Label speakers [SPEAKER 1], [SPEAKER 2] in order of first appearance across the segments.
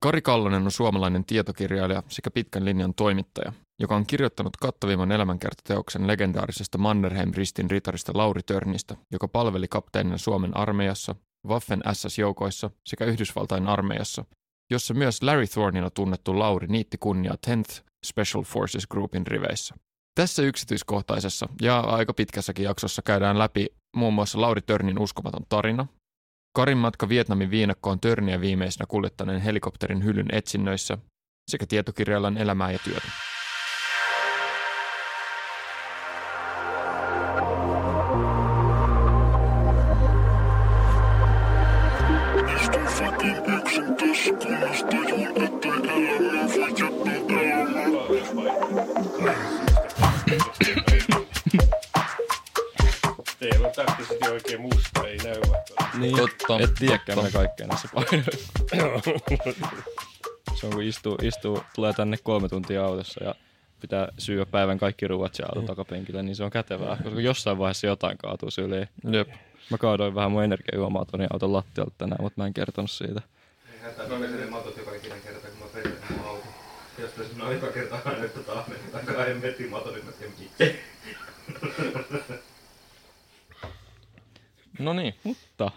[SPEAKER 1] Kari Kallonen on suomalainen tietokirjailija sekä pitkän linjan toimittaja, joka on kirjoittanut kattavimman elämänkertateoksen legendaarisesta Mannerheim-ristin ritarista Lauri Törnistä, joka palveli kapteenina Suomen armeijassa, Waffen SS-joukoissa sekä Yhdysvaltain armeijassa, jossa myös Larry Thornina tunnettu Lauri niitti kunnia 10th Special Forces Groupin riveissä. Tässä yksityiskohtaisessa ja aika pitkässäkin jaksossa käydään läpi muun muassa Lauri Törnin uskomaton tarina, Karin matka Vietnamin viinakkoon Törniä viimeisenä kuljettaneen helikopterin hylyn etsinnöissä sekä tietokirjallan elämää ja työtä.
[SPEAKER 2] Oikein musta, ei näy vaikka.
[SPEAKER 3] Niin,
[SPEAKER 1] Totta,
[SPEAKER 3] et tiedäkään me kaikkea näissä painoissa. Se on kun istuu, istuu, tulee tänne kolme tuntia autossa ja pitää syödä päivän kaikki ruuat siellä auton takapenkillä, niin se on kätevää, koska jossain vaiheessa jotain kaatuu syliin.
[SPEAKER 1] Jep.
[SPEAKER 3] Mä kaadoin vähän mun energiajuomaa tuonne auton lattialta tänään, mutta mä en kertonut siitä.
[SPEAKER 4] Ei hätää, mä menen matot joka ikinen kerta, kun mä perin mun auto. Jos tässä on aika kerta aina yhtä tahmenin tai kahden metrin maton, niin mä tiedän miksi.
[SPEAKER 3] No niin, mutta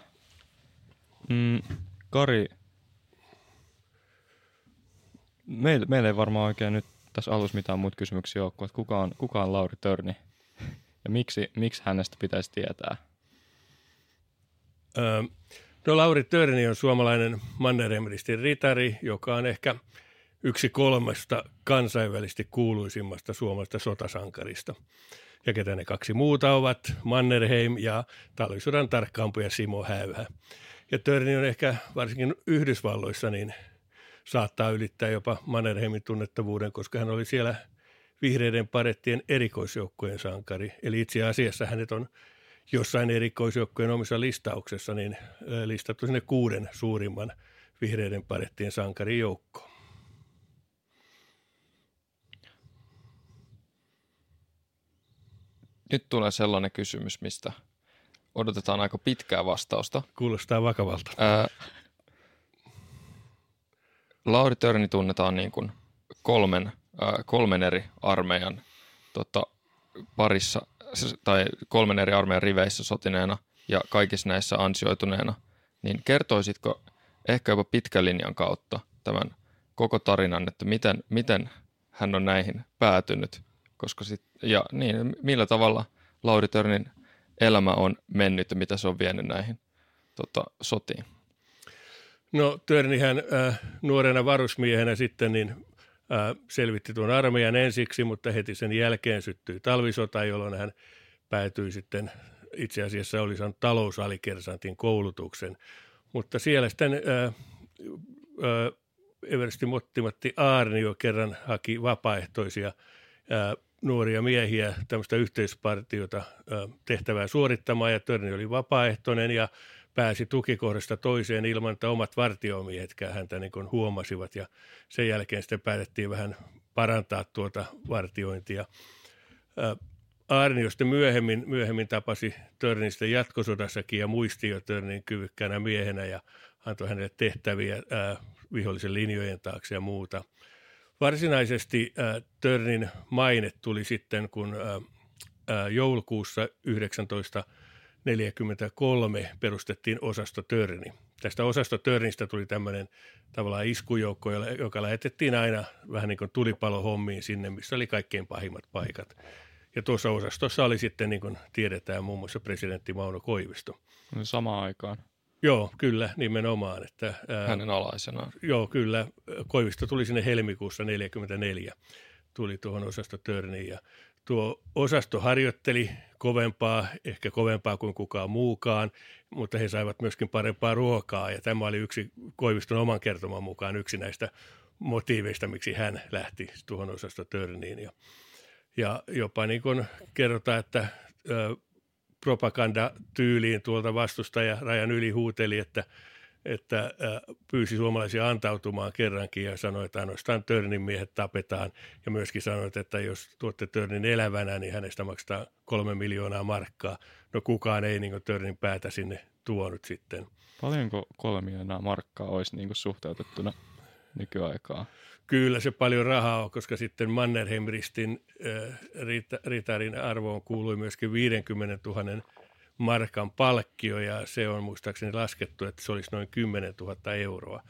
[SPEAKER 3] mm, Kari, meillä, meillä ei varmaan oikein nyt tässä alussa mitään muita kysymyksiä ole, kuin, että kuka on, kuka on Lauri Törni ja miksi, miksi hänestä pitäisi tietää?
[SPEAKER 2] Öö, no Lauri Törni on suomalainen Mannerheimristin ritari, joka on ehkä yksi kolmesta kansainvälisesti kuuluisimmasta suomalaisesta sotasankarista. Ja ketä ne kaksi muuta ovat, Mannerheim ja talvisodan tarkkaampuja Simo Häyhä. Ja Törni on ehkä varsinkin Yhdysvalloissa niin saattaa ylittää jopa Mannerheimin tunnettavuuden, koska hän oli siellä vihreiden parettien erikoisjoukkojen sankari. Eli itse asiassa hänet on jossain erikoisjoukkojen omissa listauksessa niin listattu sinne kuuden suurimman vihreiden parettien sankarin joukkoon.
[SPEAKER 1] Nyt tulee sellainen kysymys, mistä odotetaan aika pitkää vastausta.
[SPEAKER 2] Kuulostaa vakavalta.
[SPEAKER 1] Ää, Lauri Törni tunnetaan niin kuin kolmen, ää, kolmen eri armeijan tota, parissa, tai kolmen eri armeijan riveissä sotineena ja kaikissa näissä ansioituneena. Niin kertoisitko ehkä jopa pitkän linjan kautta tämän koko tarinan, että miten, miten hän on näihin päätynyt, koska sit, ja niin, millä tavalla Lauri Törnin elämä on mennyt ja mitä se on vienyt näihin tota, sotiin.
[SPEAKER 2] No Törnihän äh, nuorena varusmiehenä sitten niin äh, selvitti tuon armeijan ensiksi, mutta heti sen jälkeen syttyi talvisota, jolloin hän päätyi sitten itse asiassa oli saanut talousalikersantin koulutuksen. Mutta siellä sitten äh, äh, Eversti Mottimatti Aarnio kerran haki vapaaehtoisia äh, nuoria miehiä tämmöistä yhteispartiota tehtävää suorittamaan ja Törni oli vapaaehtoinen ja pääsi tukikohdasta toiseen ilman, että omat vartiomiehetkään häntä niin kuin huomasivat ja sen jälkeen sitten päätettiin vähän parantaa tuota vartiointia. Arnio sitten myöhemmin, myöhemmin tapasi Törnin sitten jatkosodassakin ja muisti jo Törnin kyvykkäänä miehenä ja antoi hänelle tehtäviä ää, vihollisen linjojen taakse ja muuta. Varsinaisesti ää, Törnin maine tuli sitten, kun ää, ää, joulukuussa 19 43 perustettiin osasto Törni. Tästä osasto Törnistä tuli tämmöinen tavallaan iskujoukko, joka lähetettiin aina vähän niin kuin tulipalohommiin sinne, missä oli kaikkein pahimmat paikat. Ja tuossa osastossa oli sitten, niin kuin tiedetään, muun muassa presidentti Mauno Koivisto.
[SPEAKER 3] Samaan aikaan.
[SPEAKER 2] Joo, kyllä, nimenomaan. Että, ää,
[SPEAKER 1] hänen alaisenaan.
[SPEAKER 2] Joo, kyllä. Koivisto tuli sinne helmikuussa 44, tuli tuohon osasto Törniin ja tuo osasto harjoitteli kovempaa, ehkä kovempaa kuin kukaan muukaan, mutta he saivat myöskin parempaa ruokaa ja tämä oli yksi Koiviston oman kertoman mukaan yksi näistä motiiveista, miksi hän lähti tuohon osasto Törniin. Ja, ja jopa niin kuin kerrotaan, että ö, propagandatyyliin tuolta vastustaja rajan yli huuteli, että että pyysi suomalaisia antautumaan kerrankin ja sanoi, että ainoastaan Törnin miehet tapetaan. Ja myöskin sanoi, että jos tuotte Törnin elävänä, niin hänestä maksaa kolme miljoonaa markkaa. No kukaan ei niin Törnin päätä sinne tuonut sitten.
[SPEAKER 3] Paljonko kolme miljoonaa markkaa olisi niin suhteutettuna? nykyaikaa.
[SPEAKER 2] Kyllä se paljon rahaa on, koska sitten Mannerheim-ristin äh, rita, ritarin arvoon kuului myöskin 50 000 markan palkkio ja se on muistaakseni laskettu, että se olisi noin 10 000 euroa.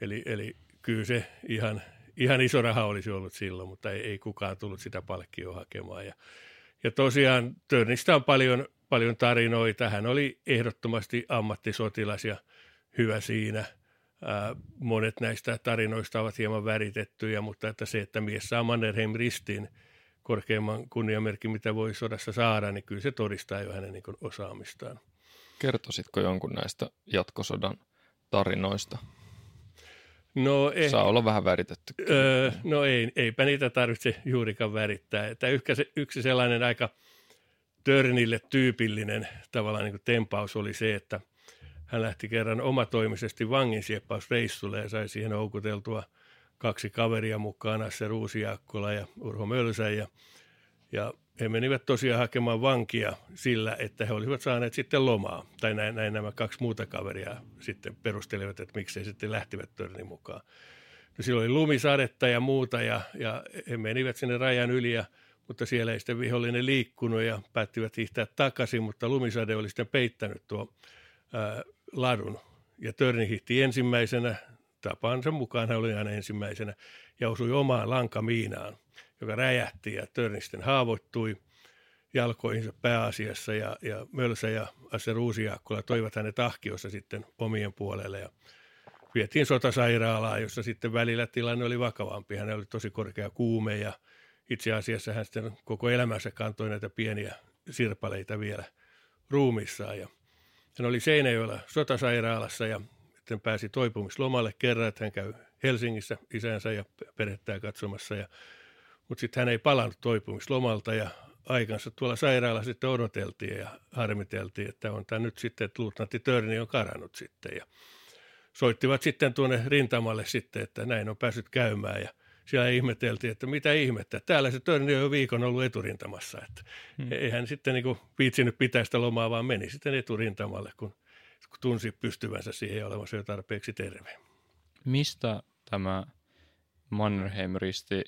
[SPEAKER 2] Eli, eli kyllä se ihan, ihan iso raha olisi ollut silloin, mutta ei, ei kukaan tullut sitä palkkioa hakemaan. Ja, ja tosiaan Törnistä on paljon, paljon tarinoita. Hän oli ehdottomasti ammattisotilas ja hyvä siinä – monet näistä tarinoista ovat hieman väritettyjä, mutta että se, että mies saa Mannerheim ristiin korkeimman kunniamerkin, mitä voi sodassa saada, niin kyllä se todistaa jo hänen niin osaamistaan.
[SPEAKER 1] Kertoisitko jonkun näistä jatkosodan tarinoista?
[SPEAKER 2] No, eh,
[SPEAKER 1] Saa olla vähän väritetty.
[SPEAKER 2] Öö, no ei, eipä niitä tarvitse juurikaan värittää. Että yksi sellainen aika Törnille tyypillinen tavallaan niin tempaus oli se, että – hän lähti kerran omatoimisesti vanginsieppausreissulle ja sai siihen houkuteltua kaksi kaveria mukaan, Asse Ruusiakkola ja Urho Mölsä. Ja, ja he menivät tosiaan hakemaan vankia sillä, että he olisivat saaneet sitten lomaa. Tai näin, näin nämä kaksi muuta kaveria sitten perustelivat, että miksei sitten lähtivät törnin mukaan. No silloin oli lumisadetta ja muuta ja, ja he menivät sinne rajan yli ja mutta siellä ei sitten vihollinen liikkunut ja päättivät hiihtää takaisin, mutta lumisade oli sitten peittänyt tuo ää, ladun. Ja Törni hihti ensimmäisenä, tapansa mukaan hän oli aina ensimmäisenä, ja osui omaan lankamiinaan, joka räjähti ja Törnisten haavoittui jalkoihinsa pääasiassa ja, ja Mölsä ja Asse Ruusiaakkola toivat hänet ahkiossa sitten omien puolelle ja vietiin sotasairaalaa, jossa sitten välillä tilanne oli vakavampi. Hän oli tosi korkea kuume ja itse asiassa hän sitten koko elämänsä kantoi näitä pieniä sirpaleita vielä ruumissaan ja hän oli Seinäjoella sotasairaalassa ja sitten pääsi toipumislomalle kerran, että hän käy Helsingissä isänsä ja perhettää katsomassa. Ja, mutta sitten hän ei palannut toipumislomalta ja aikansa tuolla sairaalassa sitten odoteltiin ja harmiteltiin, että on tämä nyt sitten, että luutnantti Törni on karannut sitten. Ja soittivat sitten tuonne rintamalle sitten, että näin on päässyt käymään ja siellä ihmeteltiin, että mitä ihmettä. Täällä se Törni on jo viikon ollut eturintamassa. Että hmm. Eihän sitten niin viitsinyt pitää sitä lomaa, vaan meni sitten eturintamalle, kun, kun tunsi pystyvänsä siihen olevansa jo tarpeeksi terve.
[SPEAKER 3] Mistä tämä Mannerheim-risti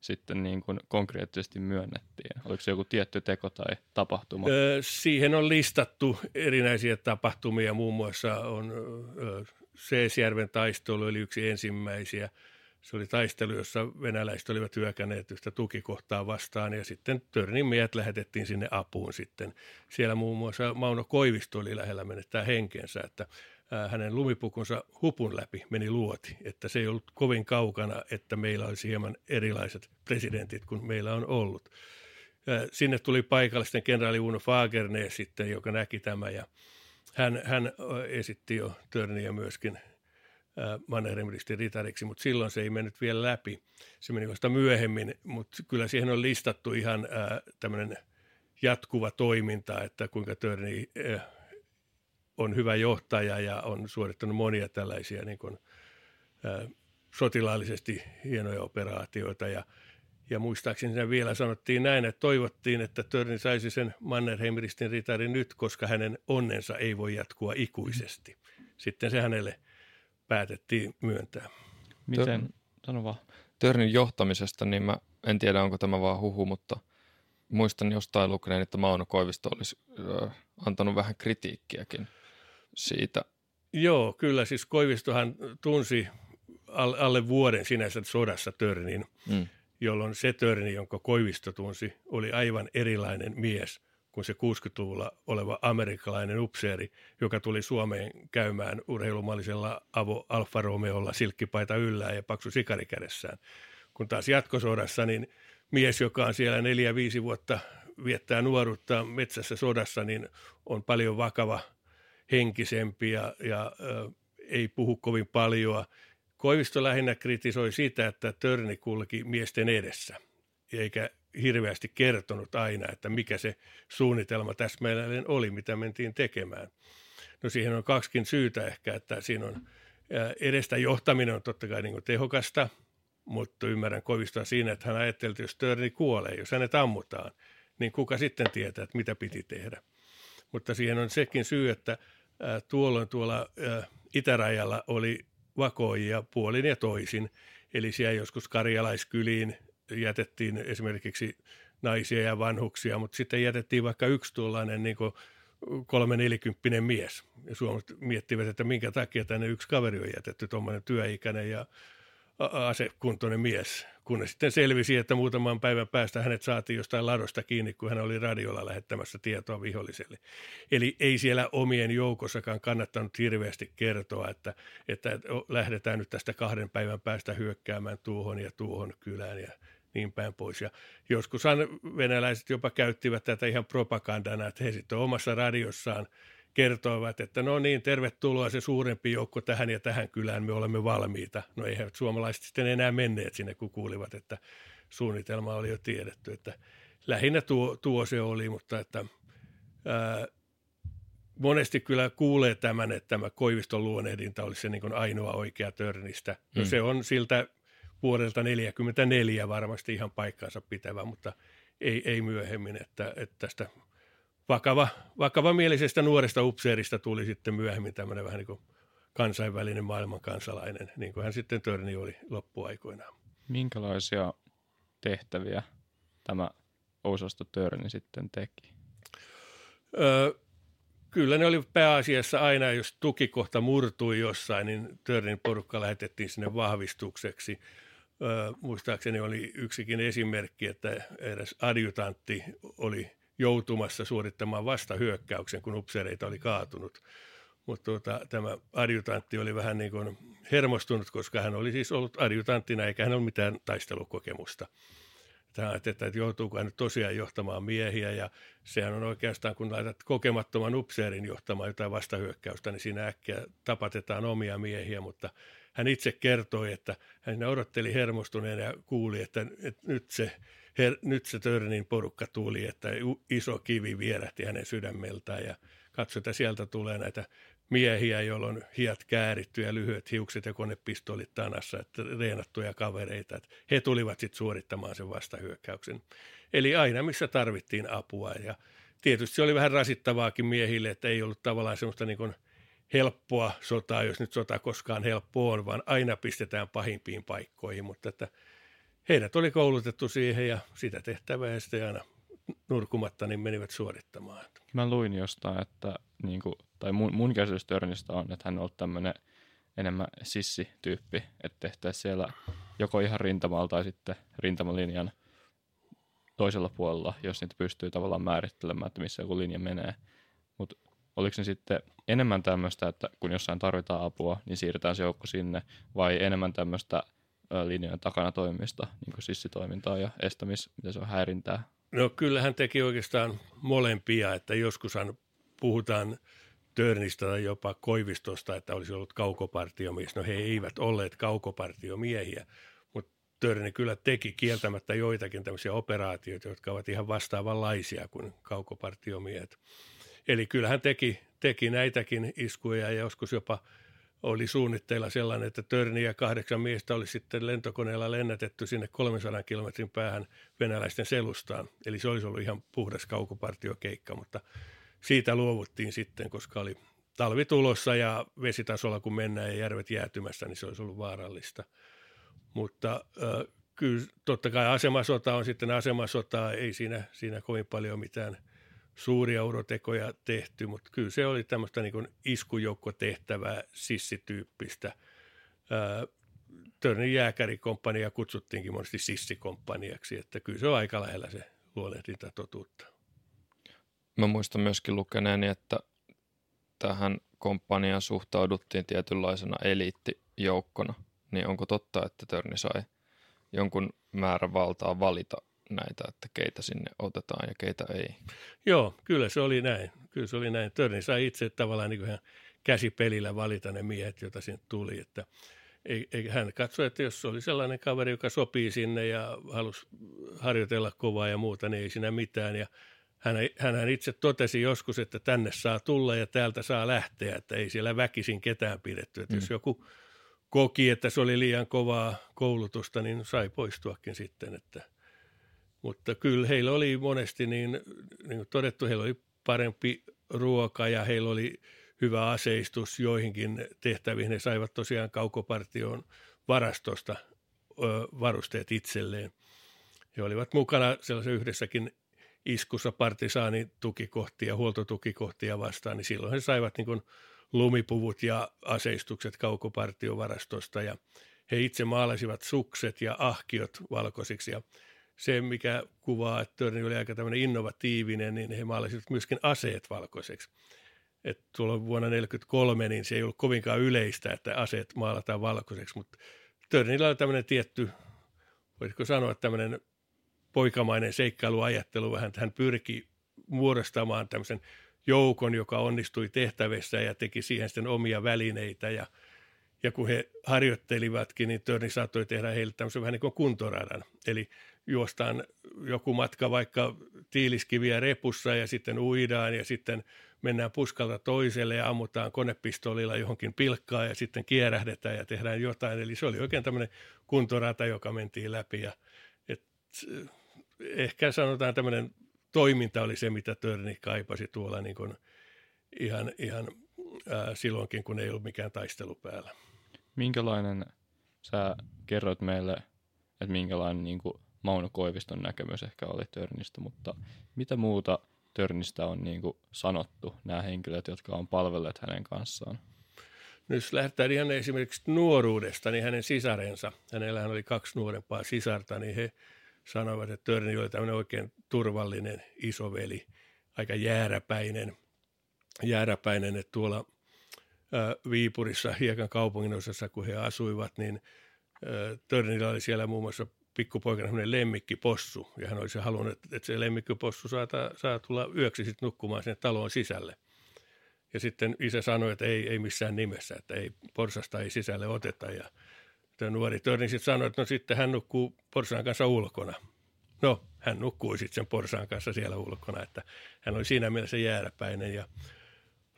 [SPEAKER 3] sitten niin kuin konkreettisesti myönnettiin? Oliko se joku tietty teko tai tapahtuma? Öö,
[SPEAKER 2] siihen on listattu erinäisiä tapahtumia, muun muassa on öö, Seesjärven taistelu, eli yksi ensimmäisiä – se oli taistelu, jossa venäläiset olivat hyökänneet yhtä tukikohtaa vastaan ja sitten Törnin miehet lähetettiin sinne apuun sitten. Siellä muun muassa Mauno Koivisto oli lähellä menettää henkensä, että hänen lumipukunsa hupun läpi meni luoti, että se ei ollut kovin kaukana, että meillä olisi hieman erilaiset presidentit kuin meillä on ollut. Sinne tuli paikallisten kenraali Uno Fagernes sitten, joka näki tämä ja hän, hän esitti jo Törniä myöskin Mannerheimristin ritariksi, mutta silloin se ei mennyt vielä läpi. Se meni vasta myöhemmin, mutta kyllä siihen on listattu ihan tämmöinen jatkuva toiminta, että kuinka Törni on hyvä johtaja ja on suorittanut monia tällaisia niin kuin, sotilaallisesti hienoja operaatioita ja ja muistaakseni siinä vielä sanottiin näin, että toivottiin, että Törni saisi sen Mannerheimristin ritarin nyt, koska hänen onnensa ei voi jatkua ikuisesti. Sitten se hänelle – päätettiin myöntää.
[SPEAKER 3] Miten, sano vaan.
[SPEAKER 1] Törnin johtamisesta, niin mä en tiedä onko tämä vaan huhu, mutta muistan jostain lukeneen, että Mauno Koivisto olisi ö, antanut vähän kritiikkiäkin siitä.
[SPEAKER 2] Joo, kyllä siis Koivistohan tunsi alle vuoden sinänsä sodassa Törnin, mm. jolloin se Törni, jonka Koivisto tunsi, oli aivan erilainen mies – kuin se 60-luvulla oleva amerikkalainen upseeri, joka tuli Suomeen käymään urheilumallisella Avo Alfa Romeolla silkkipaita yllään ja paksu sikari kädessään. Kun taas jatkosodassa, niin mies, joka on siellä neljä, viisi vuotta viettää nuoruutta metsässä sodassa, niin on paljon vakava henkisempi ja, ja ö, ei puhu kovin paljon. Koivisto lähinnä kritisoi sitä, että Törni kulki miesten edessä, eikä hirveästi kertonut aina, että mikä se suunnitelma täsmälleen oli, mitä mentiin tekemään. No siihen on kaksikin syytä ehkä, että siinä on edestä johtaminen on totta kai niin kuin tehokasta, mutta ymmärrän kovistaa siinä, että hän ajatteli, että jos Törni kuolee, jos hänet ammutaan, niin kuka sitten tietää, että mitä piti tehdä. Mutta siihen on sekin syy, että tuolloin tuolla itärajalla oli vakoijia puolin ja toisin. Eli siellä joskus karjalaiskyliin jätettiin esimerkiksi naisia ja vanhuksia, mutta sitten jätettiin vaikka yksi tuollainen niin kolme nelikymppinen mies. Ja suomalaiset miettivät, että minkä takia tänne yksi kaveri on jätetty, tuommoinen työikäinen ja asekuntoinen mies, kunnes sitten selvisi, että muutaman päivän päästä hänet saatiin jostain ladosta kiinni, kun hän oli radiolla lähettämässä tietoa viholliselle. Eli ei siellä omien joukossakaan kannattanut hirveästi kertoa, että, että lähdetään nyt tästä kahden päivän päästä hyökkäämään tuohon ja tuohon kylään ja niin päin pois. Ja joskushan venäläiset jopa käyttivät tätä ihan propagandana, että he sitten omassa radiossaan kertoivat, että no niin, tervetuloa se suurempi joukko tähän ja tähän kylään, me olemme valmiita. No eihän suomalaiset sitten enää menneet sinne, kun kuulivat, että suunnitelma oli jo tiedetty. Että lähinnä tuo, tuo se oli, mutta että ää, monesti kyllä kuulee tämän, että tämä Koiviston luonehdinta olisi se niin ainoa oikea törnistä. No mm. se on siltä vuodelta 1944 varmasti ihan paikkaansa pitävä, mutta ei, ei myöhemmin, että, että tästä vakava, vakava mielisestä nuoresta upseerista tuli sitten myöhemmin tämmöinen vähän niin kuin kansainvälinen maailmankansalainen, niin kuin hän sitten Törni oli loppuaikoinaan.
[SPEAKER 3] Minkälaisia tehtäviä tämä osasto Törni sitten teki?
[SPEAKER 2] Öö, kyllä ne oli pääasiassa aina, jos tukikohta murtui jossain, niin Törnin porukka lähetettiin sinne vahvistukseksi. Muistaakseni oli yksikin esimerkki, että edes adjutantti oli joutumassa suorittamaan vastahyökkäyksen, kun upseereita oli kaatunut. Mutta tuota, tämä adjutantti oli vähän niin kuin hermostunut, koska hän oli siis ollut adjutanttina eikä hän ole mitään taistelukokemusta. Tämä, että, että joutuuko hän nyt tosiaan johtamaan miehiä ja sehän on oikeastaan, kun laitat kokemattoman upseerin johtamaan jotain vastahyökkäystä, niin siinä äkkiä tapatetaan omia miehiä, mutta hän itse kertoi, että hän odotteli hermostuneen ja kuuli, että, että nyt, se, her, nyt se Törnin porukka tuli, että iso kivi vierähti hänen sydämeltään ja katsoi, että sieltä tulee näitä miehiä, joilla on hiat kääritty ja lyhyet hiukset ja konepistoolit tanassa, että reenattuja kavereita. Että he tulivat sitten suorittamaan sen vastahyökkäyksen. Eli aina missä tarvittiin apua ja tietysti se oli vähän rasittavaakin miehille, että ei ollut tavallaan semmoista niin helppoa sotaa, jos nyt sota koskaan helppo on, vaan aina pistetään pahimpiin paikkoihin, mutta että heidät oli koulutettu siihen ja sitä tehtävää ja sitten aina nurkumatta niin menivät suorittamaan.
[SPEAKER 3] Mä luin jostain, että niin kuin, tai mun, mun käsitys Törnistä on, että hän on ollut tämmöinen enemmän sissityyppi, että tehtäisiin siellä joko ihan rintamalla tai sitten rintamalinjan toisella puolella, jos niitä pystyy tavallaan määrittelemään, että missä joku linja menee. Mutta oliko se sitten enemmän tämmöistä, että kun jossain tarvitaan apua, niin siirretään se joukko sinne, vai enemmän tämmöistä linjojen takana toimista, niin kuin sissitoimintaa ja estämis, mitä se on häirintää?
[SPEAKER 2] No kyllähän teki oikeastaan molempia, että joskushan puhutaan Törnistä tai jopa Koivistosta, että olisi ollut kaukopartiomies. No he eivät olleet kaukopartiomiehiä, mutta Törni kyllä teki kieltämättä joitakin tämmöisiä operaatioita, jotka ovat ihan vastaavanlaisia kuin kaukopartiomiehet. Eli kyllähän teki, teki näitäkin iskuja ja joskus jopa oli suunnitteilla sellainen, että Törni ja kahdeksan miestä oli sitten lentokoneella lennätetty sinne 300 kilometrin päähän venäläisten selustaan. Eli se olisi ollut ihan puhdas kaukopartiokeikka, mutta siitä luovuttiin sitten, koska oli talvi tulossa ja vesitasolla kun mennään ja järvet jäätymässä, niin se olisi ollut vaarallista. Mutta äh, kyllä totta kai asemasota on sitten asemasota, ei siinä, siinä kovin paljon mitään – suuria urotekoja tehty, mutta kyllä se oli tämmöistä niin iskujoukkotehtävää, sissityyppistä. Törnin jääkärikomppania kutsuttiinkin monesti sissikomppaniaksi, että kyllä se on aika lähellä se luolehdinta totuutta.
[SPEAKER 3] Mä muistan myöskin lukeneeni, että tähän komppaniaan suhtauduttiin tietynlaisena eliittijoukkona. Niin onko totta, että Törni sai jonkun määrän valtaa valita näitä, että keitä sinne otetaan ja keitä ei.
[SPEAKER 2] Joo, kyllä se oli näin. Kyllä se oli näin. Törni sai itse tavallaan niin kuin käsipelillä valita ne miehet, joita sinne tuli. Että ei, ei, hän katsoi, että jos oli sellainen kaveri, joka sopii sinne ja halusi harjoitella kovaa ja muuta, niin ei siinä mitään. Ja hän, hän itse totesi joskus, että tänne saa tulla ja täältä saa lähteä, että ei siellä väkisin ketään pidetty. Että mm. jos joku koki, että se oli liian kovaa koulutusta, niin sai poistuakin sitten, että – mutta kyllä heillä oli monesti, niin, niin kuin todettu, heillä oli parempi ruoka ja heillä oli hyvä aseistus joihinkin tehtäviin. Ne saivat tosiaan kaukopartion varastosta varusteet itselleen. He olivat mukana sellaisen yhdessäkin iskussa partisaani tukikohtia, huoltotukikohtia vastaan, niin silloin he saivat niin kuin lumipuvut ja aseistukset kaukopartiovarastosta ja he itse maalasivat sukset ja ahkiot valkoisiksi ja se, mikä kuvaa, että Törni oli aika tämmöinen innovatiivinen, niin he maalasivat myöskin aseet valkoiseksi. Et tuolla vuonna 1943 niin se ei ollut kovinkaan yleistä, että aseet maalataan valkoiseksi, mutta Törnillä oli tämmöinen tietty, voisiko sanoa, tämmöinen poikamainen seikkailuajattelu vähän, että hän pyrki muodostamaan tämmöisen joukon, joka onnistui tehtävissä ja teki siihen sitten omia välineitä ja ja kun he harjoittelivatkin, niin Törni saattoi tehdä heille tämmöisen vähän niin kuin kuntoradan. Eli juostaan joku matka vaikka tiiliskiviä repussa ja sitten uidaan ja sitten mennään puskalta toiselle ja ammutaan konepistolilla johonkin pilkkaa ja sitten kierähdetään ja tehdään jotain. Eli se oli oikein tämmöinen kuntorata, joka mentiin läpi ja et, ehkä sanotaan tämmöinen toiminta oli se, mitä Törni kaipasi tuolla niin kuin ihan, ihan silloinkin, kun ei ollut mikään taistelu päällä.
[SPEAKER 3] Minkälainen, sä kerroit meille, että minkälainen niin kuin Mauno Koiviston näkemys ehkä oli Törnistä, mutta mitä muuta Törnistä on niin kuin sanottu, nämä henkilöt, jotka on palvelleet hänen kanssaan?
[SPEAKER 2] No jos lähdetään ihan esimerkiksi nuoruudesta, niin hänen sisarensa, hänellähän oli kaksi nuorempaa sisarta, niin he sanoivat, että Törni oli tämmöinen oikein turvallinen isoveli, aika jääräpäinen, jääräpäinen että tuolla Viipurissa, Hiekan kaupungin osassa, kun he asuivat, niin Törnillä oli siellä muun muassa pikkupoikana semmoinen lemmikkipossu, ja hän olisi halunnut, että se lemmikkipossu saa, saa tulla yöksi sitten nukkumaan sinne taloon sisälle. Ja sitten isä sanoi, että ei, ei missään nimessä, että ei, porsasta ei sisälle oteta. Ja nuori Törni sitten sanoi, että no sitten hän nukkuu porsaan kanssa ulkona. No, hän nukkui sitten sen porsaan kanssa siellä ulkona, että hän oli siinä mielessä jääräpäinen. Ja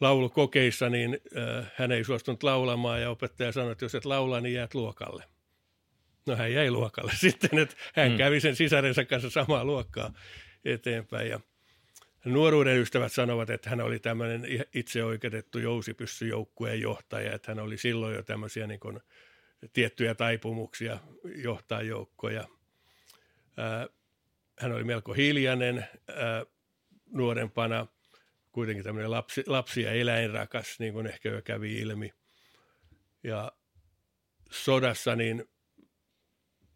[SPEAKER 2] laulukokeissa, niin äh, hän ei suostunut laulamaan ja opettaja sanoi, että jos et laula, niin jäät luokalle. No hän jäi luokalle sitten, että hän mm. kävi sen sisarensa kanssa samaa luokkaa eteenpäin ja Nuoruuden ystävät sanovat, että hän oli tämmöinen itseoikeutettu jousipyssyjoukkueen johtaja, että hän oli silloin jo tämmöisiä niin kuin tiettyjä taipumuksia johtaa joukkoja. Hän oli melko hiljainen nuorempana, kuitenkin tämmöinen lapsi, lapsi- ja eläinrakas, niin kuin ehkä jo kävi ilmi. Ja sodassa niin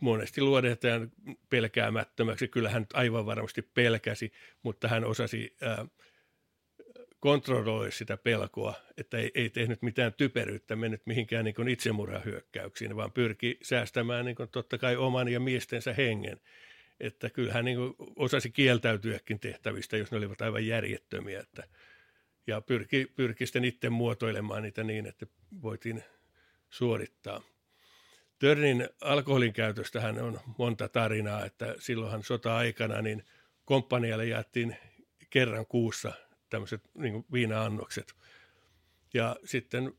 [SPEAKER 2] monesti luodetaan pelkäämättömäksi. Kyllä hän aivan varmasti pelkäsi, mutta hän osasi ää, kontrolloida sitä pelkoa, että ei, ei tehnyt mitään typeryyttä, mennyt mihinkään niin itsemurhahyökkäyksiin, vaan pyrki säästämään niin kuin totta kai oman ja miestensä hengen. Että kyllä hän niin osasi kieltäytyäkin tehtävistä, jos ne olivat aivan järjettömiä. Että, ja pyrki, pyrki sitten itse muotoilemaan niitä niin, että voitiin suorittaa. Törnin alkoholin käytöstähän on monta tarinaa, että silloinhan sota-aikana niin komppanialle jaettiin kerran kuussa tämmöiset niin viina-annokset. Ja sitten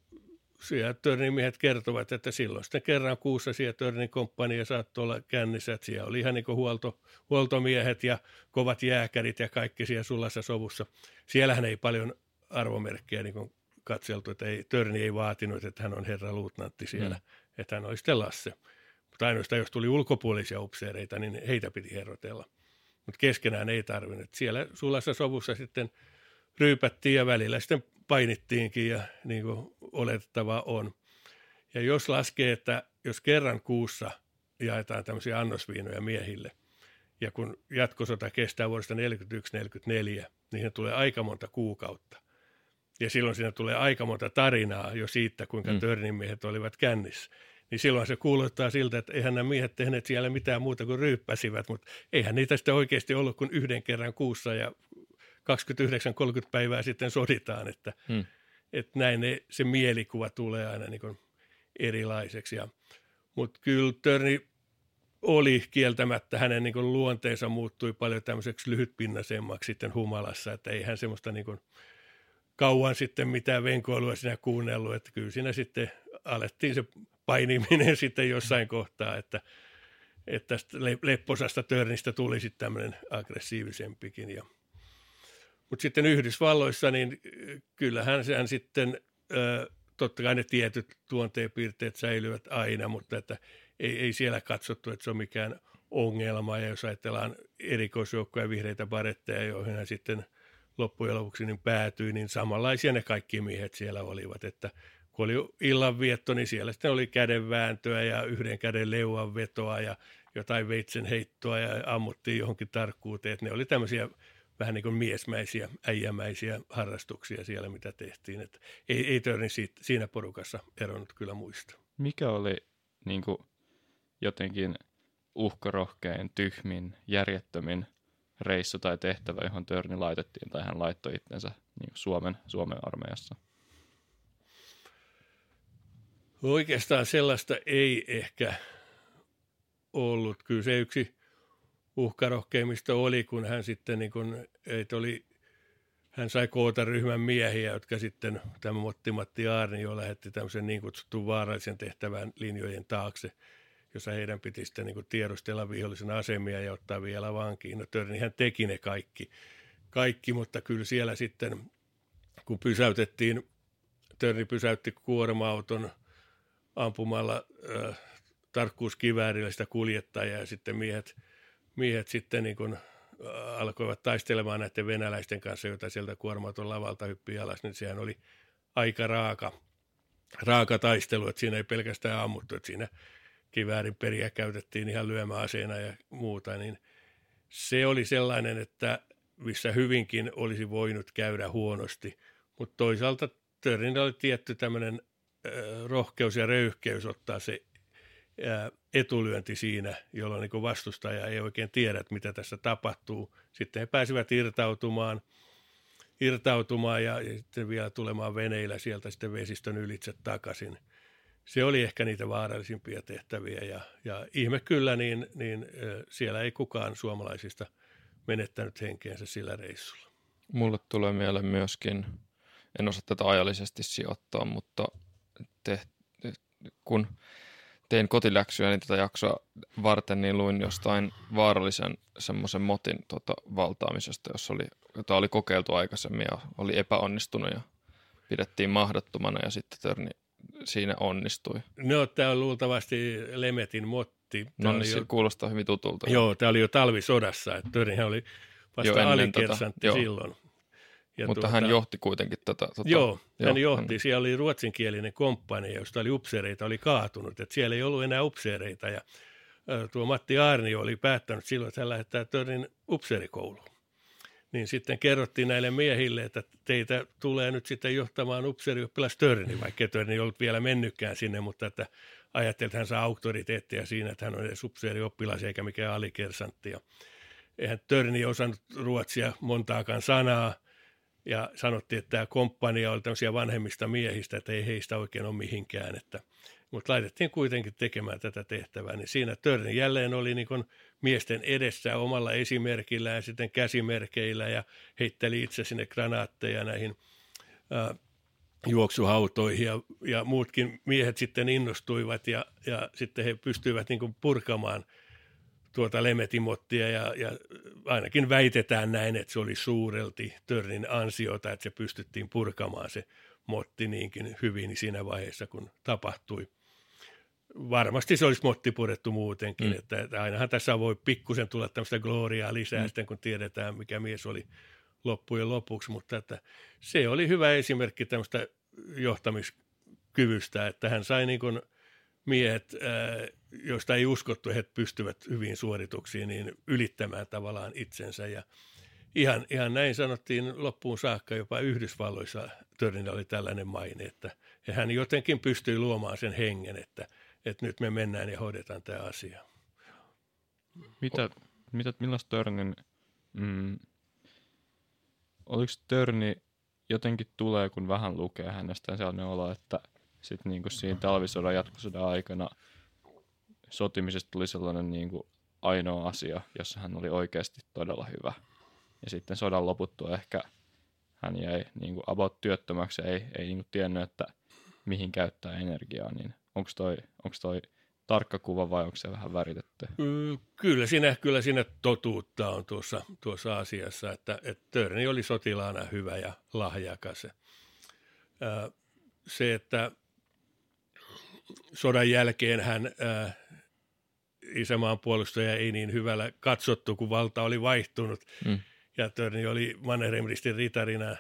[SPEAKER 2] siellä Törnin miehet kertovat, että silloin sitten kerran kuussa siellä Törnin komppania saattoi olla kännissä, että siellä oli ihan niin huolto, huoltomiehet ja kovat jääkärit ja kaikki siellä sulassa sovussa. Siellähän ei paljon arvomerkkejä niin katseltu, että ei, Törni ei vaatinut, että hän on herra luutnantti siellä. Mm että hän oli sitten Lasse. Mutta ainoastaan jos tuli ulkopuolisia upseereita, niin heitä piti herrotella. Mutta keskenään ei tarvinnut. Siellä sulassa sovussa sitten ryypättiin ja välillä sitten painittiinkin ja niin kuin oletettava on. Ja jos laskee, että jos kerran kuussa jaetaan tämmöisiä annosviinoja miehille, ja kun jatkosota kestää vuodesta 1941-1944, niin tulee aika monta kuukautta. Ja silloin siinä tulee aika monta tarinaa jo siitä, kuinka mm. Törnin miehet olivat kännissä niin silloin se kuulostaa siltä, että eihän nämä miehet tehneet siellä mitään muuta kuin ryyppäsivät, mutta eihän niitä sitten oikeasti ollut kuin yhden kerran kuussa ja 29-30 päivää sitten soditaan, että, hmm. että näin ne, se mielikuva tulee aina niin kuin erilaiseksi. Ja, mutta kyllä Törni oli kieltämättä, hänen niin kuin luonteensa muuttui paljon tämmöiseksi lyhytpinnasemmaksi sitten humalassa, että ei hän semmoista niin kuin kauan sitten mitään venkoilua siinä kuunnellut, että kyllä siinä sitten alettiin se painiminen sitten jossain kohtaa, että, että tästä lepposasta törnistä tuli sitten tämmöinen aggressiivisempikin. Ja, Mutta sitten Yhdysvalloissa, niin kyllähän sehän sitten, totta kai ne tietyt tuonteenpiirteet säilyvät aina, mutta että ei, ei siellä katsottu, että se on mikään ongelma. Ja jos ajatellaan erikoisjoukkoja vihreitä baretteja, joihin hän sitten loppujen lopuksi niin päätyi, niin samanlaisia ne kaikki miehet siellä olivat, että kun oli illanvietto, niin siellä sitten oli kädenvääntöä ja yhden käden leuan vetoa ja jotain veitsen heittoa ja ammuttiin johonkin tarkkuuteen. Että ne oli tämmöisiä vähän niin kuin miesmäisiä, äijämäisiä harrastuksia siellä, mitä tehtiin. Että ei, ei Törni siitä, siinä porukassa eronnut kyllä muista.
[SPEAKER 3] Mikä oli niin kuin jotenkin uhkarohkein, tyhmin, järjettömin reissu tai tehtävä, johon Törni laitettiin, tai hän laittoi itsensä niin Suomen, Suomen armeijassa?
[SPEAKER 2] Oikeastaan sellaista ei ehkä ollut. Kyllä se yksi uhkarohkeimmista oli, kun hän sitten niin kun, että oli, hän sai koota ryhmän miehiä, jotka sitten tämä Motti Matti jo lähetti tämmöisen niin kutsutun vaarallisen tehtävän linjojen taakse, jossa heidän piti sitten niin tiedustella vihollisen asemia ja ottaa vielä vankiin. No Törni hän teki ne kaikki, kaikki, mutta kyllä siellä sitten, kun pysäytettiin, Törni pysäytti kuorma-auton ampumalla äh, tarkkuuskiväärillä sitä kuljettajaa ja sitten miehet, miehet sitten niin kuin alkoivat taistelemaan näiden venäläisten kanssa, joita sieltä kuormaton lavalta hyppi alas, niin sehän oli aika raaka, raaka taistelu, että siinä ei pelkästään ammuttu, että siinä kiväärin periä käytettiin ihan lyömäaseena ja muuta, niin se oli sellainen, että missä hyvinkin olisi voinut käydä huonosti, mutta toisaalta Törnillä oli tietty tämmöinen rohkeus ja röyhkeys ottaa se etulyönti siinä, jolloin niin vastustaja ei oikein tiedä, että mitä tässä tapahtuu. Sitten he pääsivät irtautumaan, irtautumaan ja, ja sitten vielä tulemaan veneillä sieltä sitten vesistön ylitse takaisin. Se oli ehkä niitä vaarallisimpia tehtäviä ja, ja ihme kyllä, niin, niin siellä ei kukaan suomalaisista menettänyt henkeensä sillä reissulla.
[SPEAKER 1] Mulle tulee mieleen myöskin, en osaa tätä ajallisesti sijoittaa, mutta te, kun tein kotiläksyä niin tätä jaksoa varten, niin luin jostain vaarallisen semmoisen motin tota, valtaamisesta, jossa oli, jota oli kokeiltu aikaisemmin ja oli epäonnistunut ja pidettiin mahdottomana ja sitten Törni siinä onnistui.
[SPEAKER 2] No, tämä on luultavasti Lemetin motti.
[SPEAKER 1] Tämä no niin, se jo... kuulostaa hyvin tutulta.
[SPEAKER 2] Joo, tämä oli jo talvisodassa, että Törnihän oli vasta alikersantti tota, silloin.
[SPEAKER 1] Ja Mutta tuota, hän johti kuitenkin tätä. Tota,
[SPEAKER 2] joo, hän joo, johti. Hän... Siellä oli ruotsinkielinen komppani, josta oli upseereita, oli kaatunut. Että siellä ei ollut enää upseereita. Ja tuo Matti Aarni oli päättänyt silloin, että hän lähettää Törnin upseerikouluun. Niin sitten kerrottiin näille miehille, että teitä tulee nyt sitten johtamaan upseerioppilas Törni, vaikka Törni ei ollut vielä mennytkään sinne, mutta että ajattelin, että hän saa auktoriteettia siinä, että hän on edes upseerioppilas eikä mikään alikersantti. Ja eihän Törni osannut ruotsia montaakaan sanaa, ja sanottiin, että tämä komppania oli tämmöisiä vanhemmista miehistä, että ei heistä oikein ole mihinkään, että, mutta laitettiin kuitenkin tekemään tätä tehtävää, niin siinä Törni. Jälleen oli niin kuin miesten edessä omalla esimerkillä ja sitten käsimerkeillä ja heitteli itse sinne granaatteja näihin ää, juoksuhautoihin ja, ja muutkin miehet sitten innostuivat ja, ja sitten he pystyivät niin kuin purkamaan – tuota Lemetimottia ja, ja ainakin väitetään näin, että se oli suurelti Törnin ansiota, että se pystyttiin purkamaan se motti niinkin hyvin siinä vaiheessa, kun tapahtui. Varmasti se olisi motti purettu muutenkin, mm. että, että ainahan tässä voi pikkusen tulla tämmöistä gloriaa lisää mm. sitten, kun tiedetään, mikä mies oli loppujen lopuksi, mutta että se oli hyvä esimerkki tämmöistä johtamiskyvystä, että hän sai niin kuin – miehet, joista ei uskottu, että pystyvät hyvin suorituksiin, niin ylittämään tavallaan itsensä. Ja ihan, ihan näin sanottiin loppuun saakka, jopa Yhdysvalloissa Törnillä oli tällainen maine, että hän jotenkin pystyi luomaan sen hengen, että, että nyt me mennään ja hoidetaan tämä asia.
[SPEAKER 3] Mitä, mitä millaista Törnin, mm, oliko Törni jotenkin tulee, kun vähän lukee hänestä sellainen olo, että – sitten niin kuin siinä talvisodan jatkosodan aikana sotimisesta tuli sellainen niin kuin ainoa asia, jossa hän oli oikeasti todella hyvä. Ja sitten sodan loputtua ehkä hän jäi niin kuin about työttömäksi ja ei, ei niin kuin tiennyt, että mihin käyttää energiaa, niin onko toi, onko toi tarkka kuva vai onko se vähän väritetty?
[SPEAKER 2] Mm, kyllä siinä, kyllä siinä totuutta on tuossa, tuossa asiassa, että, että Törni oli sotilaana hyvä ja lahjakas. Se, että sodan jälkeen hän isämaan puolustaja ei niin hyvällä katsottu, kun valta oli vaihtunut. Mm. Ja Törni oli Mannerheimristin ritarina.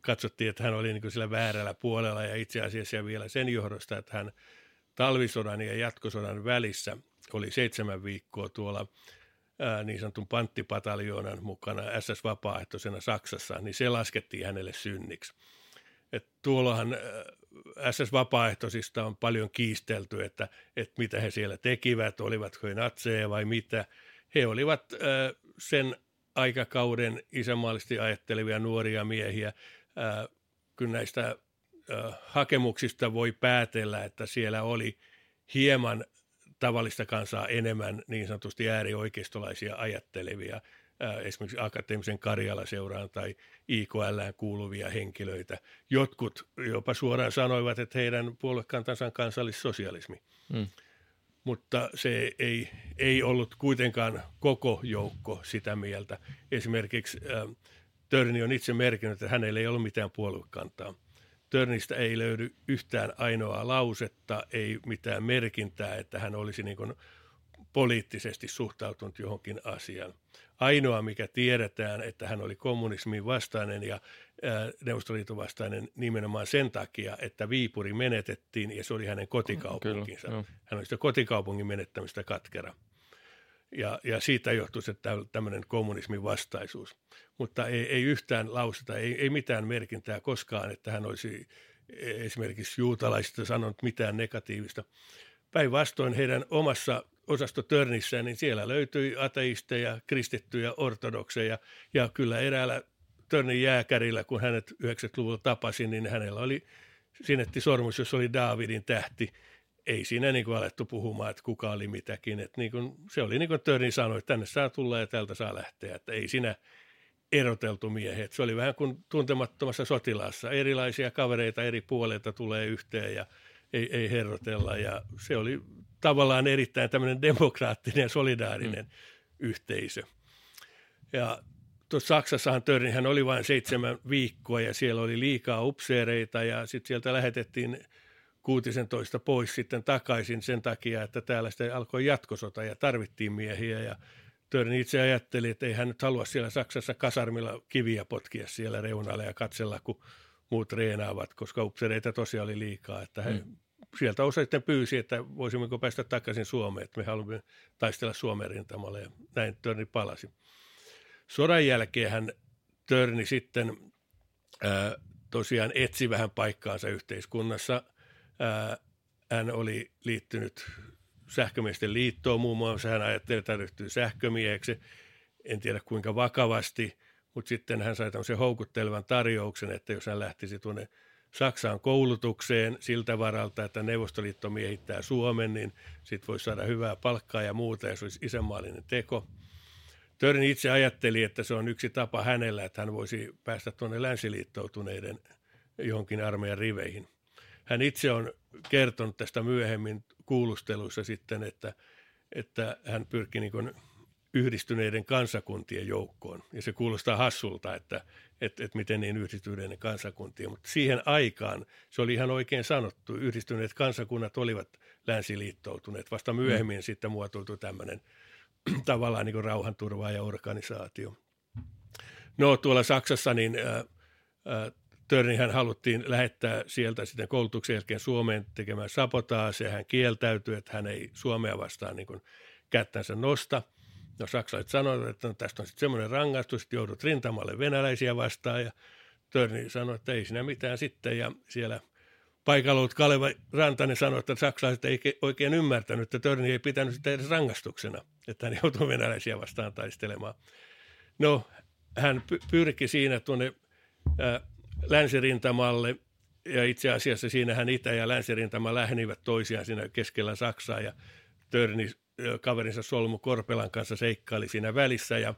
[SPEAKER 2] Katsottiin, että hän oli niin kuin sillä väärällä puolella ja itse asiassa vielä sen johdosta, että hän talvisodan ja jatkosodan välissä oli seitsemän viikkoa tuolla ää, niin sanotun panttipataljoonan mukana SS-vapaaehtoisena Saksassa, niin se laskettiin hänelle synniksi. Et tuollahan SS-vapaaehtoisista on paljon kiistelty, että, että mitä he siellä tekivät, olivatko he natseja vai mitä. He olivat sen aikakauden isämaallisesti ajattelevia nuoria miehiä. Kyllä näistä hakemuksista voi päätellä, että siellä oli hieman tavallista kansaa enemmän niin sanotusti äärioikeistolaisia ajattelevia esimerkiksi akateemisen Karjala-seuraan tai IKL kuuluvia henkilöitä. Jotkut jopa suoraan sanoivat, että heidän puoluekantansa on kansallissosialismi. Mm. Mutta se ei, ei ollut kuitenkaan koko joukko sitä mieltä. Esimerkiksi äh, Törni on itse merkinnyt, että hänellä ei ollut mitään puoluekantaa. Törnistä ei löydy yhtään ainoaa lausetta, ei mitään merkintää, että hän olisi niin poliittisesti suhtautunut johonkin asiaan. Ainoa, mikä tiedetään, että hän oli kommunismin vastainen ja Neuvostoliiton vastainen nimenomaan sen takia, että Viipuri menetettiin ja se oli hänen kotikaupunkinsa. Kyllä, hän oli sitä kotikaupungin menettämistä katkera. Ja, ja siitä johtui se tämmöinen kommunismin vastaisuus. Mutta ei, ei yhtään lauseta, ei, ei mitään merkintää koskaan, että hän olisi esimerkiksi juutalaisista sanonut mitään negatiivista. Päinvastoin heidän omassa osastotörnissään, niin siellä löytyi ateisteja, kristittyjä, ortodokseja ja kyllä eräällä Törnin jääkärillä, kun hänet 90-luvulla tapasin, niin hänellä oli sinetti sormus, jos oli Daavidin tähti. Ei siinä niin kuin alettu puhumaan, että kuka oli mitäkin. Että niin kuin, se oli niin kuin Törni sanoi, että tänne saa tulla ja täältä saa lähteä. Että ei siinä eroteltu miehet. Se oli vähän kuin tuntemattomassa sotilaassa. Erilaisia kavereita eri puolilta tulee yhteen ja ei, ei herrotella. Ja se oli tavallaan erittäin tämmöinen demokraattinen ja solidaarinen mm. yhteisö. Ja tuossa Saksassahan Törnihän oli vain seitsemän viikkoa ja siellä oli liikaa upseereita ja sitten sieltä lähetettiin 16 pois sitten takaisin sen takia, että täällä sitten alkoi jatkosota ja tarvittiin miehiä ja Törni itse ajatteli, että ei hän nyt halua siellä Saksassa kasarmilla kiviä potkia siellä reunalle ja katsella, kun muut treenaavat, koska upseereita tosiaan oli liikaa, että he mm sieltä osa sitten pyysi, että voisimmeko päästä takaisin Suomeen, että me haluamme taistella Suomen rintamalla ja näin Törni palasi. Sodan jälkeen hän Törni sitten ää, tosiaan etsi vähän paikkaansa yhteiskunnassa. Ää, hän oli liittynyt sähkömiesten liittoon muun muassa. Hän ajatteli, että hän ryhtyy sähkömieheksi. En tiedä kuinka vakavasti, mutta sitten hän sai tämmöisen houkuttelevan tarjouksen, että jos hän lähtisi tuonne Saksaan koulutukseen siltä varalta, että Neuvostoliitto miehittää Suomen, niin sitten voisi saada hyvää palkkaa ja muuta, ja se olisi isänmaallinen teko. Törni itse ajatteli, että se on yksi tapa hänellä, että hän voisi päästä tuonne länsiliittoutuneiden johonkin armeijan riveihin. Hän itse on kertonut tästä myöhemmin kuulusteluissa sitten, että, että hän pyrki niin yhdistyneiden kansakuntien joukkoon. Ja se kuulostaa hassulta, että, että, että miten niin yhdistyneiden kansakuntien, mutta siihen aikaan se oli ihan oikein sanottu. Yhdistyneet kansakunnat olivat länsiliittoutuneet. Vasta myöhemmin mm. sitten muotoutui tämmöinen tavallaan niin rauhanturvaaja organisaatio. No tuolla Saksassa niin äh, äh, Törnihän haluttiin lähettää sieltä sitten koulutuksen jälkeen Suomeen tekemään sabotaasia. Hän kieltäytyi, että hän ei Suomea vastaan niin kättänsä nosta – No saksalaiset sanoivat, että no, tästä on sitten semmoinen rangaistus, että joudut rintamalle venäläisiä vastaan. Ja Törni sanoi, että ei siinä mitään sitten. Ja siellä paikalla ollut Kaleva Rantanen sanoi, että saksalaiset ei oikein ymmärtänyt, että Törni ei pitänyt sitä edes rangaistuksena, että hän joutui venäläisiä vastaan taistelemaan. No, hän pyrki siinä tuonne ää, länsirintamalle. Ja itse asiassa siinähän Itä- ja länsirintama lähenivät toisiaan siinä keskellä Saksaa. Ja Törni kaverinsa Solmu Korpelan kanssa seikkaili siinä välissä ja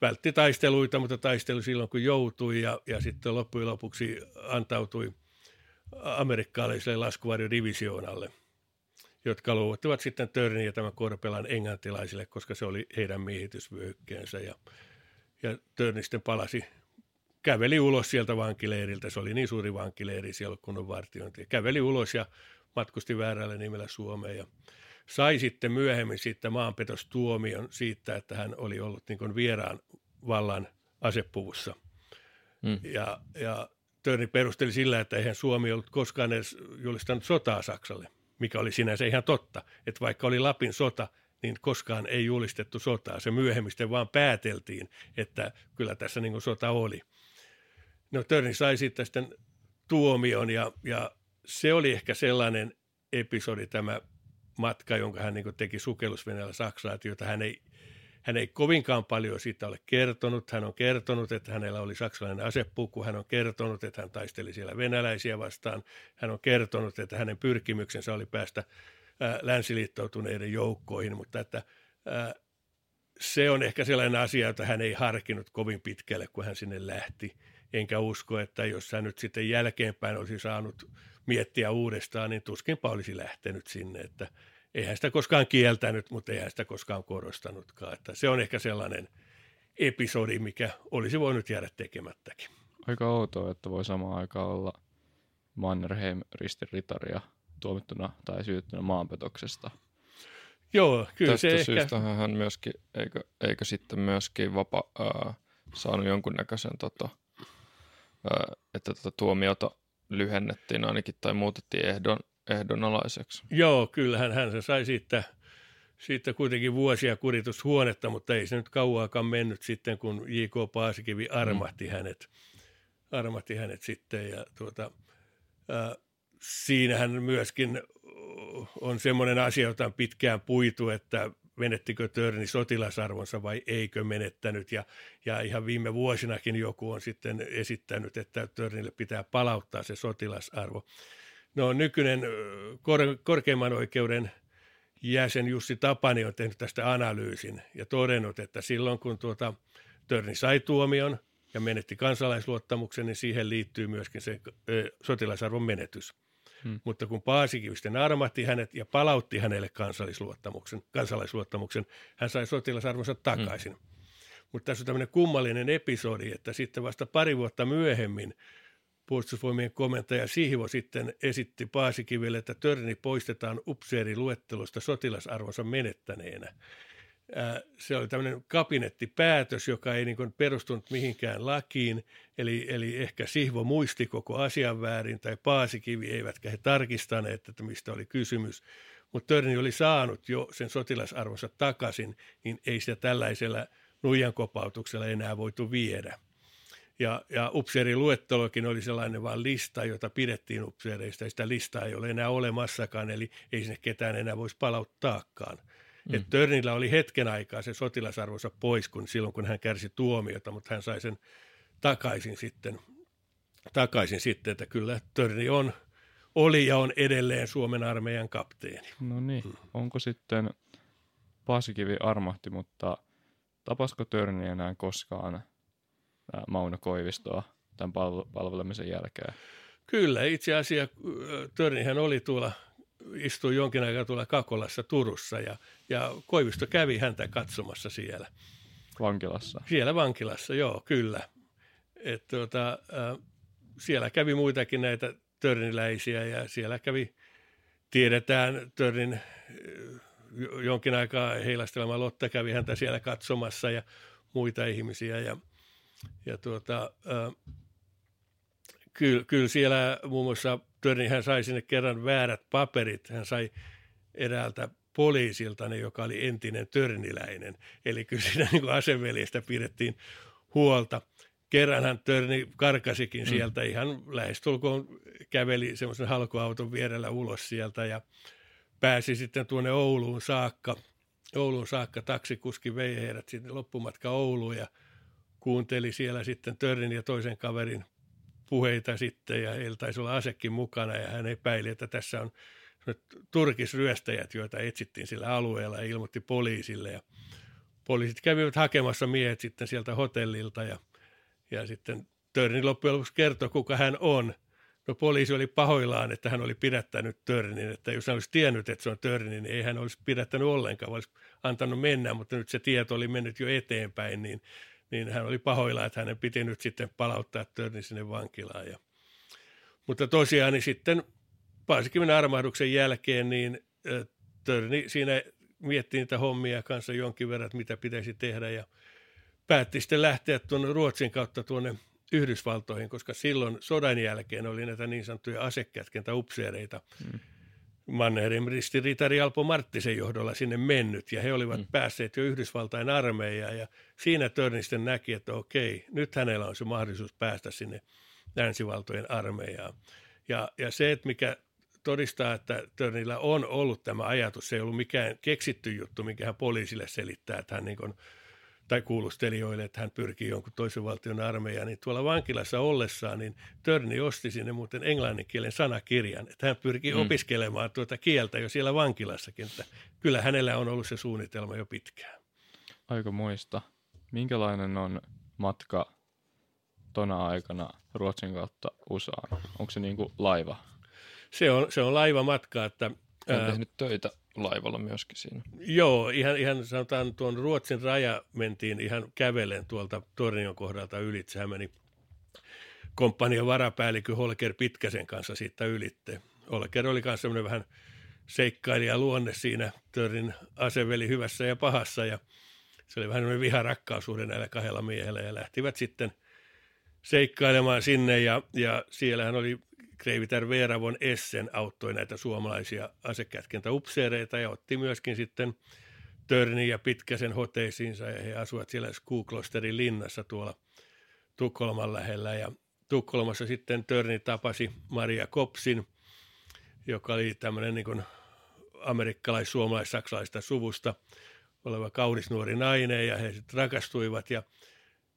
[SPEAKER 2] vältti taisteluita, mutta taisteli silloin kun joutui ja, ja sitten loppujen lopuksi antautui amerikkalaiselle laskuvarjodivisionalle. jotka luovuttivat sitten Törnin ja tämän Korpelan englantilaisille, koska se oli heidän miehitysvyöhykkeensä. Ja, ja Törni sitten palasi, käveli ulos sieltä vankileiriltä, se oli niin suuri vankileiri siellä kun on vartiointi. Käveli ulos ja matkusti väärällä nimellä Suomeen ja sai sitten myöhemmin siitä maanpetostuomion siitä, että hän oli ollut niin vieraan vallan asepuvussa. Mm. Ja, ja Törni perusteli sillä, että eihän Suomi ollut koskaan edes julistanut sotaa Saksalle, mikä oli sinänsä ihan totta, että vaikka oli Lapin sota, niin koskaan ei julistettu sotaa. Se myöhemmin vaan pääteltiin, että kyllä tässä niin sota oli. No Törni sai sitten, sitten tuomion ja, ja se oli ehkä sellainen episodi tämä matka, jonka hän niin teki sukellusveneellä Saksaan, jota hän ei, hän ei kovinkaan paljon siitä ole kertonut. Hän on kertonut, että hänellä oli saksalainen asepuku. Hän on kertonut, että hän taisteli siellä venäläisiä vastaan. Hän on kertonut, että hänen pyrkimyksensä oli päästä ää, länsiliittoutuneiden joukkoihin, mutta että ää, se on ehkä sellainen asia, jota hän ei harkinnut kovin pitkälle, kun hän sinne lähti. Enkä usko, että jos hän nyt sitten jälkeenpäin olisi saanut miettiä uudestaan, niin tuskinpa olisi lähtenyt sinne, että eihän sitä koskaan kieltänyt, mutta eihän sitä koskaan korostanutkaan. Että se on ehkä sellainen episodi, mikä olisi voinut jäädä tekemättäkin.
[SPEAKER 3] Aika outoa, että voi samaan aikaan olla Mannerheim ristiritaria tuomittuna tai syytettynä maanpetoksesta.
[SPEAKER 2] Joo, kyllä
[SPEAKER 1] Tästä
[SPEAKER 2] se
[SPEAKER 1] syystä
[SPEAKER 2] ehkä...
[SPEAKER 1] hän myöskin, eikö, eikö sitten myöskin vapa, ää, saanut jonkunnäköisen, tota, että tätä tuomiota lyhennettiin ainakin tai muutettiin ehdon, ehdonalaiseksi.
[SPEAKER 2] Joo, kyllähän hän se sai siitä, siitä kuitenkin vuosia kuritushuonetta, mutta ei se nyt kauaakaan mennyt sitten, kun J.K. Paasikivi armahti mm. hänet, armahti hänet sitten ja tuota, äh, siinähän myöskin on semmoinen asia, jota on pitkään puitu, että menettikö Törni sotilasarvonsa vai eikö menettänyt. Ja, ja ihan viime vuosinakin joku on sitten esittänyt, että Törnille pitää palauttaa se sotilasarvo. No nykyinen kor- korkeimman oikeuden jäsen Jussi Tapani on tehnyt tästä analyysin ja todennut, että silloin kun tuota Törni sai tuomion ja menetti kansalaisluottamuksen, niin siihen liittyy myöskin se ö, sotilasarvon menetys. Hmm. Mutta kun Paasikivisten armahti hänet ja palautti hänelle kansallisluottamuksen, kansalaisluottamuksen, hän sai sotilasarvonsa takaisin. Hmm. Mutta tässä on tämmöinen kummallinen episodi, että sitten vasta pari vuotta myöhemmin puolustusvoimien komentaja Sihvo sitten esitti Paasikiville, että Törni poistetaan upseeriluettelosta sotilasarvonsa menettäneenä se oli tämmöinen kabinettipäätös, joka ei niin perustunut mihinkään lakiin, eli, eli ehkä Sihvo muisti koko asian väärin tai Paasikivi, eivätkä he tarkistaneet, että mistä oli kysymys. Mutta Törni oli saanut jo sen sotilasarvonsa takaisin, niin ei sitä tällaisella nuijan kopautuksella enää voitu viedä. Ja, ja upseeriluettelokin oli sellainen vain lista, jota pidettiin upseereista, ja sitä listaa ei ole enää olemassakaan, eli ei sinne ketään enää voisi palauttaakaan. Mm. Että Törnillä oli hetken aikaa se sotilasarvonsa pois kun silloin, kun hän kärsi tuomiota, mutta hän sai sen takaisin sitten, takaisin sitten että kyllä Törni on, oli ja on edelleen Suomen armeijan kapteeni.
[SPEAKER 3] No niin, mm. onko sitten Paasikivi armahti, mutta tapasko Törni enää koskaan Mauno Koivistoa tämän palvelemisen jälkeen?
[SPEAKER 2] Kyllä, itse asiassa Törnihän oli tuolla istui jonkin aikaa tuolla Kakolassa Turussa ja, ja Koivisto kävi häntä katsomassa siellä.
[SPEAKER 3] Vankilassa?
[SPEAKER 2] Siellä vankilassa, joo, kyllä. Et, tuota, äh, siellä kävi muitakin näitä törniläisiä ja siellä kävi, tiedetään, törnin jonkin aikaa heilastelema Lotta kävi häntä siellä katsomassa ja muita ihmisiä ja, ja tuota, äh, kyllä, kyllä siellä muun muassa Törni hän sai sinne kerran väärät paperit. Hän sai eräältä poliisilta, joka oli entinen törniläinen. Eli kyllä siinä niin aseveljestä pidettiin huolta. Kerran hän Törni karkasikin mm. sieltä ihan lähestulkoon käveli semmoisen halkoauton vierellä ulos sieltä ja pääsi sitten tuonne Ouluun saakka. Ouluun saakka taksikuski vei heidät sitten loppumatka Ouluun ja kuunteli siellä sitten Törnin ja toisen kaverin puheita sitten ja heillä taisi olla asekin mukana ja hän epäili, että tässä on turkisryöstäjät, joita etsittiin sillä alueella ja ilmoitti poliisille ja poliisit kävivät hakemassa miehet sitten sieltä hotellilta ja, ja sitten Törni loppujen lopuksi kertoi, kuka hän on. No poliisi oli pahoillaan, että hän oli pidättänyt Törnin, että jos hän olisi tiennyt, että se on Törni, niin ei hän olisi pidättänyt ollenkaan, vaan olisi antanut mennä, mutta nyt se tieto oli mennyt jo eteenpäin, niin, niin hän oli pahoillaan, että hänen piti nyt sitten palauttaa Törni sinne vankilaan. Ja, mutta tosiaan niin sitten Paasikiven armahduksen jälkeen, niin Törni siinä mietti niitä hommia kanssa jonkin verran, että mitä pitäisi tehdä ja päätti sitten lähteä tuonne Ruotsin kautta tuonne Yhdysvaltoihin, koska silloin sodan jälkeen oli näitä niin sanottuja asekätkentä upseereita. Mannerheim ristiritari Alpo Marttisen johdolla sinne mennyt ja he olivat hmm. päässeet jo Yhdysvaltain armeijaan ja siinä Törnisten näki, että okei, nyt hänellä on se mahdollisuus päästä sinne länsivaltojen armeijaan. Ja, ja se, että mikä todistaa, että Törnillä on ollut tämä ajatus, se ei ollut mikään keksitty juttu, minkä hän poliisille selittää, että hän niin tai kuulustelijoille, että hän pyrkii jonkun toisen valtion armeijaan, niin tuolla vankilassa ollessaan, niin Törni osti sinne muuten englannin kielen sanakirjan, että hän pyrkii mm. opiskelemaan tuota kieltä jo siellä vankilassakin, että kyllä hänellä on ollut se suunnitelma jo pitkään.
[SPEAKER 3] Aika muista. Minkälainen on matka tona aikana Ruotsin kautta USAan? Onko se niin kuin laiva?
[SPEAKER 2] Se on, se on laivamatka, että...
[SPEAKER 3] Hän tehnyt töitä laivalla myöskin siinä.
[SPEAKER 2] Joo, ihan, ihan sanotaan tuon Ruotsin raja mentiin ihan kävelen tuolta Tornion kohdalta ylitse. Hän meni komppanian varapäällikö Holker Pitkäsen kanssa siitä ylitte. Holker oli myös semmoinen vähän seikkailija luonne siinä Törnin aseveli hyvässä ja pahassa ja se oli vähän viharakkaus näillä kahdella miehellä ja lähtivät sitten seikkailemaan sinne ja, ja siellähän oli Kreivitär Veeravon Essen auttoi näitä suomalaisia asekätkentäupseereita ja otti myöskin sitten Törni ja Pitkäsen hoteisiinsa ja he asuvat siellä Skuklosterin linnassa tuolla Tukholman lähellä. Ja Tukholmassa sitten Törni tapasi Maria Kopsin, joka oli tämmöinen niin amerikkalais suomalais saksalaista suvusta oleva kaunis nuori nainen ja he sitten rakastuivat ja,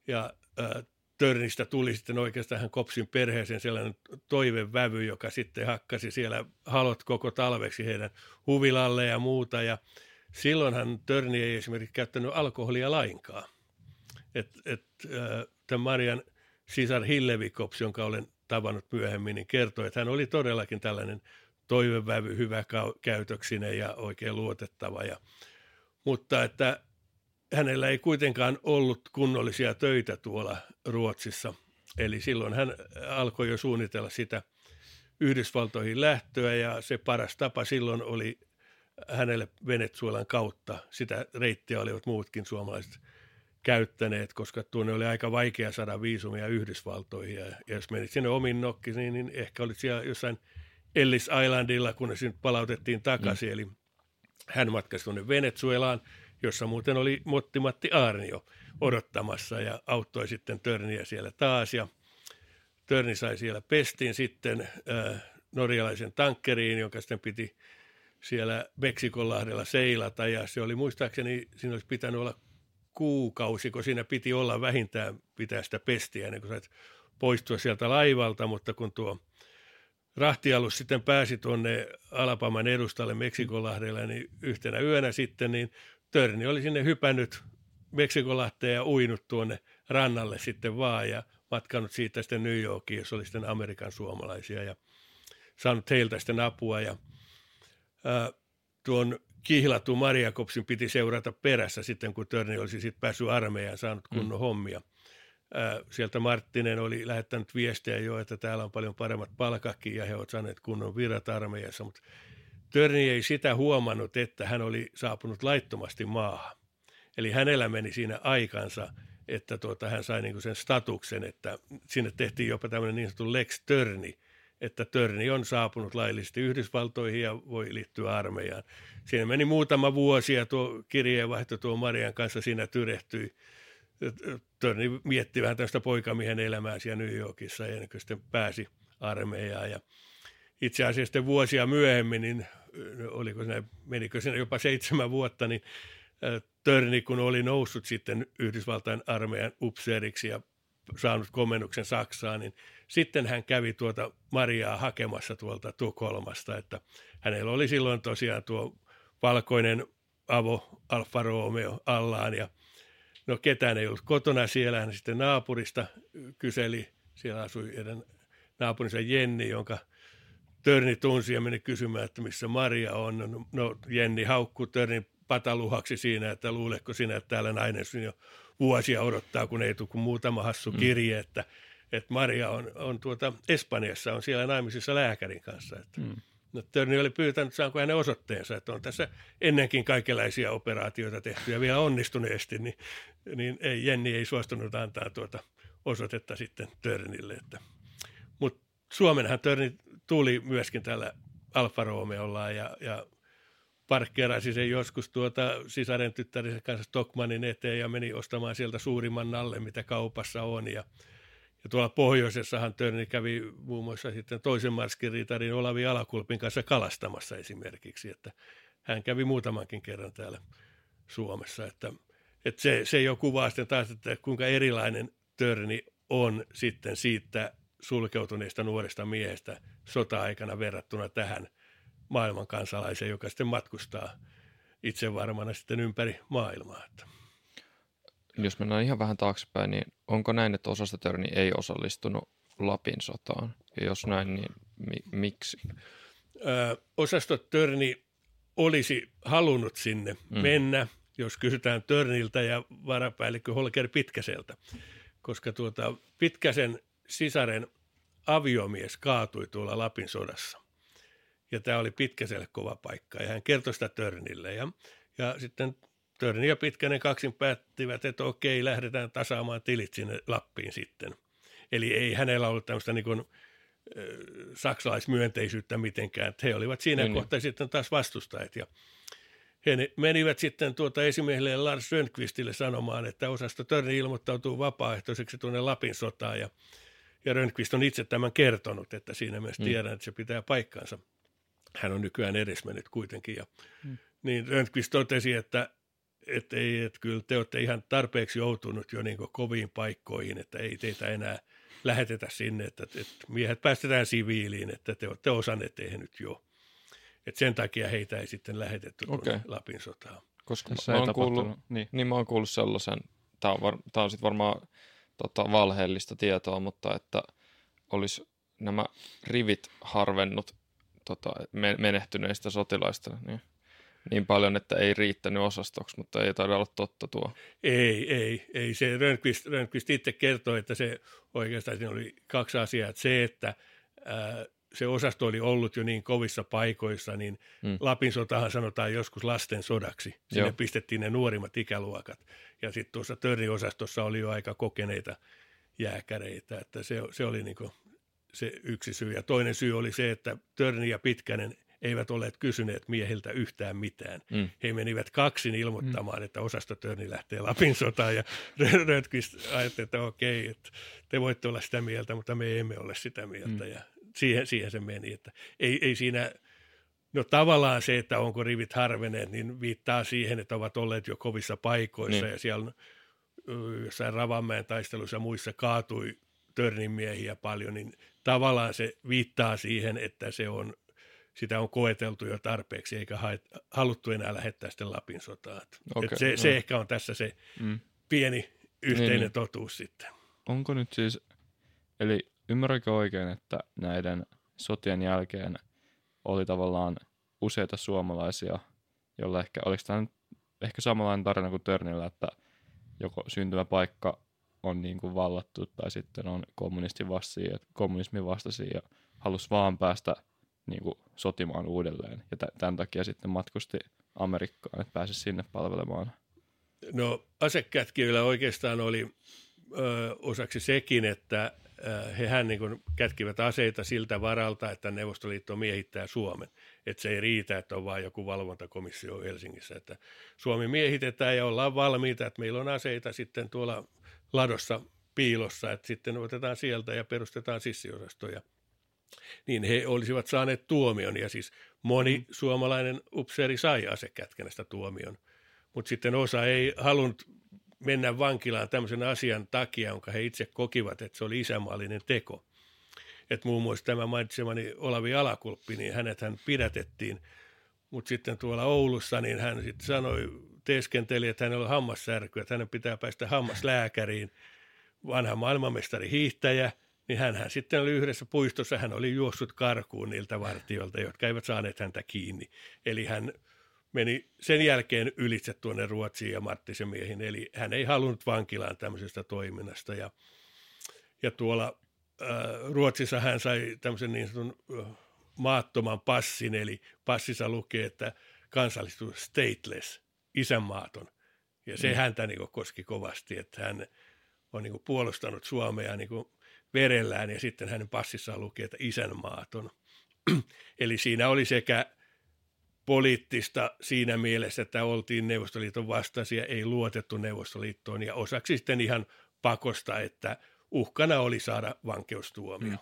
[SPEAKER 2] ja äh, Törnistä tuli sitten oikeastaan Kopsin perheeseen sellainen toivevävy, joka sitten hakkasi siellä halot koko talveksi heidän huvilalle ja muuta. Ja silloinhan Törni ei esimerkiksi käyttänyt alkoholia lainkaan. Et, et, äh, tämän Marian sisar Hillevi Kops, jonka olen tavannut myöhemmin, niin kertoi, että hän oli todellakin tällainen toivevävy, hyvä käytöksinen ja oikein luotettava. Ja, mutta että hänellä ei kuitenkaan ollut kunnollisia töitä tuolla Ruotsissa. Eli silloin hän alkoi jo suunnitella sitä Yhdysvaltoihin lähtöä ja se paras tapa silloin oli hänelle Venezuelan kautta. Sitä reittiä olivat muutkin suomalaiset käyttäneet, koska tuonne oli aika vaikea saada viisumia Yhdysvaltoihin. Ja, jos menit sinne omin nokki, niin, niin ehkä olit siellä jossain Ellis Islandilla, kun ne palautettiin takaisin. Mm. Eli hän matkasi tuonne Venezuelaan jossa muuten oli Motti-Matti Aarnio odottamassa ja auttoi sitten Törniä siellä taas. Ja Törni sai siellä pestiin sitten äh, norjalaisen tankkeriin, jonka sitten piti siellä Meksikonlahdella seilata ja se oli muistaakseni, siinä olisi pitänyt olla kuukausi, kun siinä piti olla vähintään pitää sitä pestiä ennen kuin sait poistua sieltä laivalta, mutta kun tuo rahtialus sitten pääsi tuonne Alapaman edustalle Meksikonlahdella, niin yhtenä yönä sitten niin Törni oli sinne hypännyt Meksikolahteen ja uinut tuonne rannalle sitten vaan ja matkannut siitä sitten New Yorkiin, jos oli sitten Amerikan suomalaisia ja saanut heiltä sitten apua ja ää, tuon kihlattu Maria Kopsin piti seurata perässä sitten, kun Törni olisi sitten päässyt armeijaan saanut mm. kunnon mm. hommia. Ää, sieltä Marttinen oli lähettänyt viestejä jo, että täällä on paljon paremmat palkakin ja he ovat saaneet kunnon virat armeijassa, mutta Törni ei sitä huomannut, että hän oli saapunut laittomasti maahan. Eli hänellä meni siinä aikansa, että tuota, hän sai niin sen statuksen, että sinne tehtiin jopa tämmöinen niin sanottu Lex Törni, että Törni on saapunut laillisesti Yhdysvaltoihin ja voi liittyä armeijaan. Siinä meni muutama vuosi ja tuo kirjeenvaihto tuo Marian kanssa siinä tyrehtyi. Törni mietti vähän tästä poikamiehen elämää siellä New Yorkissa ennen kuin sitten pääsi armeijaan. Ja itse asiassa vuosia myöhemmin, niin oliko se, menikö sinne jopa seitsemän vuotta, niin Törni, kun oli noussut sitten Yhdysvaltain armeijan upseeriksi ja saanut komennuksen Saksaan, niin sitten hän kävi tuota Mariaa hakemassa tuolta Tukholmasta, että hänellä oli silloin tosiaan tuo valkoinen avo Alfa Romeo allaan ja no ketään ei ollut kotona siellä, hän sitten naapurista kyseli, siellä asui eden naapurinsa Jenni, jonka Törni tunsi ja meni kysymään, että missä Maria on. No, no Jenni haukkuu Törnin pataluhaksi siinä, että luuleko sinä, että täällä nainen jo vuosia odottaa, kun ei tule kuin muutama hassu mm. kirje, mm. että, että Maria on, on tuota Espanjassa, on siellä naimisissa lääkärin kanssa. Että, mm. no, Törni oli pyytänyt, saanko hänen osoitteensa, että on tässä ennenkin kaikenlaisia operaatioita tehty ja vielä onnistuneesti, niin, niin ei, Jenni ei suostunut antaa tuota osoitetta sitten Törnille. Että. Mutta Suomenhan Törni tuli myöskin tällä Alfa Romeolla ja, ja parkkeerasi sen joskus tuota sisaren tyttärisen kanssa Stockmanin eteen ja meni ostamaan sieltä suurimman nalle, mitä kaupassa on. Ja, ja tuolla pohjoisessahan Törni kävi muun muassa sitten toisen marskiriitarin Olavi Alakulpin kanssa kalastamassa esimerkiksi, että hän kävi muutamankin kerran täällä Suomessa, että, että se, se jo kuvaa sitten taas, että kuinka erilainen Törni on sitten siitä sulkeutuneesta nuoresta miehestä sota-aikana verrattuna tähän maailman kansalaiseen, joka sitten matkustaa itse varmana sitten ympäri maailmaa.
[SPEAKER 5] Jos mennään ihan vähän taaksepäin, niin onko näin, että osastotörni ei osallistunut Lapin sotaan? Ja jos näin, niin mi- miksi?
[SPEAKER 2] Ö, osastotörni olisi halunnut sinne mm. mennä, jos kysytään Törniltä ja varapäällikkö Holger Pitkäseltä, koska tuota, Pitkäsen sisaren aviomies kaatui tuolla Lapin sodassa. Ja tämä oli Pitkäselle kova paikka ja hän kertoi sitä Törnille. Ja, ja sitten Törni ja Pitkänen kaksin päättivät, että okei, lähdetään tasaamaan tilit sinne Lappiin sitten. Eli ei hänellä ollut tämmöistä niin kuin, saksalaismyönteisyyttä mitenkään. He olivat siinä niin. kohtaa sitten taas vastustajat. Ja he menivät sitten tuota esimiehelle Lars Rönnqvistille sanomaan, että osasto Törni ilmoittautuu vapaaehtoiseksi tuonne Lapin sotaan. Ja, ja Rönnqvist on itse tämän kertonut, että siinä myös mm. tiedän, että se pitää paikkansa hän on nykyään edesmennyt kuitenkin. Ja, mm. Niin Röntqvist totesi, että, että, ei, että kyllä te olette ihan tarpeeksi joutunut jo niin koviin paikkoihin, että ei teitä enää lähetetä sinne, että, että miehet päästetään siviiliin, että te olette osanneet tehnyt jo. Että sen takia heitä ei sitten lähetetty okay. Lapin sotaan.
[SPEAKER 5] Koska Tässä mä, oon kuullut, niin. niin mä oon kuullut sellaisen, tämä on, var, tää on sitten varmaan tota, valheellista tietoa, mutta että olisi nämä rivit harvennut tota, menehtyneistä sotilaista niin, niin paljon, että ei riittänyt osastoksi, mutta ei taida olla totta tuo.
[SPEAKER 2] Ei, ei, ei. Se Rönnqvist, Rönnqvist itse kertoi, että se oikeastaan siinä oli kaksi asiaa. Se, että ää, se osasto oli ollut jo niin kovissa paikoissa, niin mm. Lapin sotahan sanotaan joskus lasten sodaksi. Sinne Joo. pistettiin ne nuorimmat ikäluokat. Ja sitten tuossa Törri-osastossa oli jo aika kokeneita jääkäreitä, että se, se oli niin se yksi syy. Ja toinen syy oli se, että Törni ja Pitkänen eivät olleet kysyneet miehiltä yhtään mitään. Mm. He menivät kaksin ilmoittamaan, mm. että osasto Törni lähtee Lapin sotaan ja Rötkvist ajatteli, että okei, että te voitte olla sitä mieltä, mutta me emme ole sitä mieltä mm. ja siihen, siihen se meni, että ei, ei siinä, no tavallaan se, että onko rivit harveneet, niin viittaa siihen, että ovat olleet jo kovissa paikoissa niin. ja siellä jossain Ravanmäen taisteluissa ja muissa kaatui Törnin miehiä paljon, niin tavallaan se viittaa siihen, että se on, sitä on koeteltu jo tarpeeksi, eikä haet, haluttu enää lähettää sitten Lapin sotaan. Okay, se, no. se ehkä on tässä se mm. pieni yhteinen niin, totuus sitten.
[SPEAKER 3] Onko nyt siis, eli ymmärränkö oikein, että näiden sotien jälkeen oli tavallaan useita suomalaisia, joilla ehkä, oliko tämä ehkä samanlainen tarina kuin Törnillä, että joko syntymäpaikka on niin kuin vallattu tai sitten on kommunistin vastaisia, kommunismin vastaisia ja halusi vaan päästä niin kuin sotimaan uudelleen. Ja tämän takia sitten matkusti Amerikkaan, että pääsi sinne palvelemaan.
[SPEAKER 2] No asekätkijöillä oikeastaan oli ö, osaksi sekin, että hehän niin kuin kätkivät aseita siltä varalta, että Neuvostoliitto miehittää Suomen. Että se ei riitä, että on vain joku valvontakomissio Helsingissä. Että Suomi miehitetään ja ollaan valmiita, että meillä on aseita sitten tuolla ladossa piilossa, että sitten otetaan sieltä ja perustetaan sissiosastoja. Niin he olisivat saaneet tuomion ja siis moni mm. suomalainen upseeri sai asekätkennästä tuomion, mutta sitten osa ei halunnut mennä vankilaan tämmöisen asian takia, jonka he itse kokivat, että se oli isämaallinen teko. Että muun muassa tämä mainitsemani Olavi Alakulppi, niin hänet hän pidätettiin, mutta sitten tuolla Oulussa, niin hän sitten sanoi teeskenteli, että hänellä on hammassärky, että hänen pitää päästä hammaslääkäriin. Vanha maailmanmestari hiihtäjä, niin hän sitten oli yhdessä puistossa, hän oli juossut karkuun niiltä vartijoilta, jotka eivät saaneet häntä kiinni. Eli hän meni sen jälkeen ylitse tuonne Ruotsiin ja Marttisen miehin, eli hän ei halunnut vankilaan tämmöisestä toiminnasta. Ja, ja tuolla äh, Ruotsissa hän sai tämmöisen niin sanotun äh, maattoman passin, eli passissa lukee, että kansallistus stateless, isänmaaton. Ja se mm. häntä niin koski kovasti, että hän on niin puolustanut Suomea niin verellään ja sitten hänen passissaan lukee, että isänmaaton. Eli siinä oli sekä poliittista siinä mielessä, että oltiin Neuvostoliiton vastaisia, ei luotettu Neuvostoliittoon ja osaksi sitten ihan pakosta, että uhkana oli saada vankeustuomio. Mm.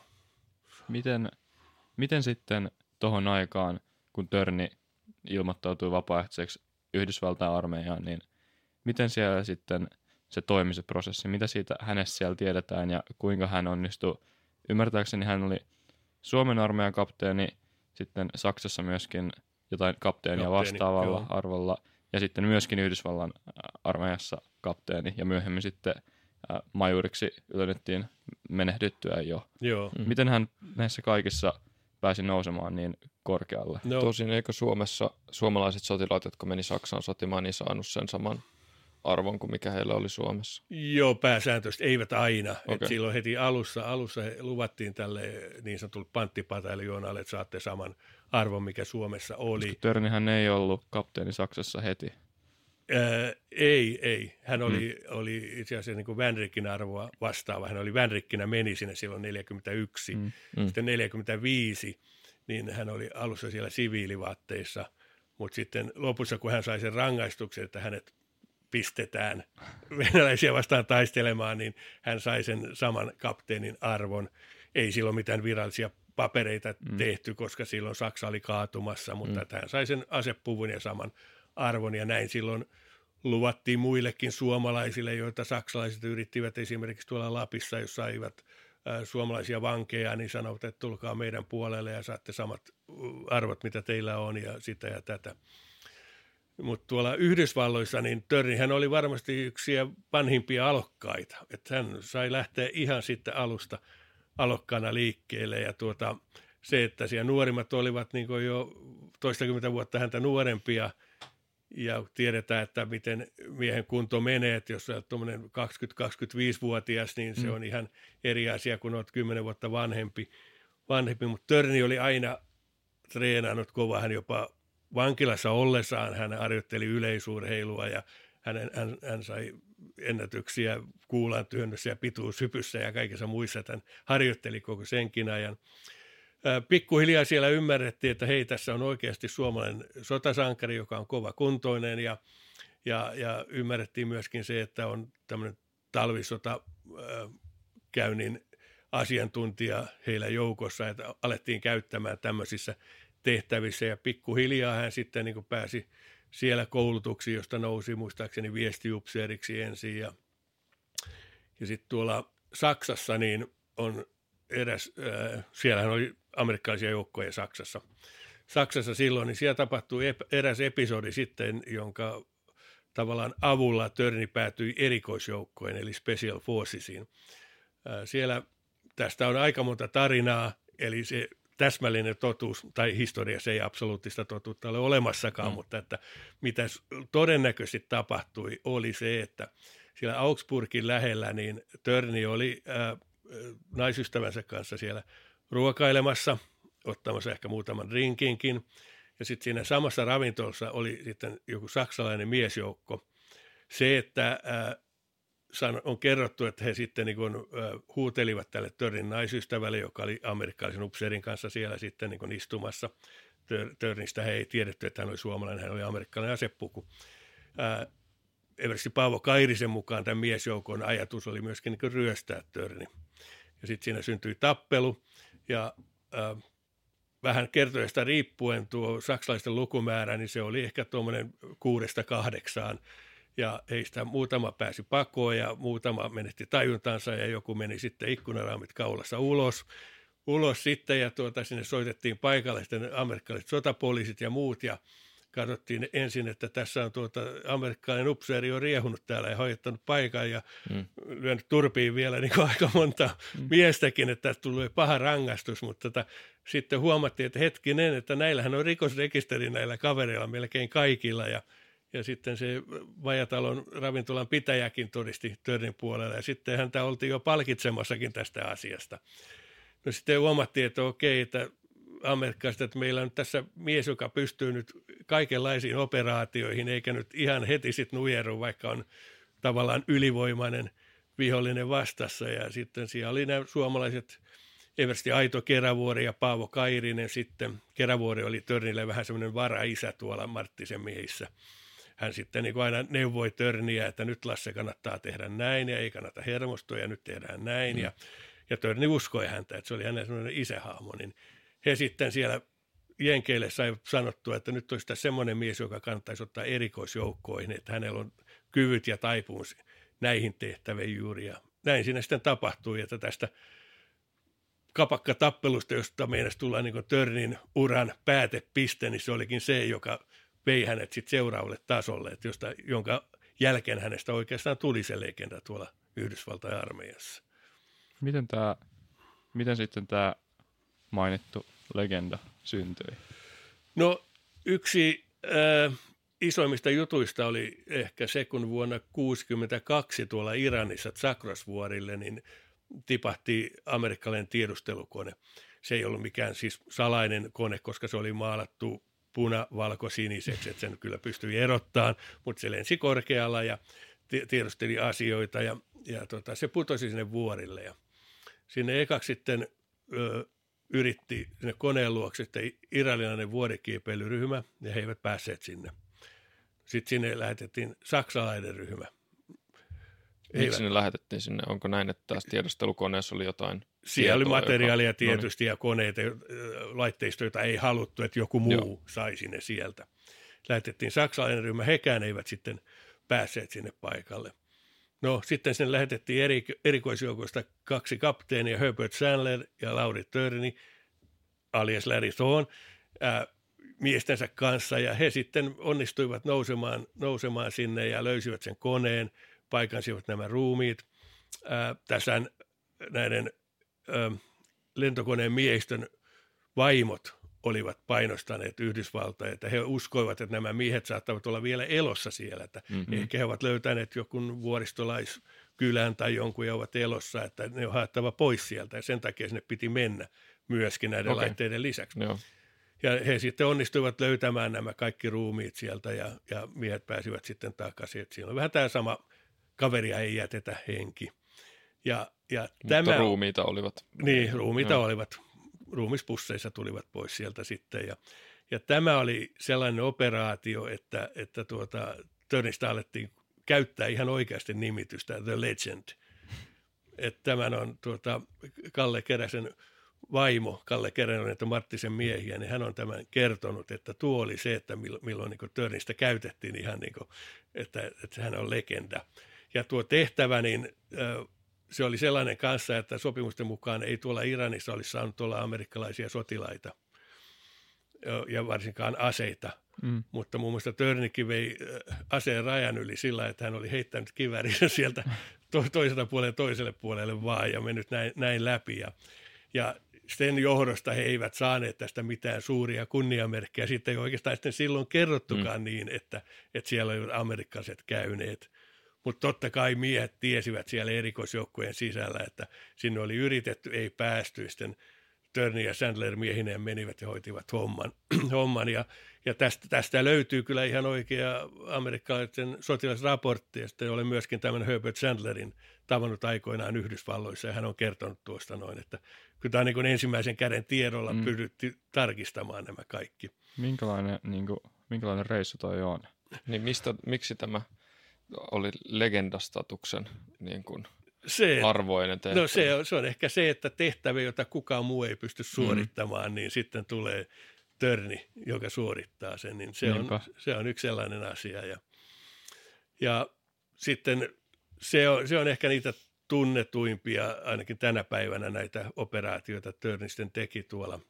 [SPEAKER 3] Miten, miten sitten tuohon aikaan, kun Törni ilmoittautui vapaaehtoiseksi Yhdysvaltain armeijaan, niin miten siellä sitten se toimi se prosessi, mitä siitä hänestä siellä tiedetään ja kuinka hän onnistui. Ymmärtääkseni hän oli Suomen armeijan kapteeni, sitten Saksassa myöskin jotain kapteenia kapteeni, vastaavalla joo. arvolla, ja sitten myöskin Yhdysvallan armeijassa kapteeni, ja myöhemmin sitten majuriksi ylennettiin menehdyttyä jo.
[SPEAKER 2] Joo.
[SPEAKER 3] Mm. Miten hän näissä kaikissa pääsi nousemaan niin korkealle?
[SPEAKER 5] No. Tosin eikö Suomessa suomalaiset sotilaat, jotka meni Saksaan sotimaan, niin saanut sen saman arvon kuin mikä heillä oli Suomessa?
[SPEAKER 2] Joo, pääsääntöisesti eivät aina. Okay. Et silloin heti alussa, alussa luvattiin tälle niin sanotulle panttipataljoonalle, että saatte saman arvon, mikä Suomessa oli.
[SPEAKER 3] Törnihän ei ollut kapteeni Saksassa heti.
[SPEAKER 2] Ää, ei, ei. Hän oli, mm. oli itse asiassa niin kuin Vänrikin arvoa vastaava. Hän oli Vänrikkinä meni sinne silloin 41. Mm. Mm. Sitten 45, niin hän oli alussa siellä siviilivaatteissa. Mutta sitten lopussa, kun hän sai sen rangaistuksen, että hänet pistetään venäläisiä vastaan taistelemaan, niin hän sai sen saman kapteenin arvon. Ei silloin mitään virallisia papereita mm. tehty, koska silloin Saksa oli kaatumassa, mutta mm. hän sai sen asepuvun ja saman arvon ja näin silloin luvattiin muillekin suomalaisille, joita saksalaiset yrittivät esimerkiksi tuolla Lapissa, jos saivat suomalaisia vankeja, niin sanovat, että tulkaa meidän puolelle ja saatte samat arvot, mitä teillä on ja sitä ja tätä. Mutta tuolla Yhdysvalloissa, niin Törnihän oli varmasti yksi vanhimpia alokkaita. Että hän sai lähteä ihan sitten alusta alokkaana liikkeelle. Ja tuota, se, että siellä nuorimmat olivat niin jo toistakymmentä vuotta häntä nuorempia, ja tiedetään, että miten miehen kunto menee, että jos olet tuommoinen 20-25-vuotias, niin se mm. on ihan eri asia, kun olet 10 vuotta vanhempi. vanhempi. Mutta Törni oli aina treenannut kova, hän jopa vankilassa ollessaan hän harjoitteli yleisurheilua ja hän, hän, hän sai ennätyksiä kuulan työnnössä ja pituushypyssä ja kaikissa muissa. Hän harjoitteli koko senkin ajan. Pikkuhiljaa siellä ymmärrettiin, että hei, tässä on oikeasti suomalainen sotasankari, joka on kova kuntoinen ja, ja, ja ymmärrettiin myöskin se, että on tämmöinen talvisota käynnin asiantuntija heillä joukossa, että alettiin käyttämään tämmöisissä tehtävissä ja pikkuhiljaa hän sitten niin pääsi siellä koulutuksiin, josta nousi muistaakseni viestiupseeriksi ensin ja, ja sitten tuolla Saksassa niin on eräs, äh, siellähän oli amerikkalaisia joukkoja Saksassa. Saksassa silloin, niin siellä tapahtui ep, eräs episodi sitten, jonka tavallaan avulla Törni päätyi erikoisjoukkojen, eli Special Forcesiin. Äh, siellä tästä on aika monta tarinaa, eli se täsmällinen totuus, tai historiassa ei absoluuttista totuutta ole olemassakaan, mm. mutta että mitä todennäköisesti tapahtui, oli se, että siellä Augsburgin lähellä niin Törni oli äh, naisystävänsä kanssa siellä ruokailemassa, ottamassa ehkä muutaman rinkinkin, ja sitten siinä samassa ravintolassa oli sitten joku saksalainen miesjoukko. Se, että äh, on kerrottu, että he sitten niin kuin, huutelivat tälle Törnin naisystävälle, joka oli amerikkalaisen upseerin kanssa siellä sitten niin kuin istumassa. Törnistä he ei tiedetty, että hän oli suomalainen, hän oli amerikkalainen asepuku. Eversti Paavo Kairisen mukaan tämän miesjoukon ajatus oli myöskin niin ryöstää Törni. Ja sitten siinä syntyi tappelu ja äh, vähän kertojasta riippuen tuo saksalaisten lukumäärä, niin se oli ehkä tuommoinen kuudesta kahdeksaan ja heistä muutama pääsi pakoon ja muutama menetti tajuntansa ja joku meni sitten ikkunaraamit kaulassa ulos, ulos sitten ja tuota, sinne soitettiin paikallisten amerikkalaiset sotapoliisit ja muut ja katsottiin ensin, että tässä on tuota, amerikkalainen upseeri on riehunut täällä ja hoitanut paikan ja mm. lyönyt turpiin vielä niin aika monta mm. miestäkin, että tästä tuli paha rangaistus, mutta tota, sitten huomattiin, että hetkinen, että näillähän on rikosrekisteri näillä kavereilla melkein kaikilla ja ja sitten se Vajatalon ravintolan pitäjäkin todisti Törnin puolella ja sitten häntä oltiin jo palkitsemassakin tästä asiasta. No sitten huomattiin, että okei, että amerikkalaiset, että meillä on tässä mies, joka pystyy nyt kaikenlaisiin operaatioihin, eikä nyt ihan heti sitten nujeru, vaikka on tavallaan ylivoimainen vihollinen vastassa. Ja sitten siellä oli nämä suomalaiset, Eversti Aito Kerävuori ja Paavo Kairinen sitten. Kerävuori oli Törnille vähän semmoinen varaisä tuolla Marttisen miehissä. Hän sitten niin kuin aina neuvoi Törniä, että nyt Lasse kannattaa tehdä näin ja ei kannata hermostua ja nyt tehdään näin. Mm. Ja, ja Törni uskoi häntä, että se oli hänen semmoinen isähahmo, niin he sitten siellä Jenkeille sai sanottua, että nyt olisi semmoinen mies, joka kannattaisi ottaa erikoisjoukkoihin, että hänellä on kyvyt ja taipumus näihin tehtäviin juuri. Ja näin siinä sitten tapahtui, että tästä kapakkatappelusta, josta meinasi tulla niin Törnin uran päätepiste, niin se olikin se, joka vei hänet sitten seuraavalle tasolle, että josta, jonka jälkeen hänestä oikeastaan tuli se legenda tuolla Yhdysvaltain armeijassa.
[SPEAKER 3] Miten, tämä, miten sitten tämä mainittu legenda syntyi?
[SPEAKER 2] No yksi äh, isoimmista jutuista oli ehkä se, kun vuonna 1962 tuolla Iranissa Zakrosvuorille niin tipahti amerikkalainen tiedustelukone. Se ei ollut mikään siis salainen kone, koska se oli maalattu puna-valko-siniseksi, että sen kyllä pystyi erottamaan, mutta se lensi korkealla ja tiedusteli asioita ja, ja tota, se putosi sinne vuorille ja sinne ekaksi sitten ö, yritti sinne koneen luokse sitten iranilainen vuorikiipeilyryhmä ja he eivät päässeet sinne. Sitten sinne lähetettiin saksalainen ryhmä.
[SPEAKER 5] Miksi Eivät. sinne lähetettiin sinne? Onko näin, että tässä tiedustelukoneessa oli jotain
[SPEAKER 2] Siellä tietoa, oli materiaalia joka... tietysti no niin. ja koneita, laitteistoja, joita ei haluttu, että joku muu Joo. sai sinne sieltä. Lähetettiin saksalainen ryhmä, hekään eivät sitten päässeet sinne paikalle. No sitten sinne lähetettiin eri, erikoisjoukoista kaksi kapteenia, Herbert Sandler ja Lauri Törni, alias Larry Thorne, ää, miestensä kanssa ja he sitten onnistuivat nousemaan, nousemaan sinne ja löysivät sen koneen, paikansivat nämä ruumiit. Ää, tässä näiden ää, lentokoneen miehistön vaimot olivat painostaneet Yhdysvaltain, että he uskoivat, että nämä miehet saattavat olla vielä elossa siellä, että mm-hmm. ehkä he ovat löytäneet jonkun vuoristolaiskylän tai jonkun ja ovat elossa, että ne on haettava pois sieltä ja sen takia sinne piti mennä myöskin näiden okay. laitteiden lisäksi. Joo. Ja he sitten onnistuivat löytämään nämä kaikki ruumiit sieltä ja, ja miehet pääsivät sitten takaisin. Että siinä on vähän tämä sama, kaveria ei jätetä henki. Ja, ja
[SPEAKER 5] Mutta tämä, ruumiita olivat.
[SPEAKER 2] Niin, ruumiita Joo. olivat ruumispusseissa tulivat pois sieltä sitten. Ja, ja tämä oli sellainen operaatio, että, että tuota, Törnistä alettiin käyttää ihan oikeasti nimitystä The Legend. Että tämän on tuota, Kalle Keräsen vaimo, Kalle Keränen, että Marttisen miehiä, niin hän on tämän kertonut, että tuo oli se, että milloin niin Törnistä käytettiin ihan niin kuin, että, että hän on legenda. Ja tuo tehtävä, niin se oli sellainen kanssa, että sopimusten mukaan ei tuolla Iranissa olisi saanut olla amerikkalaisia sotilaita ja varsinkaan aseita. Mm. Mutta muun muassa Törnikin vei aseen rajan yli sillä, että hän oli heittänyt kivärinsä sieltä to- toiselta puolelle toiselle puolelle vaan ja mennyt näin, näin läpi. Ja, ja sen johdosta he eivät saaneet tästä mitään suuria kunniamerkkejä. Sitten ei oikeastaan sitten silloin kerrottukaan mm. niin, että, että siellä olivat amerikkalaiset käyneet. Mutta totta kai miehet tiesivät siellä erikoisjoukkojen sisällä, että sinne oli yritetty, ei päästy. Sitten Törni ja Sandler miehineen menivät ja hoitivat homman. homman. Ja, ja tästä, tästä, löytyy kyllä ihan oikea amerikkalaisen sotilasraportti. Ja sitten olen myöskin tämän Herbert Sandlerin tavannut aikoinaan Yhdysvalloissa ja hän on kertonut tuosta noin, että kyllä tämä on niin ensimmäisen käden tiedolla mm. pyritty tarkistamaan nämä kaikki.
[SPEAKER 3] Minkälainen, niin kuin, minkälainen reissu toi on?
[SPEAKER 5] Niin mistä, miksi tämä oli legendastatuksen niin kuin
[SPEAKER 2] se,
[SPEAKER 5] arvoinen tehtävä.
[SPEAKER 2] No se on, se on ehkä se, että tehtävä, jota kukaan muu ei pysty mm. suorittamaan, mm. niin sitten tulee törni, joka suorittaa sen, niin se, on, se on yksi sellainen asia. Ja, ja sitten se on, se on ehkä niitä tunnetuimpia, ainakin tänä päivänä näitä operaatioita Törnisten teki tuolla,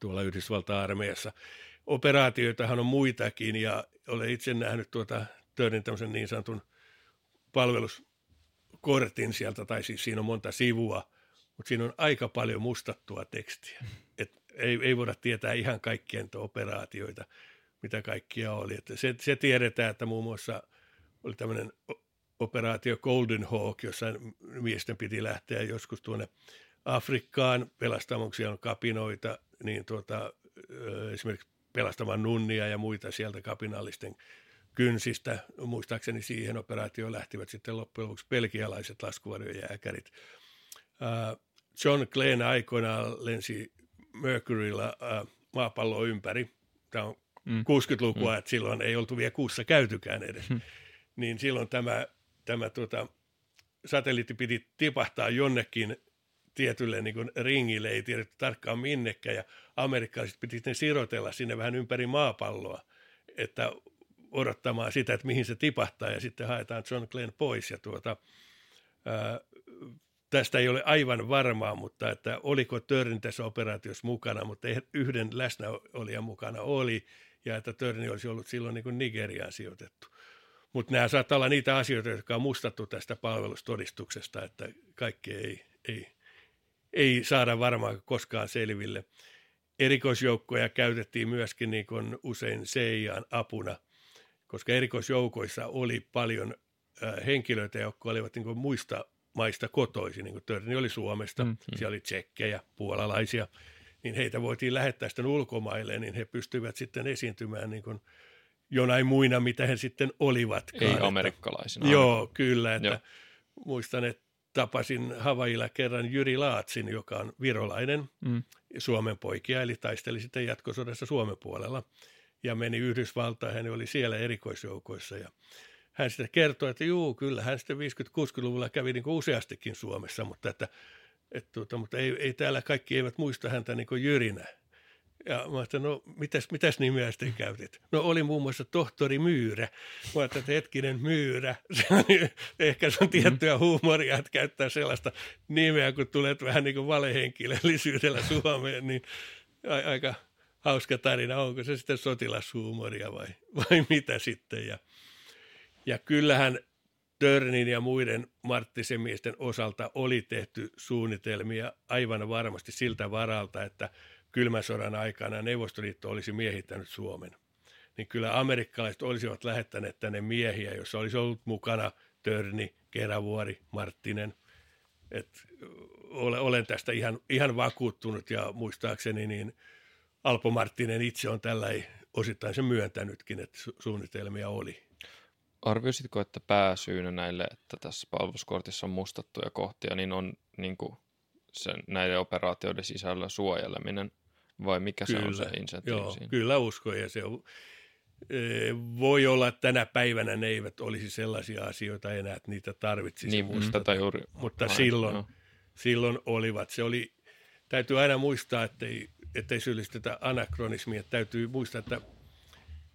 [SPEAKER 2] tuolla Yhdysvaltain armeijassa operaatioitahan on muitakin ja olen itse nähnyt tuota Törnin tämmöisen niin sanotun palveluskortin sieltä, tai siis siinä on monta sivua, mutta siinä on aika paljon mustattua tekstiä. Et ei, ei voida tietää ihan kaikkien operaatioita, mitä kaikkia oli. Et se, se tiedetään, että muun muassa oli tämmöinen operaatio Golden Hawk, jossa miesten piti lähteä joskus tuonne Afrikkaan pelastamaan, siellä on kapinoita, niin tuota, esimerkiksi pelastamaan nunnia ja muita sieltä kapinallisten kynsistä. Muistaakseni siihen operaatioon lähtivät sitten loppujen lopuksi belgialaiset laskuvarjojääkärit. John Glenn aikoinaan lensi Mercurylla maapalloa ympäri. Tämä on mm. 60-lukua, mm. että silloin ei oltu vielä kuussa käytykään edes. Mm. Niin silloin tämä, tämä tuota, satelliitti piti tipahtaa jonnekin tietylle niin kuin ringille, ei tiedetty tarkkaan minnekään, ja amerikkalaiset piti ne sirotella sinne vähän ympäri maapalloa, että odottamaan sitä, että mihin se tipahtaa, ja sitten haetaan John Glenn pois, ja tuota, ää, tästä ei ole aivan varmaa, mutta että oliko Törni tässä operaatiossa mukana, mutta yhden läsnäolijan mukana oli, ja että Törni olisi ollut silloin niin kuin Nigeriaan sijoitettu. Mutta nämä saattaa olla niitä asioita, jotka on mustattu tästä palvelustodistuksesta, että kaikki ei, ei ei saada varmaan koskaan selville. Erikoisjoukkoja käytettiin myöskin niin kuin usein CIAn apuna, koska erikoisjoukoissa oli paljon henkilöitä, jotka olivat niin kuin muista maista kotoisin, niin kuin Törni oli Suomesta, mm, mm. siellä oli tsekkejä, puolalaisia, niin heitä voitiin lähettää sitten ulkomaille, niin he pystyivät sitten esiintymään niin kuin jonain muina, mitä he sitten olivat.
[SPEAKER 5] Ei amerikkalaisina.
[SPEAKER 2] Joo, kyllä. Että Joo. Muistan, että tapasin Havailla kerran Jyri Laatsin, joka on virolainen mm. Suomen poikia, eli taisteli sitten jatkosodassa Suomen puolella ja meni Yhdysvaltaan, hän oli siellä erikoisjoukoissa ja hän sitten kertoi, että juu, kyllä hän sitten 50-60-luvulla kävi niin useastikin Suomessa, mutta, että, että, tuota, mutta ei, ei täällä kaikki eivät muista häntä niin kuin Jyrinä. Ja mä ajattelin, no mitäs, mitäs nimeä sitten käytit? No oli muun muassa tohtori Myyrä. Mä ajattelin, että hetkinen Myyrä. Se on, ehkä se on tiettyä mm. huumoria, että käyttää sellaista nimeä, kun tulet vähän niin kuin valehenkilöllisyydellä Suomeen, niin aika hauska tarina. Onko se sitten sotilashuumoria vai, vai mitä sitten? Ja, ja kyllähän Törnin ja muiden Marttisen miesten osalta oli tehty suunnitelmia aivan varmasti siltä varalta, että – kylmän sodan aikana Neuvostoliitto olisi miehittänyt Suomen, niin kyllä amerikkalaiset olisivat lähettäneet tänne miehiä, jos olisi ollut mukana Törni, Kerävuori, Marttinen. Et olen tästä ihan, ihan vakuuttunut ja muistaakseni niin Alpo Marttinen itse on tällä osittain se myöntänytkin, että su- suunnitelmia oli.
[SPEAKER 5] Arvioisitko, että pääsyynä näille, että tässä palveluskortissa on mustattuja kohtia, niin on niin kuin sen, näiden operaatioiden sisällä suojeleminen vai mikä kyllä, se on se insentiivi joo, siinä?
[SPEAKER 2] Kyllä uskon ja se on, e, voi olla, että tänä päivänä ne eivät olisi sellaisia asioita enää, että niitä tarvitsisi.
[SPEAKER 5] Niin, mutta, tätä juuri.
[SPEAKER 2] Mutta Aina, silloin, silloin olivat. Se oli, täytyy aina muistaa, ettei, syyllistetä anakronismia. Täytyy muistaa, että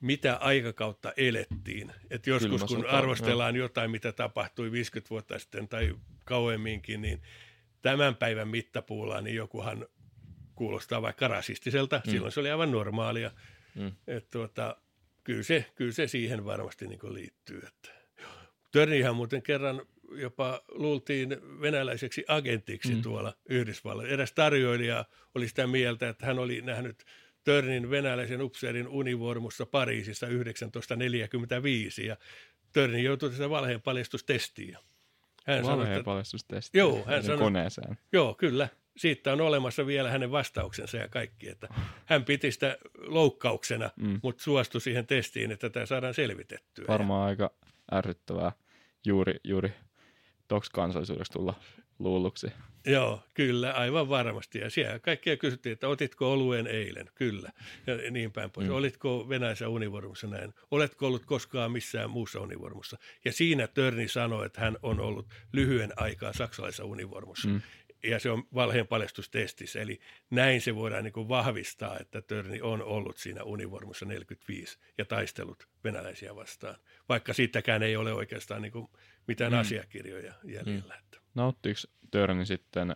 [SPEAKER 2] mitä aikakautta elettiin. Että joskus Kylmä kun arvostellaan no. jotain, mitä tapahtui 50 vuotta sitten tai kauemminkin, niin tämän päivän mittapuulla, niin jokuhan kuulostaa vaikka rasistiselta. Mm. Silloin se oli aivan normaalia. Mm. Et tuota, kyllä, se, kyllä se siihen varmasti niin liittyy. Että. Törnihän muuten kerran jopa luultiin venäläiseksi agentiksi mm. tuolla Yhdysvalloissa. Eräs tarjoilija oli sitä mieltä, että hän oli nähnyt Törnin venäläisen upseerin univormussa Pariisissa 1945 ja Törni joutui tässä valheen paljastustestiin.
[SPEAKER 3] Hän valheen paljastustestiin?
[SPEAKER 2] Joo, hän sanoi, koneeseen. Joo, kyllä siitä on olemassa vielä hänen vastauksensa ja kaikki, että hän piti sitä loukkauksena, mm. mutta suostui siihen testiin, että tämä saadaan selvitettyä.
[SPEAKER 3] Varmaan ja... aika ärsyttävää juuri, juuri toks kansallisuudessa tulla luulluksi.
[SPEAKER 2] Joo, kyllä, aivan varmasti. Ja siellä kaikkia kysyttiin, että otitko oluen eilen? Kyllä. Ja niin päin pois. Mm. Olitko Venäjässä univormussa näin? Oletko ollut koskaan missään muussa univormussa? Ja siinä Törni sanoi, että hän on ollut lyhyen aikaa saksalaisessa univormussa. Mm ja se on valheen paljastustestissä, eli näin se voidaan niin kuin vahvistaa, että Törni on ollut siinä univormussa 45 ja taistellut venäläisiä vastaan, vaikka siitäkään ei ole oikeastaan niin kuin mitään mm. asiakirjoja jäljellä. Mm.
[SPEAKER 3] Nauttiiko Törni sitten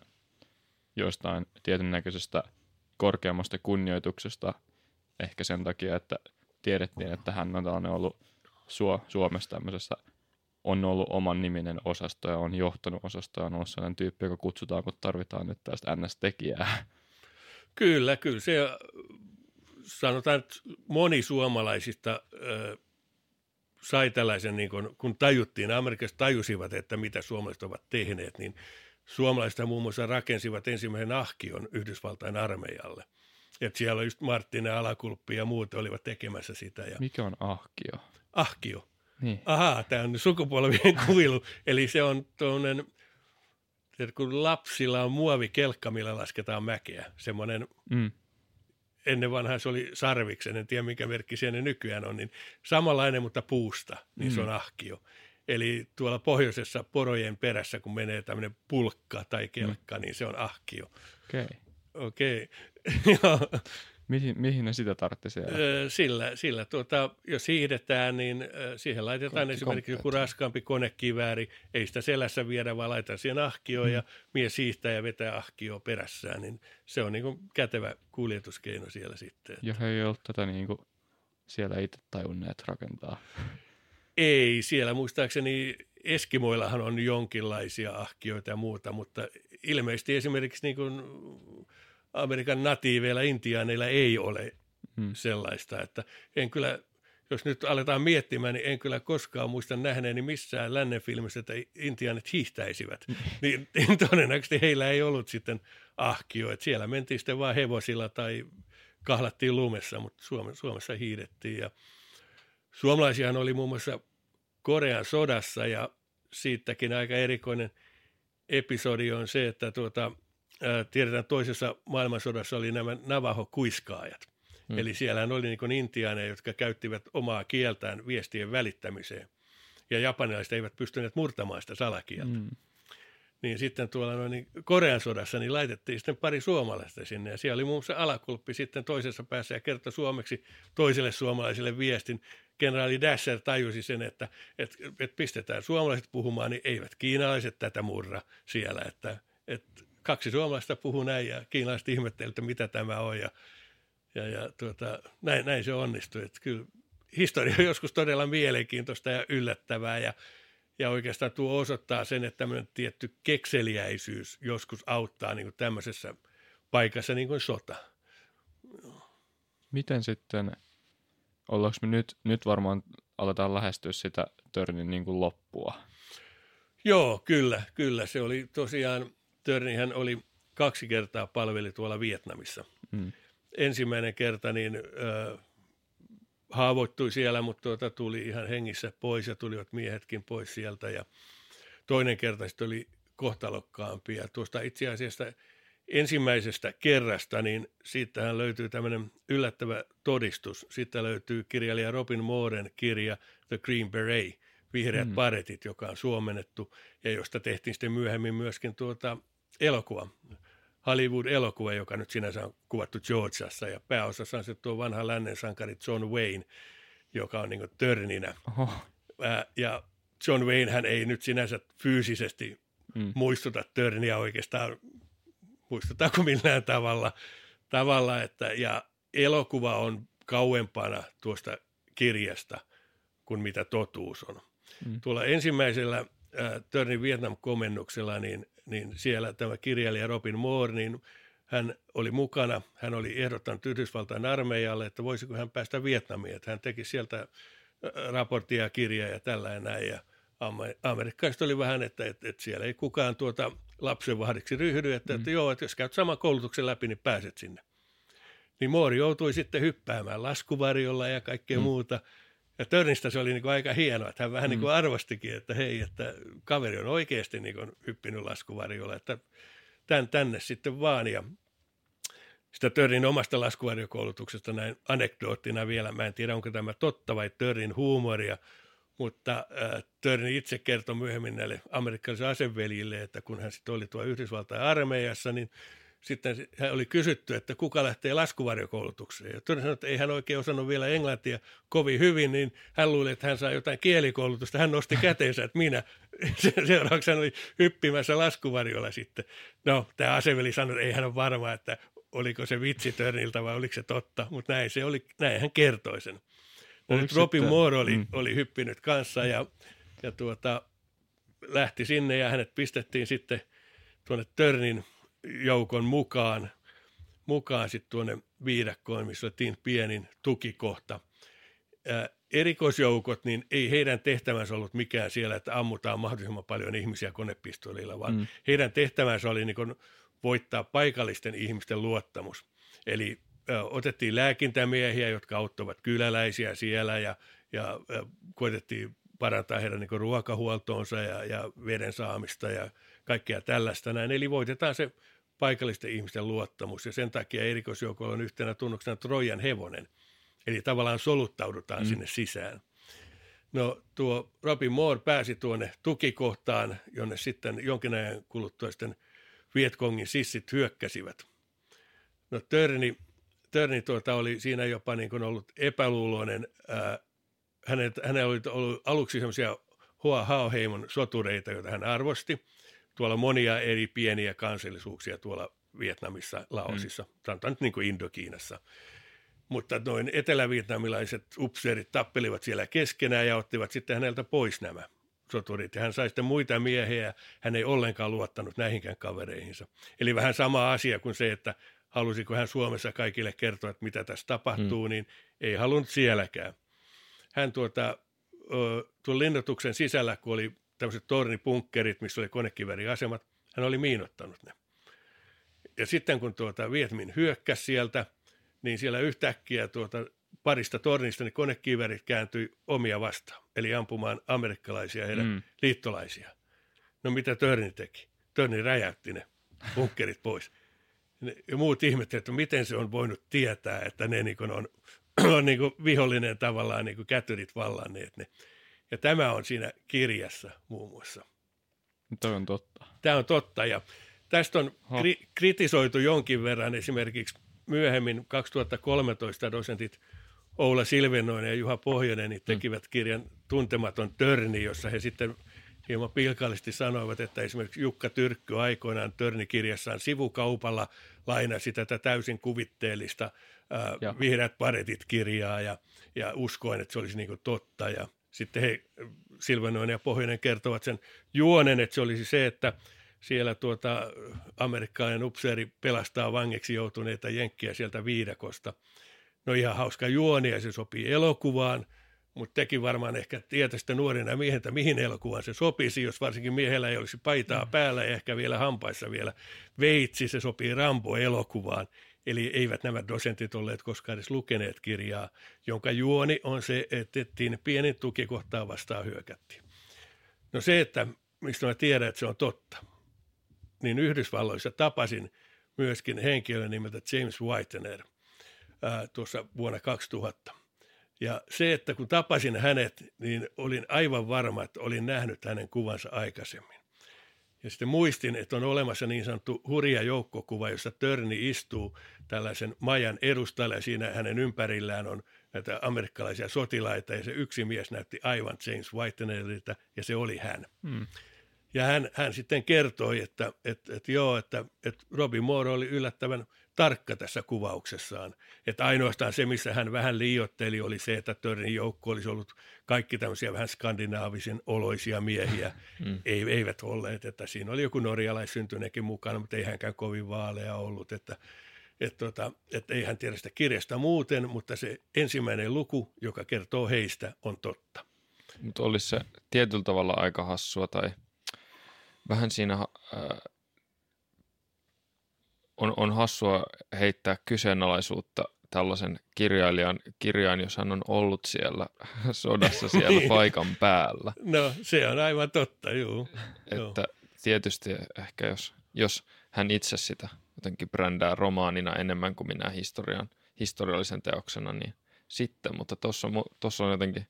[SPEAKER 3] jostain tietyn näköisestä korkeammasta kunnioituksesta ehkä sen takia, että tiedettiin, että hän on ollut Suo, Suomessa tämmöisessä, on ollut oman niminen osasto ja on johtanut osastoa ja on ollut sellainen tyyppi, joka kutsutaan, kun tarvitaan nyt tästä NS-tekijää.
[SPEAKER 2] Kyllä, kyllä. Se sanotaan, että moni suomalaisista äh, sai tällaisen, niin kun, kun tajuttiin, Amerikassa tajusivat, että mitä suomalaiset ovat tehneet, niin suomalaiset muun muassa rakensivat ensimmäisen ahkion Yhdysvaltain armeijalle. Että siellä just Marttinen, Alakulppi ja muut olivat tekemässä sitä. Ja...
[SPEAKER 3] Mikä on ahkio?
[SPEAKER 2] Ahkio.
[SPEAKER 3] Niin.
[SPEAKER 2] Ahaa, tämä on sukupolvien kuilu. Eli se on tuollainen, kun lapsilla on muovikelkka, millä lasketaan mäkeä. Semmoinen, mm. Ennen vanhaa se oli sarviksen, en tiedä mikä merkki siellä nykyään on, niin samanlainen, mutta puusta, niin mm. se on ahkio. Eli tuolla pohjoisessa porojen perässä, kun menee tämmöinen pulkka tai kelkka, mm. niin se on ahkio.
[SPEAKER 3] Okei. Okay.
[SPEAKER 2] Okei.
[SPEAKER 3] Okay. Mihin, mihin ne sitä tarvitse siellä?
[SPEAKER 2] Sillä, sillä tuota, jos hiihdetään, niin siihen laitetaan Ko- esimerkiksi joku raskaampi konekivääri. Ei sitä selässä viedä, vaan laitetaan siihen ahkioon mm. ja mies hiihtää ja vetää ahkioon perässään. Niin se on niin kuin kätevä kuljetuskeino siellä sitten.
[SPEAKER 3] Ja he ei ole tätä niin kuin siellä itse tajunneet rakentaa.
[SPEAKER 2] Ei, siellä muistaakseni Eskimoillahan on jonkinlaisia ahkioita ja muuta, mutta ilmeisesti esimerkiksi niin kuin Amerikan natiiveilla intiaaneilla ei ole hmm. sellaista, että en kyllä, jos nyt aletaan miettimään, niin en kyllä koskaan muista nähneeni missään lännen filmissä, että intiaanit hiihtäisivät. Hmm. niin, niin todennäköisesti heillä ei ollut sitten ahkio, että siellä mentiin sitten vaan hevosilla tai kahlattiin lumessa, mutta Suomessa hiidettiin ja Suomalaisiahan oli muun muassa Korean sodassa ja siitäkin aika erikoinen episodi on se, että tuota, tiedetään toisessa maailmansodassa oli nämä Navajo-kuiskaajat. Hmm. Eli siellä oli niin intiaaneja, jotka käyttivät omaa kieltään viestien välittämiseen. Ja japanilaiset eivät pystyneet murtamaan sitä salakieltä. Hmm niin sitten tuolla noin niin Korean sodassa niin laitettiin sitten pari suomalaista sinne. Ja siellä oli muun muassa alakulppi sitten toisessa päässä ja kertoi suomeksi toiselle suomalaiselle viestin. Kenraali Dasher tajusi sen, että, että, että pistetään suomalaiset puhumaan, niin eivät kiinalaiset tätä murra siellä. Että, että kaksi suomalaista puhuu näin ja kiinalaiset ihmettelivät, että mitä tämä on. Ja, ja, ja tuota, näin, näin se onnistui. Että kyllä historia on joskus todella mielenkiintoista ja yllättävää ja ja oikeastaan tuo osoittaa sen, että tämmöinen tietty kekseliäisyys joskus auttaa niin kuin tämmöisessä paikassa niin kuin sota.
[SPEAKER 3] Miten sitten, ollaanko me nyt, nyt varmaan aletaan lähestyä sitä Törnin niin kuin loppua?
[SPEAKER 2] Joo, kyllä, kyllä. Se oli tosiaan, Törnihän oli kaksi kertaa palveli tuolla Vietnamissa. Mm. Ensimmäinen kerta niin äh, haavoittui siellä, mutta tuota, tuli ihan hengissä pois ja tulivat miehetkin pois sieltä. Ja toinen kerta sitten oli kohtalokkaampi. Ja tuosta itse asiassa ensimmäisestä kerrasta, niin siitähän löytyy tämmöinen yllättävä todistus. Siitä löytyy kirjailija Robin Mooren kirja The Green Beret, Vihreät mm. paretit, joka on suomennettu ja josta tehtiin sitten myöhemmin myöskin tuota elokuva. Hollywood-elokuva, joka nyt sinänsä on kuvattu Georgiassa ja pääosassa on se tuo vanha lännen sankari John Wayne, joka on niin törninä. Oho. Ja John Wayne hän ei nyt sinänsä fyysisesti mm. muistuta törniä oikeastaan, muistutaanko millään tavalla, tavalla että, ja elokuva on kauempana tuosta kirjasta kuin mitä totuus on. Mm. Tuolla ensimmäisellä äh, Törnin Vietnam-komennuksella, niin niin siellä tämä kirjailija Robin Moore, niin hän oli mukana, hän oli ehdottanut Yhdysvaltain armeijalle, että voisiko hän päästä Vietnamiin, että hän teki sieltä raporttia ja kirjaa ja tällä ja näin, ja amerikkalaiset oli vähän, että, että, että siellä ei kukaan tuota lapsenvahdiksi ryhdy, että, mm. että joo, että jos käyt saman koulutuksen läpi, niin pääset sinne. Niin Moore joutui sitten hyppäämään laskuvarjolla ja kaikkea mm. muuta, ja Törnistä se oli niin kuin aika hienoa, että hän vähän niin kuin mm. arvostikin, että hei, että kaveri on oikeasti niin kuin hyppinyt laskuvarjolla, että tän, tänne sitten vaan. Ja sitä Törnin omasta laskuvarjokoulutuksesta näin anekdoottina vielä, mä en tiedä onko tämä totta vai Törnin huumoria, mutta äh, Törni itse kertoi myöhemmin näille amerikkalaisille aseveljille, että kun hän sitten oli tuo Yhdysvaltain armeijassa, niin sitten hän oli kysytty, että kuka lähtee laskuvarjokoulutukseen. Ja todella sanoi, että ei hän oikein osannut vielä englantia kovin hyvin, niin hän luuli, että hän saa jotain kielikoulutusta. Hän nosti käteensä, että minä. Seuraavaksi hän oli hyppimässä laskuvarjolla sitten. No, tämä aseveli sanoi, että ei hän ole varma, että oliko se vitsi Törniltä vai oliko se totta, mutta näin se oli, näin hän kertoi sen. No nyt Robin? Moore oli, mm. oli hyppinyt kanssa ja, ja tuota, lähti sinne ja hänet pistettiin sitten tuonne Törnin joukon mukaan, mukaan sitten tuonne viidakkoon, missä oli pienin tukikohta. Ää, erikoisjoukot, niin ei heidän tehtävänsä ollut mikään siellä, että ammutaan mahdollisimman paljon ihmisiä konepistolilla, vaan mm. heidän tehtävänsä oli niin voittaa paikallisten ihmisten luottamus. Eli ä, otettiin lääkintämiehiä, jotka auttoivat kyläläisiä siellä ja, ja ä, koitettiin parantaa heidän niin ruokahuoltoonsa ja, ja veden saamista ja kaikkea tällaista näin. Eli voitetaan se paikallisten ihmisten luottamus ja sen takia erikoisjoukolla on yhtenä tunnuksena Trojan hevonen. Eli tavallaan soluttaudutaan mm. sinne sisään. No tuo Robin Moore pääsi tuonne tukikohtaan, jonne sitten jonkin ajan kuluttua sitten Vietkongin sissit hyökkäsivät. No Törni, Törni tuota oli siinä jopa niin kuin ollut epäluuloinen. Ää, hänellä oli ollut aluksi semmoisia Hoa Hao-heimon sotureita, joita hän arvosti. Tuolla monia eri pieniä kansallisuuksia tuolla Vietnamissa, Laosissa, mm. sanotaan nyt niin kuin Indokiinassa. Mutta noin etelävietnamilaiset upseerit tappelivat siellä keskenään ja ottivat sitten häneltä pois nämä soturit. Ja hän sai sitten muita miehiä hän ei ollenkaan luottanut näihinkään kavereihinsa. Eli vähän sama asia kuin se, että halusiko hän Suomessa kaikille kertoa, että mitä tässä tapahtuu, mm. niin ei halunnut sielläkään. Hän tuota, tuon linnoituksen sisällä, kun oli tämmöiset tornipunkkerit, missä oli konekiväriasemat, hän oli miinottanut ne. Ja sitten kun tuota Vietmin hyökkäsi sieltä, niin siellä yhtäkkiä tuota parista tornista niin konekiverit kääntyi omia vastaan, eli ampumaan amerikkalaisia ja heidän mm. liittolaisia. No mitä Törni teki? Törni räjäytti ne bunkkerit pois. Ja muut ihmettelivät, että miten se on voinut tietää, että ne niin on, on niin vihollinen tavallaan niin kätyrit vallanneet ne. Ja tämä on siinä kirjassa muun muassa.
[SPEAKER 3] Tämä on totta.
[SPEAKER 2] Tämä on totta ja tästä on kri- kritisoitu jonkin verran esimerkiksi myöhemmin 2013 dosentit Oula Silvenoinen ja Juha Pohjonen niin mm. tekivät kirjan Tuntematon törni, jossa he sitten hieman pilkallisesti sanoivat, että esimerkiksi Jukka Tyrkky aikoinaan törnikirjassaan sivukaupalla lainasi tätä täysin kuvitteellista ää, Vihreät paretit-kirjaa ja, ja uskoin, että se olisi niin totta. Ja sitten he, Silvenoinen ja Pohjonen kertovat sen juonen, että se olisi se, että – siellä tuota, amerikkalainen upseeri pelastaa vangeksi joutuneita jenkkiä sieltä viidakosta. No ihan hauska juoni ja se sopii elokuvaan, mutta teki varmaan ehkä tietästä nuorena miehentä, mihin elokuvaan se sopisi, jos varsinkin miehellä ei olisi paitaa päällä ja ehkä vielä hampaissa vielä veitsi, se sopii Rambo-elokuvaan. Eli eivät nämä dosentit olleet koskaan edes lukeneet kirjaa, jonka juoni on se, että pienin tukikohtaa vastaan hyökättiin. No se, että mistä mä tiedän, että se on totta, niin Yhdysvalloissa tapasin myöskin henkilön nimeltä James Whitener ää, tuossa vuonna 2000. Ja se, että kun tapasin hänet, niin olin aivan varma, että olin nähnyt hänen kuvansa aikaisemmin. Ja sitten muistin, että on olemassa niin sanottu hurja joukkokuva, jossa Törni istuu tällaisen majan edustalla ja siinä hänen ympärillään on näitä amerikkalaisia sotilaita ja se yksi mies näytti aivan James Whitenerilta ja se oli hän. Hmm. Ja hän, hän sitten kertoi, että, että, että joo, että, että Robin Moore oli yllättävän tarkka tässä kuvauksessaan. Että ainoastaan se, missä hän vähän liiotteli, oli se, että Törnin joukko olisi ollut kaikki tämmöisiä vähän skandinaavisen oloisia miehiä. Mm. Ei, eivät olleet, että siinä oli joku norjalaissyntyneekin mukana, mutta ei hänkään kovin vaalea ollut. Että, että, tota, että ei hän tiedä sitä kirjasta muuten, mutta se ensimmäinen luku, joka kertoo heistä, on totta.
[SPEAKER 5] Mutta olisi se tietyllä tavalla aika hassua tai – vähän siinä äh, on, on hassua heittää kyseenalaisuutta tällaisen kirjailijan kirjaan, jos hän on ollut siellä sodassa siellä niin. paikan päällä.
[SPEAKER 2] No se on aivan totta, juu.
[SPEAKER 5] Että tietysti ehkä jos, jos hän itse sitä jotenkin brändää romaanina enemmän kuin minä historian, historiallisen teoksena, niin sitten, mutta tuossa on jotenkin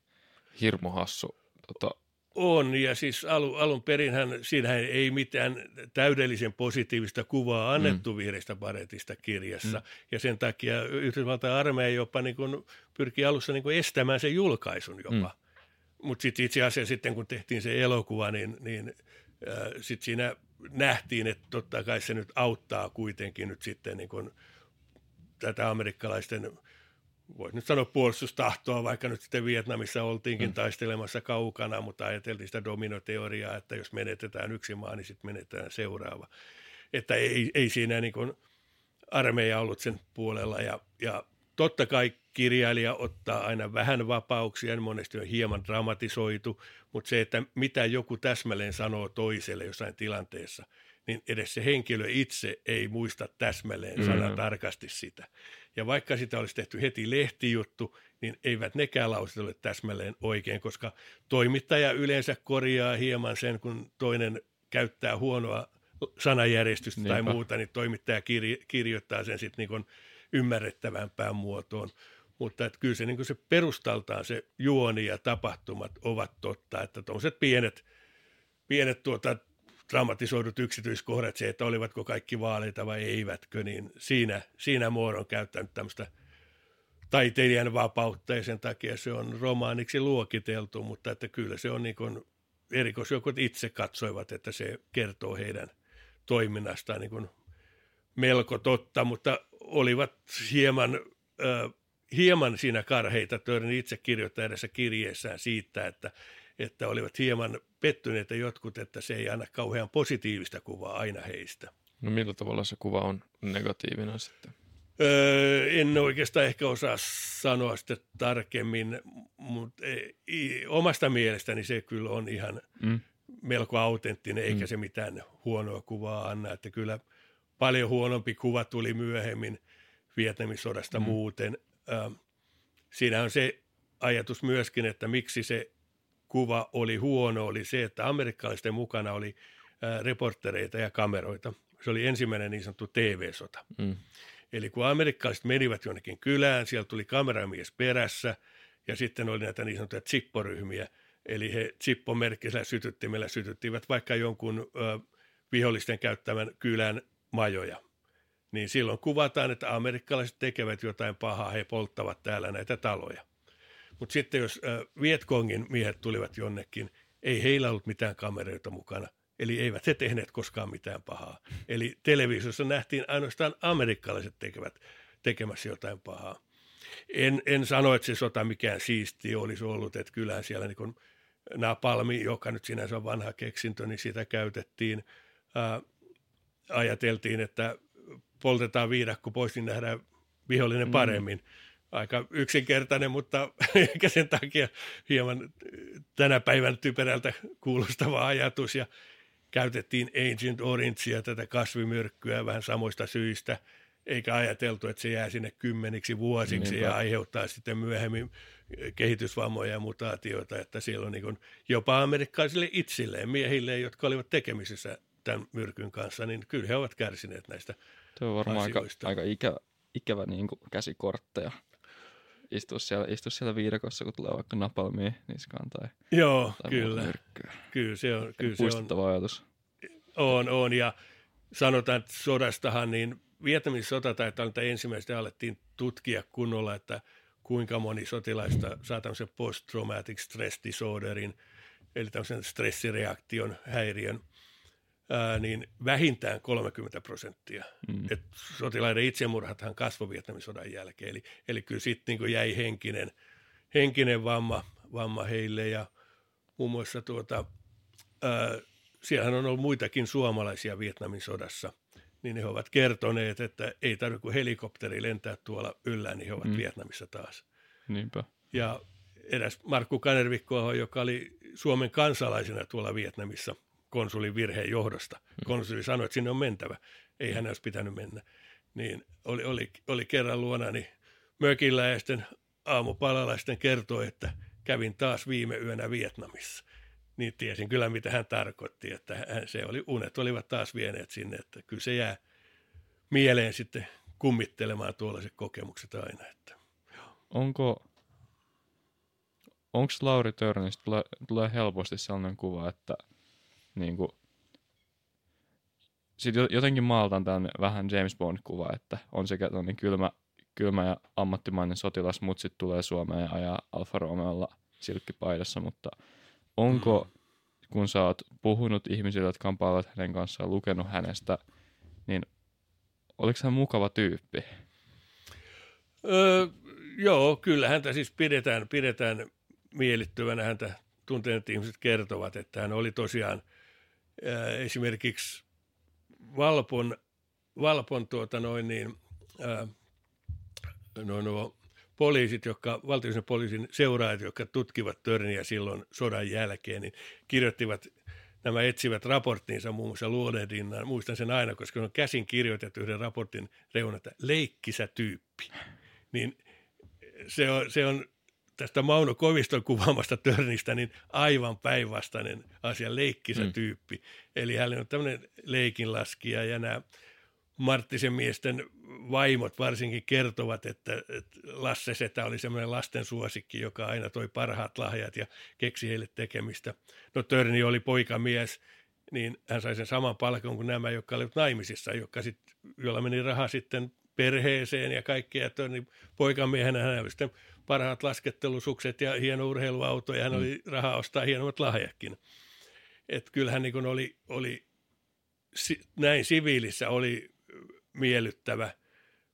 [SPEAKER 5] hirmu hassu tota,
[SPEAKER 2] on, ja siis alun, alun perinhän siinähän ei mitään täydellisen positiivista kuvaa annettu mm. vihreistä paretista kirjassa, mm. ja sen takia Yhdysvaltain armeija jopa niin kuin pyrkii alussa niin kuin estämään sen julkaisun jopa. Mm. Mutta sitten itse asiassa sitten kun tehtiin se elokuva, niin, niin äh, sitten siinä nähtiin, että totta kai se nyt auttaa kuitenkin nyt sitten niin kuin tätä amerikkalaisten, voisi nyt sanoa puolustustahtoa, vaikka nyt sitten Vietnamissa oltiinkin mm. taistelemassa kaukana, mutta ajateltiin sitä dominoteoriaa, että jos menetetään yksi maa, niin sitten menetetään seuraava. Että ei, ei siinä niin kuin armeija ollut sen puolella ja, ja totta kai kirjailija ottaa aina vähän vapauksia, monesti on hieman dramatisoitu, mutta se, että mitä joku täsmälleen sanoo toiselle jossain tilanteessa, niin edes se henkilö itse ei muista täsmälleen sana mm. tarkasti sitä. Ja vaikka sitä olisi tehty heti lehtijuttu, niin eivät nekään lauset ole täsmälleen oikein, koska toimittaja yleensä korjaa hieman sen, kun toinen käyttää huonoa sanajärjestystä Niinpä. tai muuta, niin toimittaja kirjo- kirjoittaa sen sitten niin ymmärrettävämpään muotoon. Mutta että kyllä se, niin se perustaltaan se juoni ja tapahtumat ovat totta, että tuommoiset pienet, pienet tuota, dramatisoidut yksityiskohdat, se, että olivatko kaikki vaaleita vai eivätkö, niin siinä, siinä muodon käyttänyt tämmöistä taiteilijan vapautta ja sen takia se on romaaniksi luokiteltu, mutta että kyllä se on niin erikoisjoukot itse katsoivat, että se kertoo heidän toiminnastaan niin melko totta, mutta olivat hieman, äh, hieman siinä karheita. Törni itse kirjoittaa edessä kirjeessään siitä, että, että olivat hieman pettyneitä jotkut, että se ei anna kauhean positiivista kuvaa aina heistä.
[SPEAKER 5] No millä tavalla se kuva on negatiivinen sitten?
[SPEAKER 2] Öö, en oikeastaan ehkä osaa sanoa sitä tarkemmin, mutta ei, omasta mielestäni se kyllä on ihan mm. melko autenttinen, eikä mm. se mitään huonoa kuvaa anna. Että kyllä paljon huonompi kuva tuli myöhemmin Vietnamin sodasta mm. muuten. Öö, siinä on se ajatus myöskin, että miksi se kuva oli huono, oli se, että amerikkalaisten mukana oli reportereita ja kameroita. Se oli ensimmäinen niin sanottu TV-sota. Mm. Eli kun amerikkalaiset menivät jonnekin kylään, siellä tuli kameramies perässä ja sitten oli näitä niin sanottuja chipporyhmiä, eli he chippomerkkisellä sytyttimellä sytyttivät vaikka jonkun ö, vihollisten käyttämän kylän majoja. Niin silloin kuvataan, että amerikkalaiset tekevät jotain pahaa, he polttavat täällä näitä taloja. Mutta sitten jos äh, Vietkongin miehet tulivat jonnekin, ei heillä ollut mitään kameroita mukana. Eli eivät he tehneet koskaan mitään pahaa. Eli televisiossa nähtiin ainoastaan amerikkalaiset tekevät tekemässä jotain pahaa. En, en sano, että se sota mikään siisti olisi ollut, että kyllähän siellä niin kun napalmi, joka nyt sinänsä on vanha keksintö, niin sitä käytettiin. Ää, ajateltiin, että poltetaan viidakko pois, niin nähdään vihollinen mm. paremmin. Mm aika yksinkertainen, mutta ehkä sen takia hieman tänä päivän typerältä kuulostava ajatus. Ja käytettiin Agent Orangea, tätä kasvimyrkkyä vähän samoista syistä, eikä ajateltu, että se jää sinne kymmeniksi vuosiksi Niinpä. ja aiheuttaa sitten myöhemmin kehitysvammoja ja mutaatioita, että siellä on niin jopa amerikkalaisille itsilleen, miehille, jotka olivat tekemisissä tämän myrkyn kanssa, niin kyllä he ovat kärsineet näistä
[SPEAKER 3] Tuo on varmaan aika, aika ikävä, ikävä niin kuin käsikortteja istua siellä, istua siellä viidakossa, kun tulee vaikka napalmia niskaan tai,
[SPEAKER 2] Joo, tai kyllä. Kyllä se on. Kyllä se
[SPEAKER 3] on. ajatus.
[SPEAKER 2] On, on. Ja sanotaan, että sodastahan, niin Vietnamin sota taitaa että ensimmäistä alettiin tutkia kunnolla, että kuinka moni sotilaista saa tämmöisen post-traumatic stress disorderin, eli tämmöisen stressireaktion häiriön – ää, niin vähintään 30 prosenttia. Mm. Et sotilaiden itsemurhathan kasvoi Vietnamin sodan jälkeen, eli, eli kyllä sitten niin jäi henkinen, henkinen vamma, vamma heille ja muun muassa tuota, ää, siellähän on ollut muitakin suomalaisia Vietnamin sodassa, niin he ovat kertoneet, että ei tarvitse kuin helikopteri lentää tuolla yllä, niin he ovat mm. Vietnamissa taas.
[SPEAKER 3] Niinpä.
[SPEAKER 2] Ja eräs Markku Kanervikko, joka oli Suomen kansalaisena tuolla Vietnamissa – konsulin virheen johdosta. Mm. Konsuli sanoi, että sinne on mentävä. Ei hän olisi pitänyt mennä. Niin oli, oli, oli kerran luonani mökillä ja sitten aamupalalaisten kertoi, että kävin taas viime yönä Vietnamissa. Niin tiesin kyllä, mitä hän tarkoitti, että hän, se oli, unet olivat taas vieneet sinne, että kyllä se jää mieleen sitten kummittelemaan tuollaiset kokemukset aina. Että.
[SPEAKER 3] Onko, onko Lauri Törnistä, tulee, tulee helposti sellainen kuva, että – niin kuin, sitten jotenkin maaltaan tämän vähän James Bond-kuva, että on sekä kylmä, kylmä ja ammattimainen sotilas, mutta sitten tulee Suomeen ja ajaa Alfa Romeolla silkkipaidassa, mutta onko, kun sä oot puhunut ihmisille, jotka paljon hänen kanssaan lukenut hänestä, niin oliko hän mukava tyyppi?
[SPEAKER 2] Öö, joo, kyllä häntä siis pidetään, pidetään miellyttävänä. Häntä tunteneet ihmiset kertovat, että hän oli tosiaan esimerkiksi Valpon, Valpon tuota noin niin, no, no, poliisit, jotka, valtiollisen poliisin seuraajat, jotka tutkivat Törniä silloin sodan jälkeen, niin kirjoittivat nämä etsivät raporttiinsa muun muassa luodehdinnan, muistan sen aina, koska on käsin kirjoitettu yhden raportin reunata, leikkisä tyyppi. Niin se on, se on tästä Mauno Koviston kuvaamasta Törnistä niin aivan päinvastainen asia, leikkisä mm. tyyppi. Eli hän on tämmöinen leikinlaskija ja nämä Marttisen miesten vaimot varsinkin kertovat, että, että Lasse Setä oli semmoinen lasten suosikki, joka aina toi parhaat lahjat ja keksi heille tekemistä. No Törni oli poikamies, niin hän sai sen saman palkan kuin nämä, jotka olivat naimisissa, jotka sit, joilla meni raha sitten perheeseen ja kaikkea. Törni poikamiehenä hän oli sitten parhaat laskettelusukset ja hieno urheiluauto ja hän mm. oli rahaa ostaa hienommat lahjakin. Että kyllähän niin oli, oli näin siviilissä oli miellyttävä,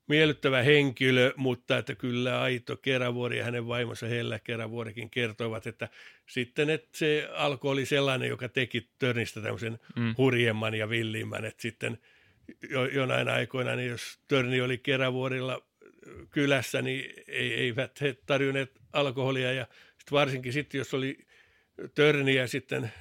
[SPEAKER 2] miellyttävä henkilö, mutta että kyllä Aito Kerävuori ja hänen vaimonsa Hellä Kerävuorikin kertoivat, että sitten että se alkoi oli sellainen, joka teki Törnistä tämmöisen mm. hurjemman ja villimmän, että sitten jo, jonain aikoina, niin jos Törni oli Kerävuorilla kylässä, niin eivät he tarjonneet alkoholia ja sit varsinkin sitten, jos oli Törniä sitten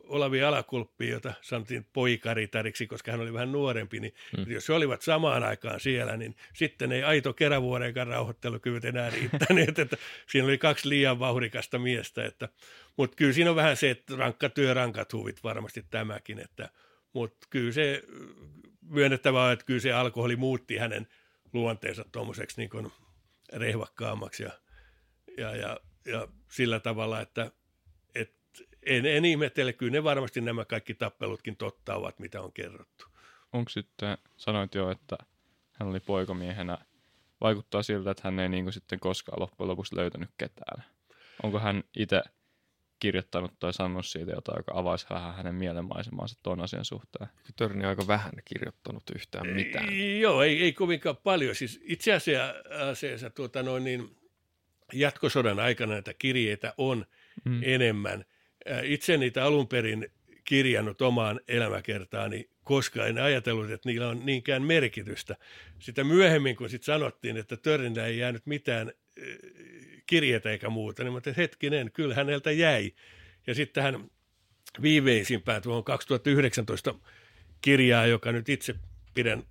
[SPEAKER 2] Olavi Alakulppi, jota sanottiin poikaritariksi, koska hän oli vähän nuorempi, niin hmm. jos he olivat samaan aikaan siellä, niin sitten ei aito kerävuorenkaan rauhoittelukyvyt enää riittäneet, että siinä oli kaksi liian vauhrikasta miestä, että, mutta kyllä siinä on vähän se, että rankka työ, rankat huvit varmasti tämäkin, että, mutta kyllä se myönnettävä on, että kyllä se alkoholi muutti hänen luonteensa tuommoiseksi niin rehvakkaammaksi ja, ja, ja, ja sillä tavalla, että en, en ihmettele, kyllä ne varmasti nämä kaikki tappelutkin totta ovat, mitä on kerrottu.
[SPEAKER 3] Onko sitten, sanoit jo, että hän oli poikamiehenä, vaikuttaa siltä, että hän ei niin sitten koskaan loppujen lopuksi löytänyt ketään. Onko hän itse kirjoittanut tai sanonut siitä jotain, joka avaisi vähän hänen mielenmaisemaansa tuon asian suhteen?
[SPEAKER 5] Törni on aika vähän kirjoittanut yhtään mitään.
[SPEAKER 2] Ei, joo, ei, ei kovinkaan paljon. Siis itse asiassa tuota noin, niin jatkosodan aikana näitä kirjeitä on mm. enemmän – itse niitä alun perin kirjannut omaan elämäkertaani, koska en ajatellut, että niillä on niinkään merkitystä. Sitä myöhemmin, kun sitten sanottiin, että Törnillä ei jäänyt mitään kirjeitä eikä muuta, niin mä että hetkinen, kyllä häneltä jäi. Ja sitten hän viimeisimpään tuohon 2019 kirjaa, joka nyt itse pidän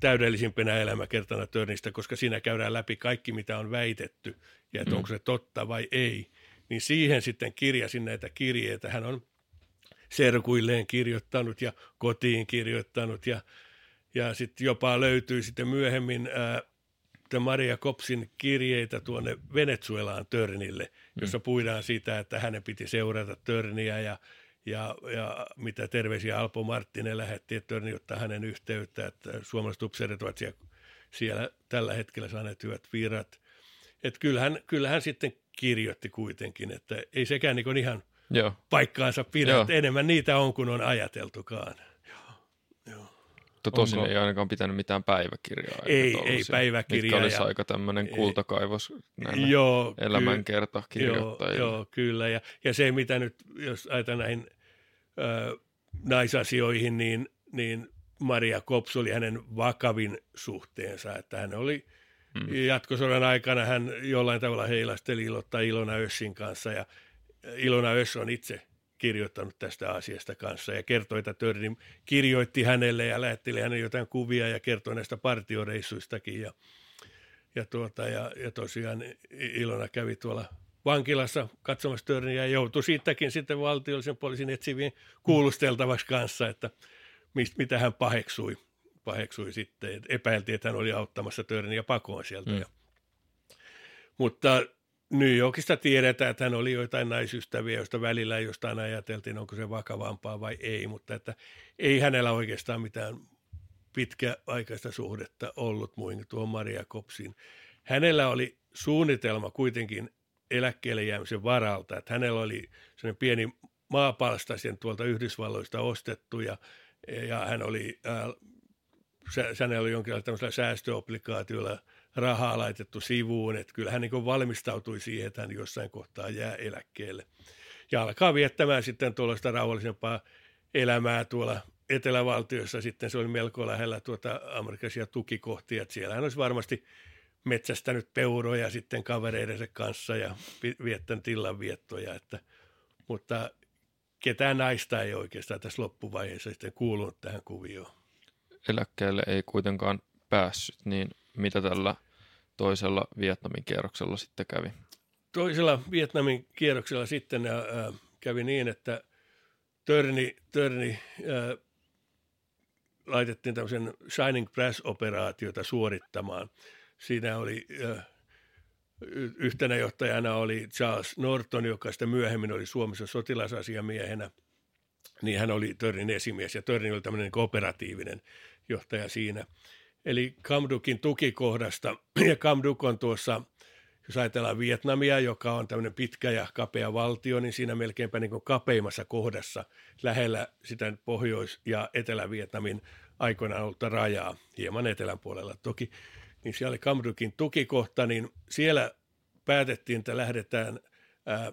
[SPEAKER 2] täydellisimpänä elämäkertana Törnistä, koska siinä käydään läpi kaikki, mitä on väitetty, ja että mm. onko se totta vai ei niin siihen sitten kirjasin näitä kirjeitä. Hän on serkuilleen kirjoittanut ja kotiin kirjoittanut ja, ja sitten jopa löytyy sitten myöhemmin ää, Maria Kopsin kirjeitä tuonne Venezuelaan Törnille, jossa mm. puidaan sitä, että hänen piti seurata Törniä ja, ja, ja mitä terveisiä Alpo Marttinen lähetti, että Törni ottaa hänen yhteyttä, että suomalaiset upseerit ovat siellä, siellä tällä hetkellä saaneet hyvät virat. Että kyllähän, kyllähän sitten kirjoitti kuitenkin, että ei sekään niin ihan Joo. paikkaansa pidä, Joo. enemmän niitä on kuin on ajateltukaan.
[SPEAKER 5] Mutta tosin Onko? ei ainakaan pitänyt mitään päiväkirjaa.
[SPEAKER 2] Ei, ei päiväkirjaa.
[SPEAKER 5] Mitkä olisi aika tämmöinen kultakaivos joo, elämänkertakirjoittajille.
[SPEAKER 2] Joo, joo, kyllä. Ja, ja se, mitä nyt, jos ajatellaan näihin ö, naisasioihin, niin, niin Maria Kops oli hänen vakavin suhteensa, että hän oli – Mm. Jatkosodan aikana hän jollain tavalla heilasteli Ilottaa Ilona Össin kanssa ja Ilona Öss on itse kirjoittanut tästä asiasta kanssa ja kertoi, että Törni kirjoitti hänelle ja lähetteli hänelle jotain kuvia ja kertoi näistä partioreissuistakin ja, ja, tuota, ja, ja tosiaan Ilona kävi tuolla vankilassa katsomassa Törniä ja joutui siitäkin sitten valtiollisen poliisin etsiviin kuulusteltavaksi kanssa, että mistä, mitä hän paheksui paheksui sitten, epäiltiin, että hän oli auttamassa Törniä pakoon sieltä. Mm. Ja, mutta New Yorkista tiedetään, että hän oli joitain naisystäviä, joista välillä jostain ajateltiin, onko se vakavampaa vai ei, mutta että ei hänellä oikeastaan mitään pitkäaikaista suhdetta ollut muihin tuohon Maria Kopsiin. Hänellä oli suunnitelma kuitenkin eläkkeelle jäämisen varalta, että hänellä oli sellainen pieni maapalsta tuolta Yhdysvalloista ostettu ja, ja hän oli äh, hänellä oli jonkinlaisella säästöobligaatiolla rahaa laitettu sivuun, että kyllä hän niin valmistautui siihen, että hän jossain kohtaa jää eläkkeelle. Ja alkaa viettämään sitten tuollaista rauhallisempaa elämää tuolla etelävaltioissa sitten se oli melko lähellä tuota amerikkalaisia tukikohtia, että siellä hän olisi varmasti metsästänyt peuroja sitten kavereidensa kanssa ja viettänyt illanviettoja, että, mutta ketään naista ei oikeastaan tässä loppuvaiheessa sitten kuulunut tähän kuvioon.
[SPEAKER 5] Eläkkeelle ei kuitenkaan päässyt, niin mitä tällä toisella Vietnamin kierroksella sitten kävi?
[SPEAKER 2] Toisella Vietnamin kierroksella sitten äh, kävi niin, että Törni, Törni äh, laitettiin tämmöisen Shining Brass-operaatiota suorittamaan. Siinä oli äh, yhtenä johtajana oli Charles Norton, joka sitten myöhemmin oli Suomessa sotilasasiamiehenä. Niin hän oli Törnin esimies ja Törni oli tämmöinen operatiivinen johtaja siinä. Eli Kamdukin tukikohdasta, ja Kamduk on tuossa, jos ajatellaan Vietnamia, joka on tämmöinen pitkä ja kapea valtio, niin siinä melkeinpä niin kuin kapeimmassa kohdassa lähellä sitä Pohjois- ja Etelä-Vietnamin aikoinaan ollut rajaa, hieman etelän puolella toki, niin siellä oli Kamdukin tukikohta, niin siellä päätettiin, että lähdetään ää,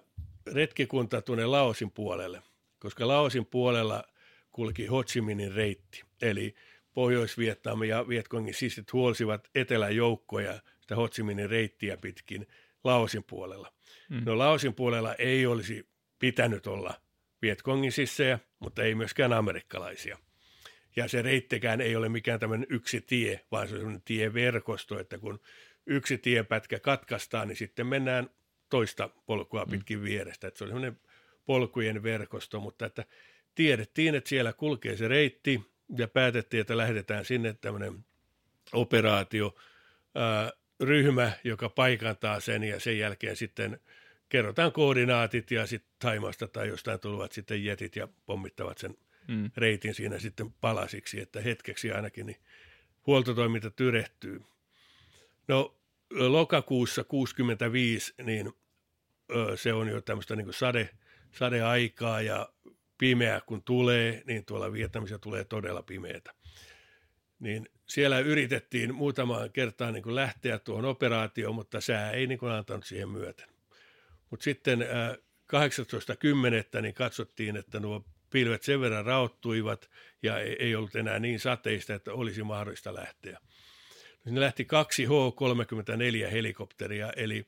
[SPEAKER 2] retkikunta tuonne Laosin puolelle, koska Laosin puolella kulki Ho Chi Minhin reitti, eli Pohjois-Vietnam ja Vietkongin sissit huolsivat eteläjoukkoja sitä Ho Chi Minhin reittiä pitkin Laosin puolella. Mm. No Laosin puolella ei olisi pitänyt olla Vietkongin sissejä, mutta ei myöskään amerikkalaisia. Ja se reittikään ei ole mikään tämmöinen yksi tie, vaan se on semmoinen tieverkosto, että kun yksi tiepätkä katkaistaan, niin sitten mennään toista polkua mm. pitkin vierestä. Että se on semmoinen polkujen verkosto, mutta että tiedettiin, että siellä kulkee se reitti ja päätettiin, että lähdetään sinne tämmöinen operaatio, ää, ryhmä, joka paikantaa sen ja sen jälkeen sitten kerrotaan koordinaatit ja sitten Taimasta tai jostain tulevat sitten jetit ja pommittavat sen mm. reitin siinä sitten palasiksi, että hetkeksi ainakin niin huoltotoiminta tyrehtyy. No lokakuussa 65, niin ö, se on jo tämmöistä niin sade, sadeaikaa ja pimeä kun tulee, niin tuolla Vietnamissa tulee todella pimeätä. Niin siellä yritettiin muutamaan kertaan niin lähteä tuohon operaatioon, mutta sää ei niin antanut siihen myöten. Mutta sitten äh, 18.10. niin katsottiin, että nuo pilvet sen verran raottuivat ja ei ollut enää niin sateista, että olisi mahdollista lähteä. Sinne lähti kaksi H-34 helikopteria, eli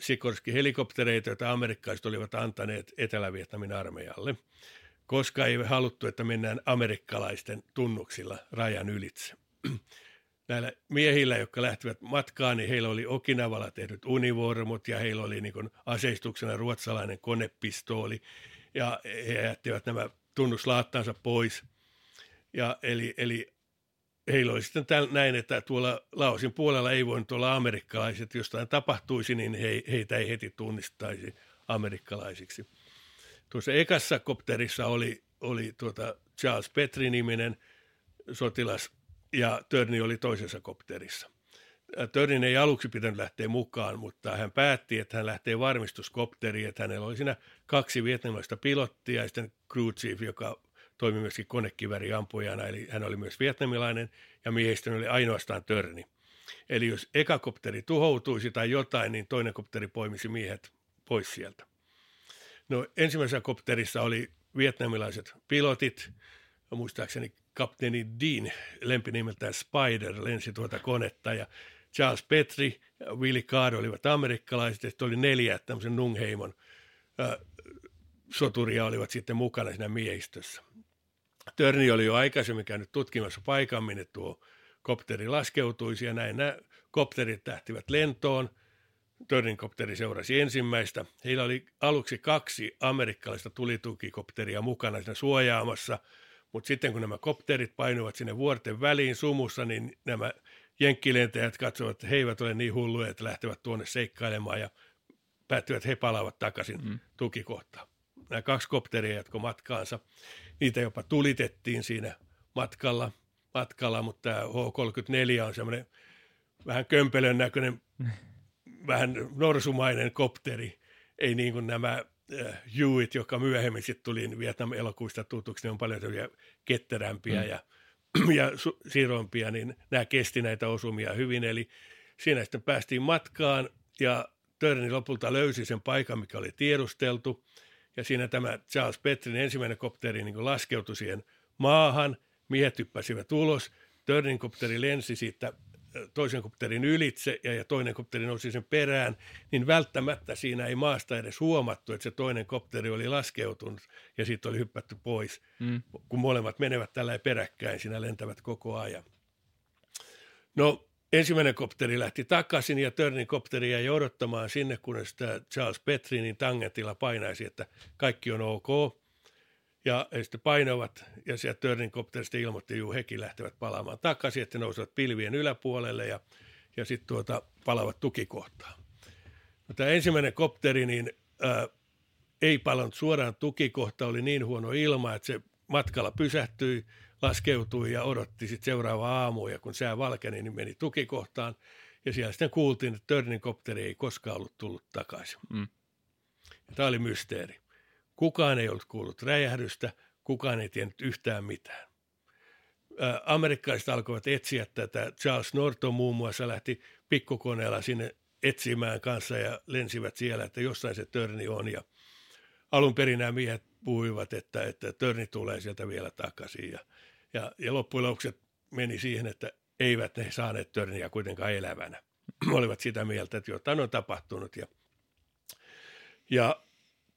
[SPEAKER 2] Sikorski-helikoptereita, joita amerikkalaiset olivat antaneet Etelä-Vietnamin armeijalle, koska ei haluttu, että mennään amerikkalaisten tunnuksilla rajan ylitse. Näillä miehillä, jotka lähtivät matkaan, niin heillä oli Okinavalla tehdyt univormut ja heillä oli niin aseistuksena ruotsalainen konepistooli ja he jättivät nämä tunnuslaattansa pois. Ja eli, eli heillä oli sitten täl, näin, että tuolla Laosin puolella ei voinut olla amerikkalaiset. Jos jotain tapahtuisi, niin he, heitä ei heti tunnistaisi amerikkalaisiksi. Tuossa ekassa kopterissa oli, oli tuota Charles Petri-niminen sotilas ja Törni oli toisessa kopterissa. Törnin ei aluksi pitänyt lähteä mukaan, mutta hän päätti, että hän lähtee varmistuskopteriin, että hänellä oli siinä kaksi vietnamilaista pilottia ja sitten crew chief, joka toimi myöskin konekiväriampujana, eli hän oli myös vietnamilainen ja miehistön oli ainoastaan Törni. Eli jos eka kopteri tuhoutuisi tai jotain, niin toinen kopteri poimisi miehet pois sieltä. No ensimmäisessä kopterissa oli vietnamilaiset pilotit, muistaakseni kapteeni Dean, lempinimeltään Spider, lensi tuota konetta ja Charles Petri ja Willie Card olivat amerikkalaiset, että oli neljä tämmöisen Nungheimon äh, soturia olivat sitten mukana siinä miehistössä. Törni oli jo aikaisemmin käynyt tutkimassa paikan, minne tuo kopteri laskeutuisi ja näin nämä kopterit tähtivät lentoon. Törnin kopteri seurasi ensimmäistä. Heillä oli aluksi kaksi amerikkalaista tulitukikopteria mukana siinä suojaamassa, mutta sitten kun nämä kopterit painuvat sinne vuorten väliin sumussa, niin nämä jenkkilentäjät katsovat, että he eivät ole niin hulluja, että lähtevät tuonne seikkailemaan ja päättyvät, he palaavat takaisin mm. tukikohtaan. Nämä kaksi kopteria jatko matkaansa. Niitä jopa tulitettiin siinä matkalla, matkalla mutta tämä H-34 on semmoinen vähän kömpelön näköinen, vähän norsumainen kopteri. Ei niin kuin nämä äh, Hewitt, joka myöhemmin sitten tuli Vietnam elokuista tutuksi, ne on paljon ketterämpiä mm. ja ja sirompia, niin nämä kesti näitä osumia hyvin. Eli siinä sitten päästiin matkaan ja Törni lopulta löysi sen paikan, mikä oli tiedusteltu. Ja siinä tämä Charles Petrin ensimmäinen kopteri niin laskeutui siihen maahan. Miehet hyppäsivät ulos. Törnin kopteri lensi siitä toisen kopterin ylitse ja, ja toinen kopteri nousi sen perään, niin välttämättä siinä ei maasta edes huomattu, että se toinen kopteri oli laskeutunut ja siitä oli hyppätty pois. Mm. Kun molemmat menevät tällä peräkkäin, siinä lentävät koko ajan. No ensimmäinen kopteri lähti takaisin ja Törnin kopteri jäi odottamaan sinne, kunnes tämä Charles Petrinin tangentilla painaisi, että kaikki on ok. Ja sitten painoivat ja sieltä Törnin kopterista ilmoitti, että hekin lähtevät palaamaan takaisin, että nousevat pilvien yläpuolelle ja, ja sitten tuota, palavat tukikohtaan. No, tämä ensimmäinen kopteri niin, ää, ei palannut suoraan tukikohta, oli niin huono ilma, että se matkalla pysähtyi, laskeutui ja odotti sitten seuraava aamu ja kun sää valkeni, niin meni tukikohtaan ja siellä sitten kuultiin, että Törnin kopteri ei koskaan ollut tullut takaisin. Mm. Tämä oli mysteeri. Kukaan ei ollut kuullut räjähdystä, kukaan ei tiennyt yhtään mitään. Amerikkalaiset alkoivat etsiä tätä. Charles Norton muun muassa lähti pikkukoneella sinne etsimään kanssa ja lensivät siellä, että jossain se törni on. Ja alun perin nämä miehet puhuivat, että, että törni tulee sieltä vielä takaisin. Ja, ja, ja loppujen lopuksi meni siihen, että eivät ne saaneet törniä kuitenkaan elävänä. Olivat sitä mieltä, että jotain on tapahtunut. Ja, ja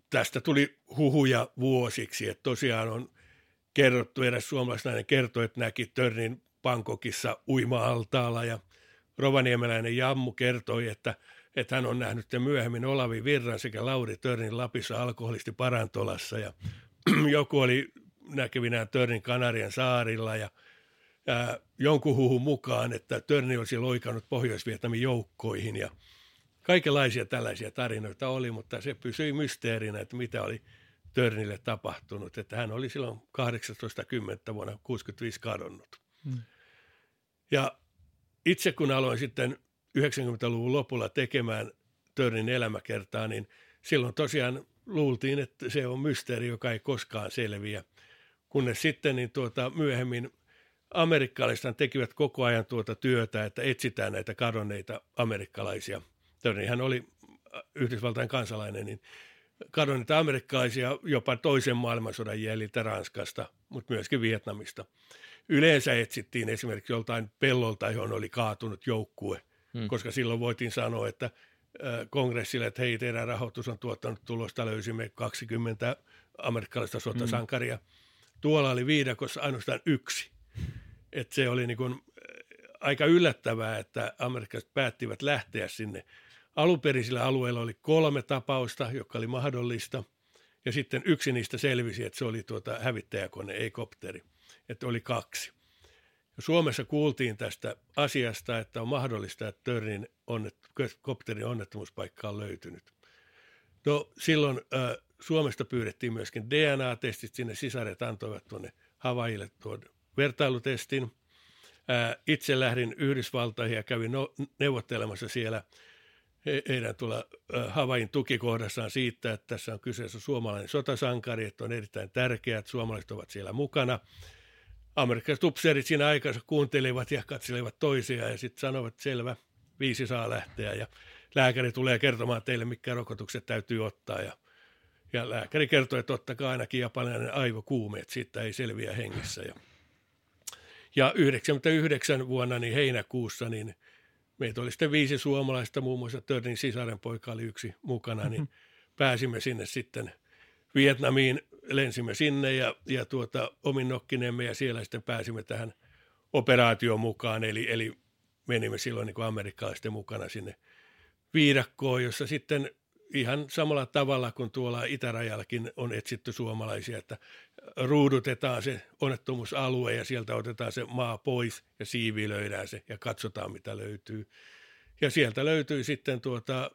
[SPEAKER 2] tästä tuli huhuja vuosiksi, että tosiaan on kerrottu, eräs suomalaisnainen kertoi, että näki Törnin Pankokissa uima-altaalla ja rovaniemeläinen Jammu kertoi, että, että hän on nähnyt sen myöhemmin Olavi Virran sekä Lauri Törnin Lapissa alkoholisti Parantolassa ja joku oli näkevinään Törnin Kanarian saarilla ja ää, jonkun huhun mukaan, että Törni olisi loikannut Pohjois-Vietnamin joukkoihin ja Kaikenlaisia tällaisia tarinoita oli, mutta se pysyi mysteerinä, että mitä oli Törnille tapahtunut. Että hän oli silloin 18.10. vuonna 65 kadonnut. Hmm. Ja itse kun aloin sitten 90-luvun lopulla tekemään Törnin elämäkertaa, niin silloin tosiaan luultiin, että se on mysteeri, joka ei koskaan selviä. Kunnes sitten niin tuota, myöhemmin amerikkalaiset tekivät koko ajan tuota työtä, että etsitään näitä kadonneita amerikkalaisia Törni hän oli Yhdysvaltain kansalainen, niin kadonneita amerikkalaisia jopa toisen maailmansodan jäljiltä Ranskasta, mutta myöskin Vietnamista. Yleensä etsittiin esimerkiksi joltain pellolta, johon oli kaatunut joukkue, hmm. koska silloin voitiin sanoa, että kongressille, että hei, teidän rahoitus on tuottanut tulosta, löysimme 20 amerikkalaista sotasankaria. Hmm. Tuolla oli viidakossa ainoastaan yksi. Et se oli niin kuin äh, aika yllättävää, että amerikkalaiset päättivät lähteä sinne Alunperisillä alueilla oli kolme tapausta, joka oli mahdollista, ja sitten yksi niistä selvisi, että se oli tuota hävittäjäkone, ei kopteri, että oli kaksi. Suomessa kuultiin tästä asiasta, että on mahdollista, että Törnin onnet, kopterin onnettomuuspaikka on löytynyt. No silloin äh, Suomesta pyydettiin myöskin DNA-testit, sinne sisaret antoivat tuonne Havaille tuon vertailutestin. Äh, itse lähdin Yhdysvaltaihin ja kävin no, neuvottelemassa siellä – heidän tulla Havain tukikohdassaan siitä, että tässä on kyseessä suomalainen sotasankari, että on erittäin tärkeää, että suomalaiset ovat siellä mukana. Amerikkalaiset upseerit siinä aikansa kuuntelivat ja katselivat toisiaan ja sitten sanoivat, että selvä, viisi saa lähteä ja lääkäri tulee kertomaan teille, mitkä rokotukset täytyy ottaa ja, ja lääkäri kertoi, että ottakaa ainakin japanilainen aivokuume, että siitä ei selviä hengissä. Ja, ja 99 vuonna niin heinäkuussa niin – meitä oli sitten viisi suomalaista, muun muassa Törnin sisaren poika oli yksi mukana, niin mm-hmm. pääsimme sinne sitten Vietnamiin, lensimme sinne ja, ja tuota, omin nokkinemme ja siellä sitten pääsimme tähän operaatioon mukaan, eli, eli menimme silloin niin amerikkalaisten mukana sinne viidakkoon, jossa sitten ihan samalla tavalla kuin tuolla itärajallakin on etsitty suomalaisia, että ruudutetaan se onnettomuusalue ja sieltä otetaan se maa pois ja siivilöidään se ja katsotaan mitä löytyy. Ja sieltä löytyi sitten tuota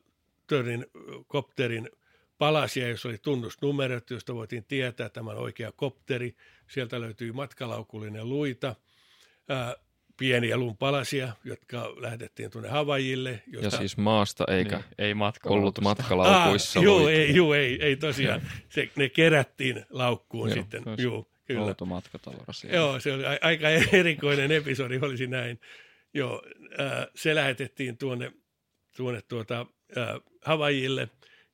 [SPEAKER 2] Törnin kopterin palasia, jos oli tunnusnumerot, josta voitiin tietää tämän oikea kopteri. Sieltä löytyi matkalaukullinen luita, ää, pieniä lumpalasia, jotka lähetettiin tuonne Havajille.
[SPEAKER 5] Josta... Ja siis maasta eikä niin,
[SPEAKER 3] ei
[SPEAKER 5] ollut matkalaukuissa.
[SPEAKER 2] Ah, joo, ei, joo, ei, ei tosiaan. Se, ne kerättiin laukkuun joo, sitten. Joo,
[SPEAKER 3] kyllä. Matka
[SPEAKER 2] Joo, se oli aika erikoinen episodi, olisi näin. Joo, äh, se lähetettiin tuonne, tuonne tuota, äh, Havajille,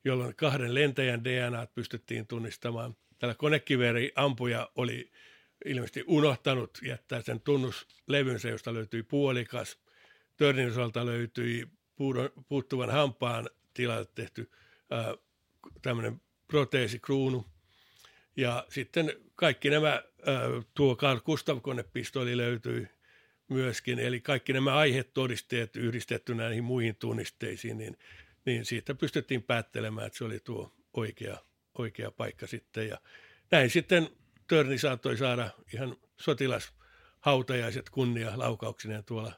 [SPEAKER 2] jolloin kahden lentäjän DNA pystyttiin tunnistamaan. Tällä konekiveri ampuja oli ilmeisesti unohtanut jättää sen tunnuslevynsä, josta löytyi puolikas. Törnin osalta löytyi puuttuvan hampaan tilalle tehty tämmöinen proteesikruunu. Ja sitten kaikki nämä, tuo Carl Gustav konepistoli löytyi myöskin, eli kaikki nämä aihetodisteet yhdistetty näihin muihin tunnisteisiin, niin, niin siitä pystyttiin päättelemään, että se oli tuo oikea, oikea paikka sitten. Ja näin sitten Törni saattoi saada ihan sotilashautajaiset kunnia laukauksineen tuolla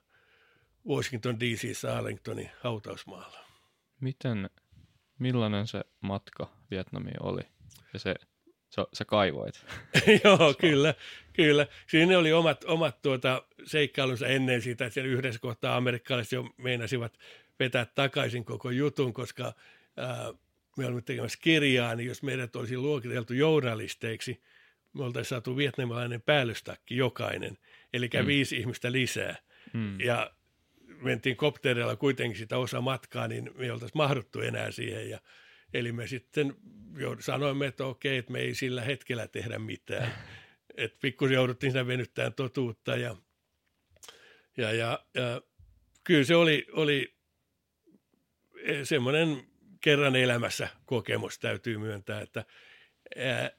[SPEAKER 2] Washington DC Arlingtonin hautausmaalla.
[SPEAKER 3] Miten, millainen se matka Vietnamiin oli? Ja se, se, se kaivoit.
[SPEAKER 2] Joo, kyllä, kyllä. Siinä oli omat, omat tuota, seikkailunsa ennen sitä, että siellä yhdessä kohtaa amerikkalaiset jo meinasivat vetää takaisin koko jutun, koska ää, me olimme tekemässä kirjaa, niin jos meidät olisi luokiteltu journalisteiksi, me oltaisiin saatu vietnamilainen päällystakki jokainen, eli mm. viisi ihmistä lisää. Mm. Ja mentiin kopterilla kuitenkin sitä osa matkaa, niin me ei oltaisi mahduttu enää siihen. Ja, eli me sitten jo sanoimme, että okei, että me ei sillä hetkellä tehdä mitään. että pikkusen jouduttiin siinä venyttämään totuutta ja, ja, ja, ja kyllä se oli, oli semmoinen kerran elämässä kokemus täytyy myöntää, että ää,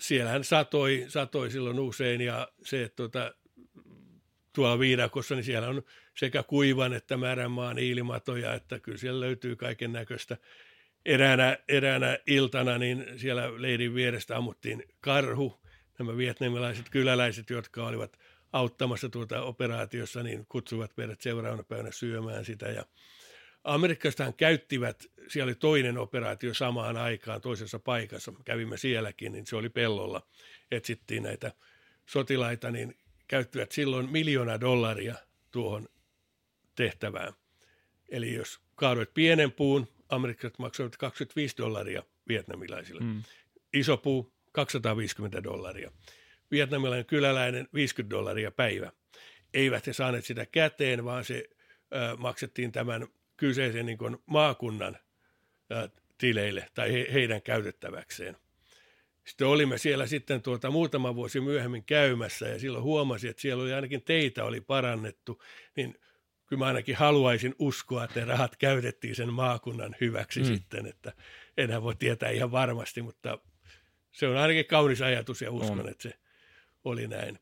[SPEAKER 2] siellähän satoi, satoi silloin usein ja se, että tuota, tuolla viidakossa, niin siellä on sekä kuivan että märän maan ilmatoja, että kyllä siellä löytyy kaiken näköistä. Eräänä, eräänä iltana niin siellä leirin vierestä ammuttiin karhu. Nämä vietnamilaiset kyläläiset, jotka olivat auttamassa tuota operaatiossa, niin kutsuvat meidät seuraavana päivänä syömään sitä. Ja Amerikkaisethan käyttivät, siellä oli toinen operaatio samaan aikaan toisessa paikassa, kävimme sielläkin, niin se oli pellolla, etsittiin näitä sotilaita, niin käyttivät silloin miljoona dollaria tuohon tehtävään. Eli jos kaadoit pienen puun, amerikkalaiset maksoivat 25 dollaria vietnamilaisille. Mm. Iso puu 250 dollaria. Vietnamilainen kyläläinen 50 dollaria päivä. Eivät he saaneet sitä käteen, vaan se ö, maksettiin tämän kyseisen niin maakunnan ö, tileille tai he, heidän käytettäväkseen. Sitten olimme siellä sitten tuota muutama vuosi myöhemmin käymässä ja silloin huomasin, että siellä oli ainakin teitä oli parannettu, niin kyllä mä ainakin haluaisin uskoa, että ne rahat käytettiin sen maakunnan hyväksi mm. sitten, että enää voi tietää ihan varmasti, mutta se on ainakin kaunis ajatus ja uskon, on. että se oli näin.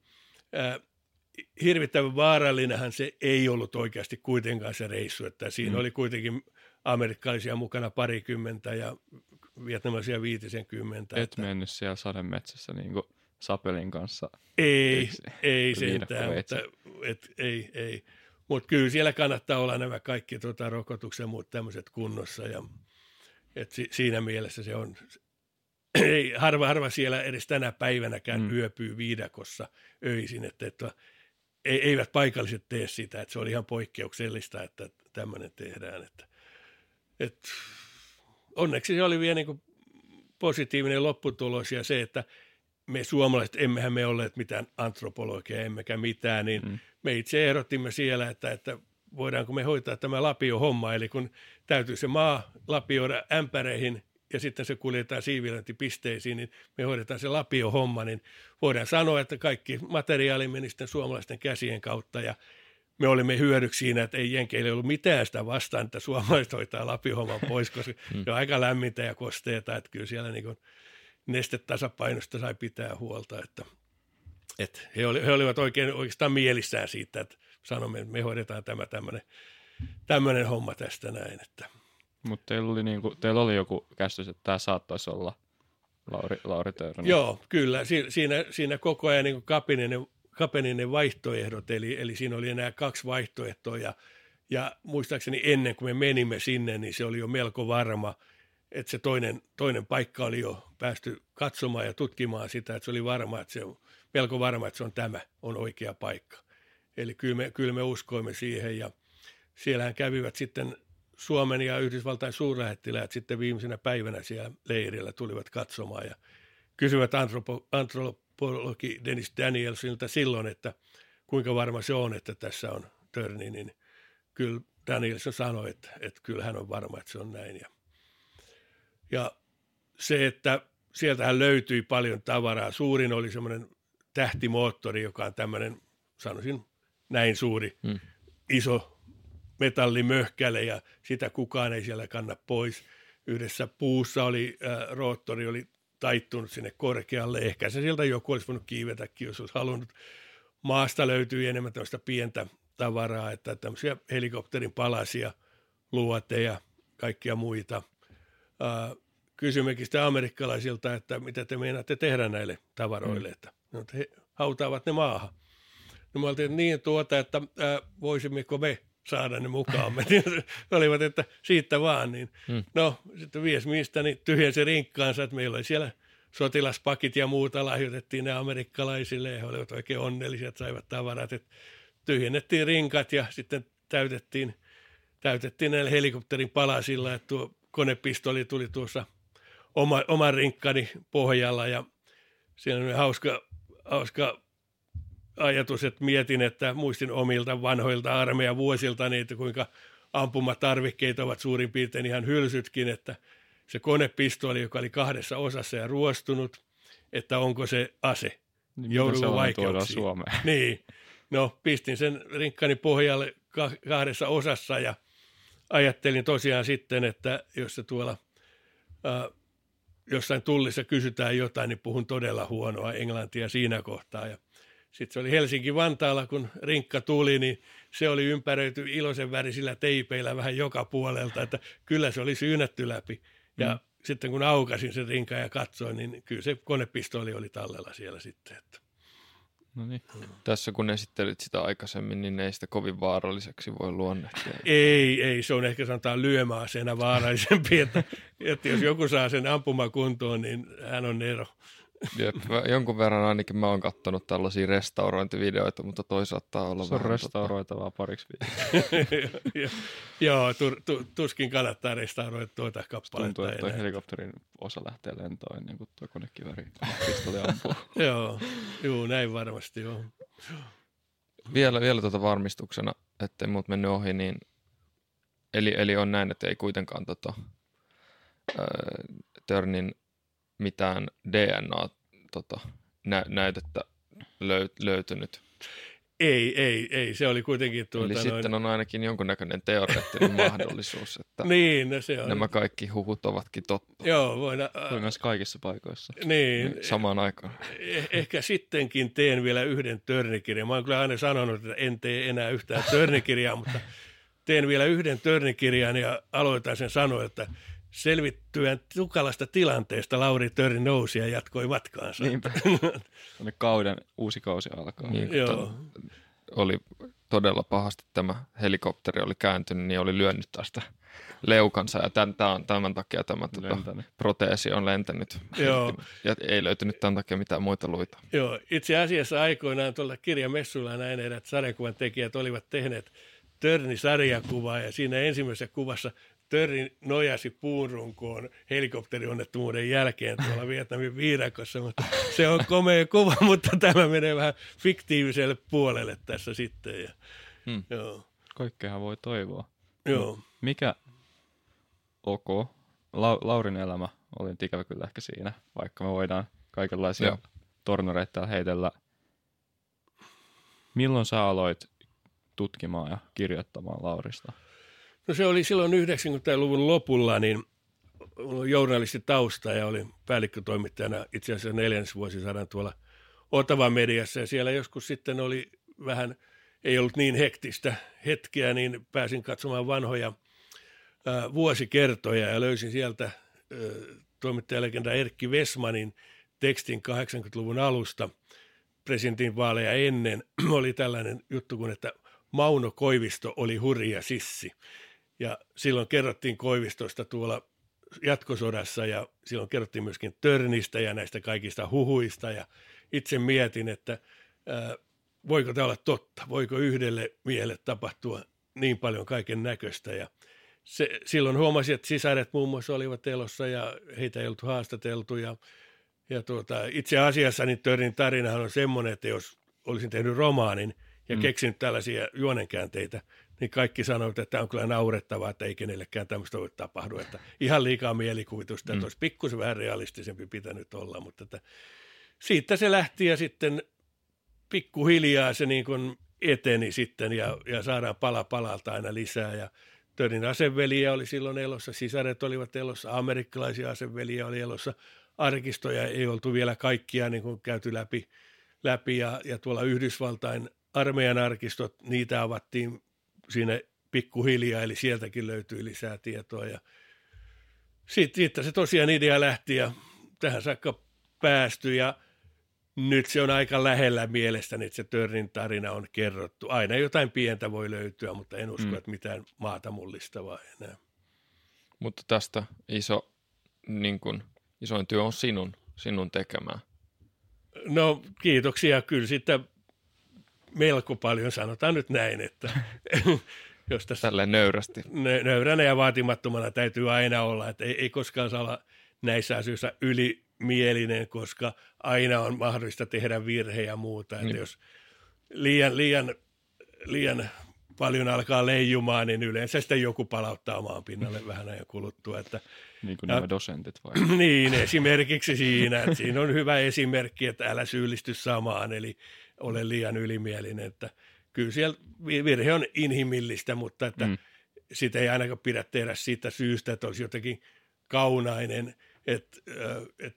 [SPEAKER 2] Äh, hirvittävän vaarallinenhan se ei ollut oikeasti kuitenkaan se reissu, että siinä mm. oli kuitenkin amerikkalaisia mukana parikymmentä ja vietnamaisia viitisen kymmentä.
[SPEAKER 3] Et että... mennyt siellä sademetsässä niin kuin Sapelin kanssa.
[SPEAKER 2] Ei, ei sentään, mutta et, ei, ei. Mutta kyllä siellä kannattaa olla nämä kaikki tota, rokotuksen muut tämmöiset kunnossa. Ja, et si, siinä mielessä se on, ei, harva, harva siellä edes tänä päivänäkään mm. yöpyy viidakossa öisin, että, että eivät paikalliset tee sitä, että se oli ihan poikkeuksellista, että tämmöinen tehdään. Että, että onneksi se oli vielä niin kuin positiivinen lopputulos ja se, että me suomalaiset, emmehän me olleet mitään antropologia, emmekä mitään, niin mm. me itse ehdottimme siellä, että, että voidaanko me hoitaa tämä lapio-homma, eli kun täytyy se maa lapioida ämpäreihin ja sitten se kuljetaan siivilöintipisteisiin, niin me hoidetaan se lapio-homma, niin voidaan sanoa, että kaikki materiaali meni sitten suomalaisten käsien kautta ja me olimme hyödyksi siinä, että ei Jenkeille ollut mitään sitä vastaan, että suomalaiset hoitaa lapiohomman pois, koska mm. se on aika lämmintä ja kosteeta, että kyllä siellä niin nestetasapainosta sai pitää huolta, että, että he, oli, he olivat oikein, oikeastaan mielissään siitä, että sanomme, että me hoidetaan tämä tämmöinen, tämmöinen homma tästä näin. Että.
[SPEAKER 3] Mutta teillä oli, niinku, teillä oli joku käsitys, että tämä saattaisi olla Lauri, Lauri Töyrän.
[SPEAKER 2] Joo, kyllä. Si, siinä, siinä koko ajan niin kapininen kapeni ne vaihtoehdot, eli, eli siinä oli enää kaksi vaihtoehtoa, ja, ja muistaakseni ennen kuin me menimme sinne, niin se oli jo melko varma, että se toinen, toinen paikka oli jo päästy katsomaan ja tutkimaan sitä, että se oli varma, että se melko varma, että se on tämä, on oikea paikka. Eli kyllä me, kyllä me uskoimme siihen, ja siellähän kävivät sitten Suomen ja Yhdysvaltain suurlähettiläät sitten viimeisenä päivänä siellä leirillä tulivat katsomaan ja kysyvät antropo, antropo, antropologi Dennis Danielsilta silloin, että kuinka varma se on, että tässä on törni, niin kyllä Danielson sanoi, että, että kyllä hän on varma, että se on näin. Ja, ja se, että sieltähän löytyi paljon tavaraa. Suurin oli semmoinen tähtimoottori, joka on tämmöinen, sanoisin näin suuri, hmm. iso metallimöhkäle ja sitä kukaan ei siellä kanna pois. Yhdessä puussa oli, äh, roottori oli taittunut sinne korkealle. Ehkä se sieltä joku olisi voinut kiivetäkin, jos olisi halunnut. Maasta löytyy enemmän tämmöistä pientä tavaraa, että tämmöisiä helikopterin palasia, luoteja, kaikkia muita. Äh, kysymmekin sitä amerikkalaisilta, että mitä te meinaatte tehdä näille tavaroille, mm. että, no, he hautaavat ne maahan. No me oltiin niin tuota, että ää, voisimmeko me saada ne mukaamme. olivat, että siitä vaan. Niin. Mm. No, sitten vies mistä, niin tyhjensi rinkkaansa, että meillä oli siellä sotilaspakit ja muuta lahjoitettiin ne amerikkalaisille ja he olivat oikein onnellisia, että saivat tavarat. Että tyhjennettiin rinkat ja sitten täytettiin, täytettiin näillä helikopterin palasilla, että tuo konepistoli tuli tuossa oma, oman rinkkani pohjalla ja siinä on hauska, hauska ajatus, että mietin, että muistin omilta vanhoilta armeijan vuosilta niitä, kuinka ampumatarvikkeet ovat suurin piirtein ihan hylsytkin, että se konepistoli, joka oli kahdessa osassa ja ruostunut, että onko se ase.
[SPEAKER 3] Niin Joudunko vaikeuksiin? Suomeen?
[SPEAKER 2] Niin. No, pistin sen rinkkani pohjalle kahdessa osassa ja ajattelin tosiaan sitten, että jos se tuolla äh, jossain tullissa kysytään jotain, niin puhun todella huonoa englantia siinä kohtaa. Ja sitten se oli Helsinki-Vantaalla, kun rinkka tuli, niin se oli ympäröity iloisen värisillä teipeillä vähän joka puolelta, että kyllä se oli syynätty läpi. Ja mm. sitten kun aukasin sen rinkan ja katsoin, niin kyllä se konepistooli oli tallella siellä sitten. Että.
[SPEAKER 5] No niin. Tässä kun esittelit sitä aikaisemmin, niin ei sitä kovin vaaralliseksi voi luonnehtia.
[SPEAKER 2] Ei, ei, se on ehkä sanotaan lyömäaseena vaarallisempi, että, että jos joku saa sen ampumakuntoon, niin hän on ero.
[SPEAKER 5] Jep, jonkun verran ainakin mä oon kattonut tällaisia restaurointivideoita, mutta toi saattaa olla
[SPEAKER 3] Se on tota- restauroitavaa tota... pariksi
[SPEAKER 2] Joo, tu, tu, tuskin kannattaa restauroida tuota kappaletta.
[SPEAKER 3] Tuntuu, että toi helikopterin osa lähtee lentoon ennen kuin tuo konekiväri pistoli ampuu.
[SPEAKER 2] joo, juu, näin varmasti joo.
[SPEAKER 5] Vielä, vielä tuota varmistuksena, ettei muut mennyt ohi, niin eli, eli on näin, että ei kuitenkaan tota, äh, Törnin mitään DNA-näytettä tota, löy- löytynyt.
[SPEAKER 2] Ei, ei, ei. Se oli kuitenkin tuota
[SPEAKER 5] Eli noin... sitten on ainakin jonkunnäköinen teoreettinen mahdollisuus, että
[SPEAKER 2] niin, no se on.
[SPEAKER 5] nämä kaikki huhut ovatkin totta.
[SPEAKER 2] Joo, voidaan...
[SPEAKER 3] Voi myös kaikissa paikoissa.
[SPEAKER 2] Niin.
[SPEAKER 5] niin samaan aikaan.
[SPEAKER 2] Eh- ehkä sittenkin teen vielä yhden törnikirjan. Mä oon kyllä aina sanonut, että en tee enää yhtään törnikirjaa, mutta teen vielä yhden törnikirjan ja aloitan sen sanoa, että Selvittyen tukalasta tilanteesta Lauri Töri nousi ja jatkoi matkaansa.
[SPEAKER 3] Niinpä. kauden uusi kausi alkaa.
[SPEAKER 5] Niin, Joo. Oli todella pahasti tämä helikopteri oli kääntynyt, niin oli lyönyt tästä leukansa ja tämän, tämän, tämän takia tämä tuota, proteesi on lentänyt. Joo. Ja ei löytynyt tämän takia mitään muita luita.
[SPEAKER 2] Joo, itse asiassa aikoinaan tuolla kirjamessuilla näin että sarjakuvan tekijät olivat tehneet Törni-sarjakuvaa ja siinä ensimmäisessä kuvassa Törri nojasi puunrunkoon helikopterionnettomuuden jälkeen tuolla Vietnamin viidakossa, mutta se on komea kuva, mutta tämä menee vähän fiktiiviselle puolelle tässä sitten. Ja,
[SPEAKER 3] hmm. joo. Kaikkeahan voi toivoa.
[SPEAKER 2] Joo.
[SPEAKER 3] Mikä, ok, La- Laurin elämä oli ikävä kyllä ehkä siinä, vaikka me voidaan kaikenlaisia joo. tornoreita heitellä. Milloin sä aloit tutkimaan ja kirjoittamaan Laurista?
[SPEAKER 2] No se oli silloin 90-luvun lopulla, niin journalistitausta ja olin päällikkötoimittajana itse asiassa neljännesvuosisadan tuolla Otava mediassa ja siellä joskus sitten oli vähän, ei ollut niin hektistä hetkeä, niin pääsin katsomaan vanhoja ää, vuosikertoja ja löysin sieltä toimittajalegenda Erkki Vesmanin tekstin 80-luvun alusta presidentin vaaleja ennen oli tällainen juttu kuin, että Mauno Koivisto oli hurja sissi. Ja silloin kerrottiin Koivistosta tuolla jatkosodassa ja silloin kerrottiin myöskin Törnistä ja näistä kaikista huhuista. Ja itse mietin, että ää, voiko tämä olla totta, voiko yhdelle miehelle tapahtua niin paljon kaiken näköistä. Ja se, silloin huomasin, että sisaret muun muassa olivat elossa ja heitä ei ollut haastateltu ja ja tuota, itse asiassa niin Törnin tarinahan on semmoinen, että jos olisin tehnyt romaanin ja mm. keksinyt tällaisia juonenkäänteitä, niin kaikki sanoivat, että tämä on kyllä naurettavaa, että ei kenellekään tämmöistä voi tapahdu. Että ihan liikaa mielikuvitusta, että mm. olisi pikkusen vähän realistisempi pitänyt olla, mutta että siitä se lähti ja sitten pikkuhiljaa se niin kuin eteni sitten ja, ja saadaan pala palalta aina lisää ja Törnin aseveliä oli silloin elossa, sisaret olivat elossa, amerikkalaisia aseveliä oli elossa, arkistoja ei oltu vielä kaikkia niin kuin käyty läpi, läpi ja, ja tuolla Yhdysvaltain armeijan arkistot, niitä avattiin siinä pikkuhiljaa, eli sieltäkin löytyi lisää tietoa ja sitten se tosiaan idea lähti ja tähän saakka päästy ja nyt se on aika lähellä mielestäni, että se Törnin tarina on kerrottu. Aina jotain pientä voi löytyä, mutta en usko, mm. että mitään maata mullistavaa enää.
[SPEAKER 5] Mutta tästä iso, niin kun, isoin työ on sinun, sinun tekemää.
[SPEAKER 2] No kiitoksia. Kyllä sitten melko paljon sanotaan nyt näin, että
[SPEAKER 5] jos tässä Tälleen nöyrästi.
[SPEAKER 2] Nöyränä ja vaatimattomana täytyy aina olla, että ei, ei koskaan saa olla näissä asioissa yli mielinen, koska aina on mahdollista tehdä virhe ja muuta. Että niin. jos liian, liian, liian paljon alkaa leijumaan, niin yleensä sitten joku palauttaa omaan pinnalle vähän ajan kuluttua. Että,
[SPEAKER 3] niin kuin ja, nämä dosentit vai?
[SPEAKER 2] niin, esimerkiksi siinä. Että siinä on hyvä esimerkki, että älä syyllisty samaan, eli ole liian ylimielinen. Että kyllä siellä virhe on inhimillistä, mutta että mm. sitä ei ainakaan pidä tehdä siitä syystä, että olisi jotenkin kaunainen – et, et,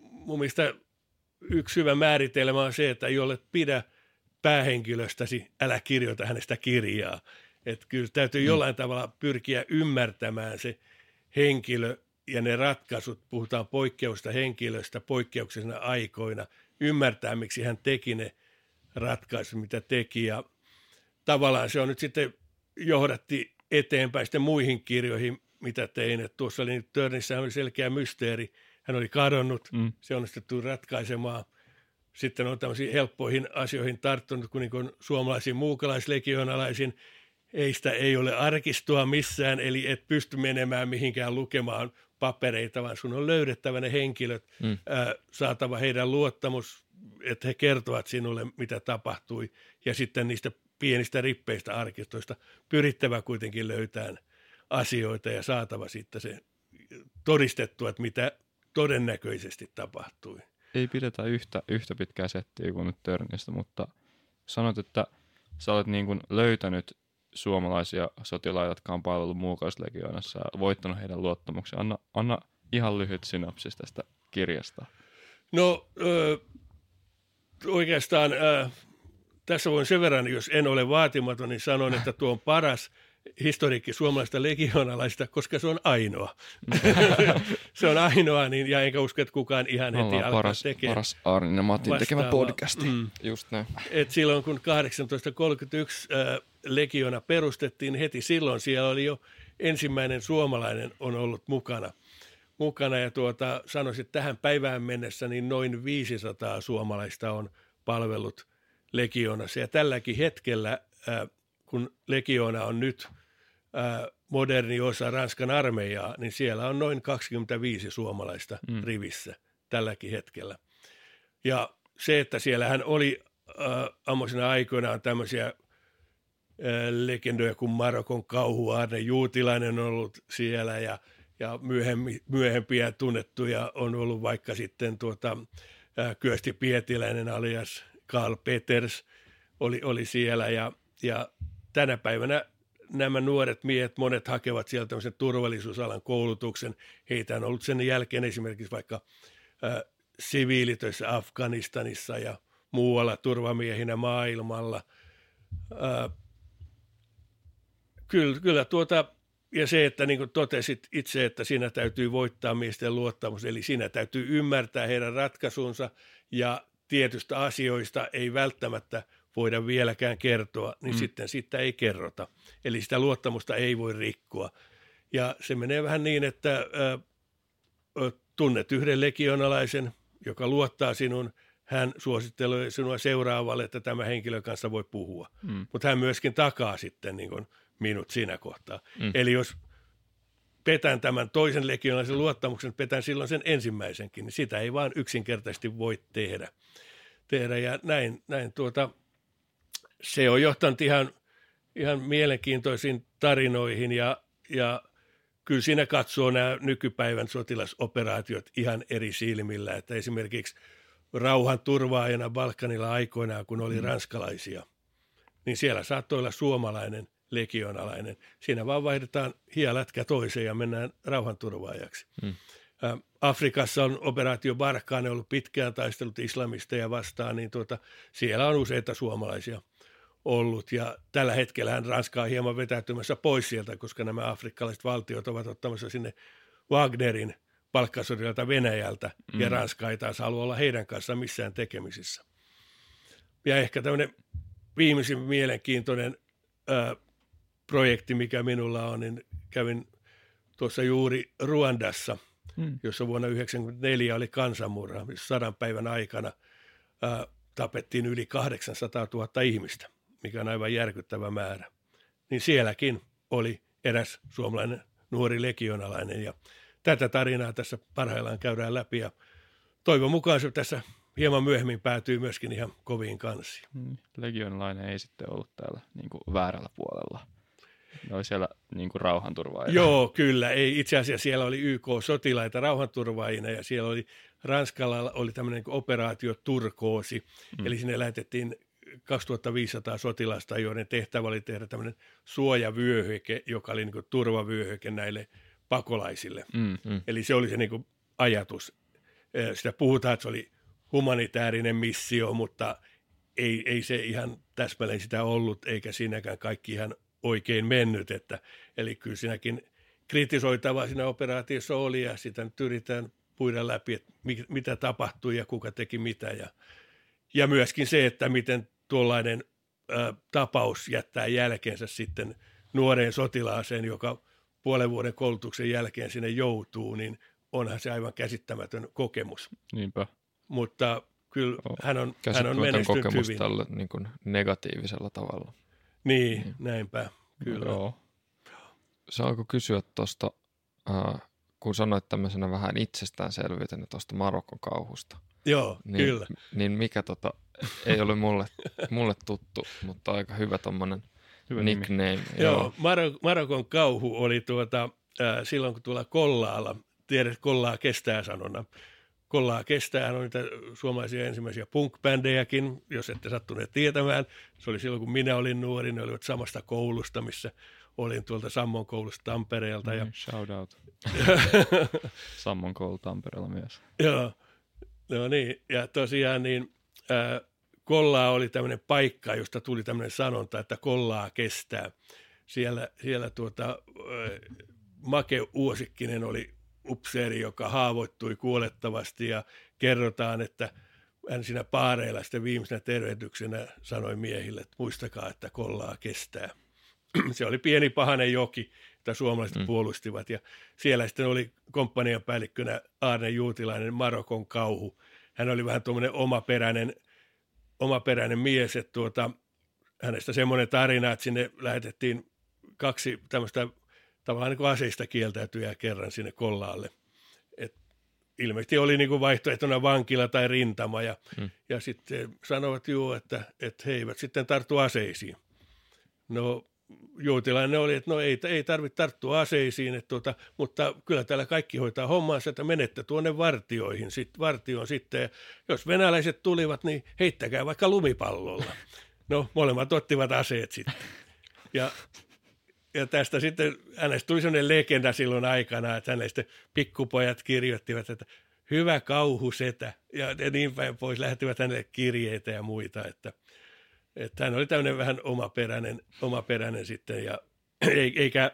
[SPEAKER 2] mun mielestä yksi hyvä määritelmä on se, että jolle pidä päähenkilöstäsi, älä kirjoita hänestä kirjaa. Et kyllä täytyy mm. jollain tavalla pyrkiä ymmärtämään se henkilö ja ne ratkaisut, puhutaan poikkeusta henkilöstä poikkeuksellisena aikoina, ymmärtää, miksi hän teki ne ratkaisut, mitä teki. Ja tavallaan se on nyt sitten johdatti eteenpäin sitten muihin kirjoihin, mitä tein. Että tuossa oli Törnissä oli selkeä mysteeri. Hän oli kadonnut, mm. se onnistuttu ratkaisemaan. Sitten on tämmöisiin helppoihin asioihin tarttunut, kun, niin kun suomalaisiin muukalaislegionalaisiin Eistä ei ole arkistoa missään, eli et pysty menemään mihinkään lukemaan papereita, vaan sun on löydettävä ne henkilöt, mm. ää, saatava heidän luottamus, että he kertovat sinulle, mitä tapahtui, ja sitten niistä pienistä rippeistä arkistoista pyrittävä kuitenkin löytämään asioita ja saatava sitten se todistettua, että mitä todennäköisesti tapahtui.
[SPEAKER 3] Ei pidetä yhtä, yhtä pitkää settiä kuin nyt Törnistä, mutta sanot, että sä olet niin kuin löytänyt suomalaisia sotilaita, jotka on palvellut muukauslegioonassa ja voittanut heidän luottamuksen. Anna, anna ihan lyhyt synopsis tästä kirjasta.
[SPEAKER 2] No ö, oikeastaan ö, tässä voin sen verran, jos en ole vaatimaton, niin sanon, että tuo on paras – historiikki suomalaista legionalaista, koska se on ainoa. se on ainoa, niin, ja enkä usko, että kukaan ihan heti Ollaan alkaa paras, tekemään.
[SPEAKER 5] Paras Arnin ja Matin tekemä podcast. Mm. Just näin.
[SPEAKER 2] Et silloin kun 1831 äh, legiona perustettiin, heti silloin siellä oli jo ensimmäinen suomalainen on ollut mukana. mukana ja tuota, sanoisin, että tähän päivään mennessä niin noin 500 suomalaista on palvellut legionassa. Ja tälläkin hetkellä äh, kun Legiona on nyt ää, moderni osa Ranskan armeijaa, niin siellä on noin 25 suomalaista mm. rivissä tälläkin hetkellä. Ja se, että siellähän oli äh, ammosina aikoinaan tämmöisiä äh, legendoja kuin Marokon kauhu, Arne Juutilainen on ollut siellä ja, ja myöhempi, myöhempiä tunnettuja on ollut vaikka sitten tuota, äh, Kyösti Pietiläinen alias Karl Peters oli, oli siellä ja, ja tänä päivänä nämä nuoret miehet, monet hakevat sieltä tämmöisen turvallisuusalan koulutuksen. Heitä on ollut sen jälkeen esimerkiksi vaikka äh, siviilitöissä Afganistanissa ja muualla turvamiehinä maailmalla. Äh, kyllä, kyllä tuota, ja se, että niin kuin totesit itse, että siinä täytyy voittaa miesten luottamus, eli siinä täytyy ymmärtää heidän ratkaisunsa ja tietystä asioista ei välttämättä voida vieläkään kertoa, niin mm. sitten sitä ei kerrota. Eli sitä luottamusta ei voi rikkoa. Ja se menee vähän niin, että äh, tunnet yhden legionalaisen, joka luottaa sinun, hän suosittelee sinua seuraavalle, että tämä henkilön kanssa voi puhua. Mm. Mutta hän myöskin takaa sitten niin kuin minut siinä kohtaa. Mm. Eli jos petän tämän toisen legionalaisen luottamuksen, petän silloin sen ensimmäisenkin, niin sitä ei vaan yksinkertaisesti voi tehdä. tehdä. Ja näin, näin tuota, se on johtanut ihan, ihan mielenkiintoisiin tarinoihin ja, ja kyllä siinä katsoo nämä nykypäivän sotilasoperaatiot ihan eri silmillä, että esimerkiksi rauhan turvaajana Balkanilla aikoinaan, kun oli mm. ranskalaisia, niin siellä saattoi olla suomalainen legionalainen. Siinä vaan vaihdetaan hielätkä toiseen ja mennään rauhanturvaajaksi. Mm. Afrikassa on operaatio Barkkaan ollut pitkään taistelut islamisteja vastaan, niin tuota, siellä on useita suomalaisia ollut. Ja tällä hetkellä Ranska on hieman vetäytymässä pois sieltä, koska nämä afrikkalaiset valtiot ovat ottamassa sinne Wagnerin palkkasodilta Venäjältä, mm. ja Ranska ei taas halua olla heidän kanssaan missään tekemisissä. Ja ehkä tämmöinen viimeisin mielenkiintoinen ää, projekti, mikä minulla on, niin kävin tuossa juuri Ruandassa, mm. jossa vuonna 1994 oli kansanmurha, missä sadan päivän aikana ää, tapettiin yli 800 000 ihmistä, mikä on aivan järkyttävä määrä. Niin sielläkin oli eräs suomalainen nuori legionalainen ja tätä tarinaa tässä parhaillaan käydään läpi ja toivon mukaan se tässä hieman myöhemmin päätyy myöskin ihan koviin kansiin.
[SPEAKER 3] Mm. Legionalainen ei sitten ollut täällä niin kuin väärällä puolella. Ne oli siellä niin kuin rauhanturvaajia.
[SPEAKER 2] Joo, kyllä. Ei, itse asiassa siellä oli YK-sotilaita rauhanturvaajina ja siellä oli Ranskalla oli tämmöinen niin operaatio Turkoosi. Mm. Eli sinne lähetettiin 2500 sotilasta, joiden tehtävä oli tehdä tämmöinen suojavyöhyke, joka oli niin kuin turvavyöhyke näille pakolaisille. Mm, mm. Eli se oli se niin kuin ajatus. Sitä puhutaan, että se oli humanitaarinen missio, mutta ei, ei se ihan täsmälleen sitä ollut, eikä siinäkään kaikki ihan oikein mennyt. Että, eli kyllä siinäkin kritisoitava siinä operaatiossa oli ja sitä nyt yritetään puida läpi, että mitä tapahtui ja kuka teki mitä. Ja, ja myöskin se, että miten tuollainen ä, tapaus jättää jälkeensä sitten nuoreen sotilaaseen, joka puolen vuoden koulutuksen jälkeen sinne joutuu, niin onhan se aivan käsittämätön kokemus.
[SPEAKER 3] Niinpä.
[SPEAKER 2] Mutta kyllä oh, hän on, hän on menestynyt
[SPEAKER 5] kokemus
[SPEAKER 2] hyvin.
[SPEAKER 5] tällä niin kuin negatiivisella tavalla.
[SPEAKER 2] Niin, niin. näinpä, kyllä.
[SPEAKER 3] Joo.
[SPEAKER 5] Saanko kysyä tuosta, äh, kun sanoit tämmöisenä vähän itsestäänselvyytenä tuosta Marokon kauhusta.
[SPEAKER 2] Joo,
[SPEAKER 5] niin,
[SPEAKER 2] kyllä.
[SPEAKER 5] Niin mikä tota, ei ole mulle, mulle tuttu, mutta aika hyvä tuommoinen nickname. Joo,
[SPEAKER 2] Joo. Marok- Marokon kauhu oli tuota, äh, silloin kun tuolla Kollaalla, tiedät Kollaa kestää sanona, Kollaa kestää, on niitä suomalaisia ensimmäisiä punk-bändejäkin, jos ette sattuneet tietämään. Se oli silloin, kun minä olin nuori, ne olivat samasta koulusta, missä olin tuolta Sammon koulusta Tampereelta. Ja...
[SPEAKER 3] Mm, shout out. Sammon koulu Tampereella myös.
[SPEAKER 2] Joo, no niin, ja tosiaan niin äh, Kollaa oli tämmöinen paikka, josta tuli tämmöinen sanonta, että Kollaa kestää. Siellä, siellä tuota, äh, Make Uosikkinen oli upseeri, joka haavoittui kuolettavasti ja kerrotaan, että hän siinä paareilla sitten viimeisenä tervehdyksenä sanoi miehille, että muistakaa, että kollaa kestää. Se oli pieni pahanen joki, jota suomalaiset mm. puolustivat ja siellä sitten oli komppanian päällikkönä Arne Juutilainen Marokon kauhu. Hän oli vähän tuommoinen omaperäinen, omaperäinen mies, että tuota, hänestä semmoinen tarina, että sinne lähetettiin kaksi tämmöistä tavallaan niin kuin aseista kieltäytyjä kerran sinne kollaalle. Et ilmeisesti oli niin kuin vaihtoehtona vankila tai rintama ja, hmm. ja sitten sanoivat juu, että, että he eivät sitten tarttu aseisiin. No juutilainen oli, että no ei, ei tarvitse tarttua aseisiin, että tuota, mutta kyllä täällä kaikki hoitaa hommaansa, että menette tuonne vartioihin, sit, vartioon sitten. Ja jos venäläiset tulivat, niin heittäkää vaikka lumipallolla. No molemmat ottivat aseet sitten. Ja ja tästä sitten hänestä tuli sellainen legenda silloin aikana, että hänestä pikkupojat kirjoittivat, että hyvä kauhusetä ja, ja niin päin pois, lähettivät hänelle kirjeitä ja muita, että, että hän oli tämmöinen vähän omaperäinen, omaperäinen sitten ja eikä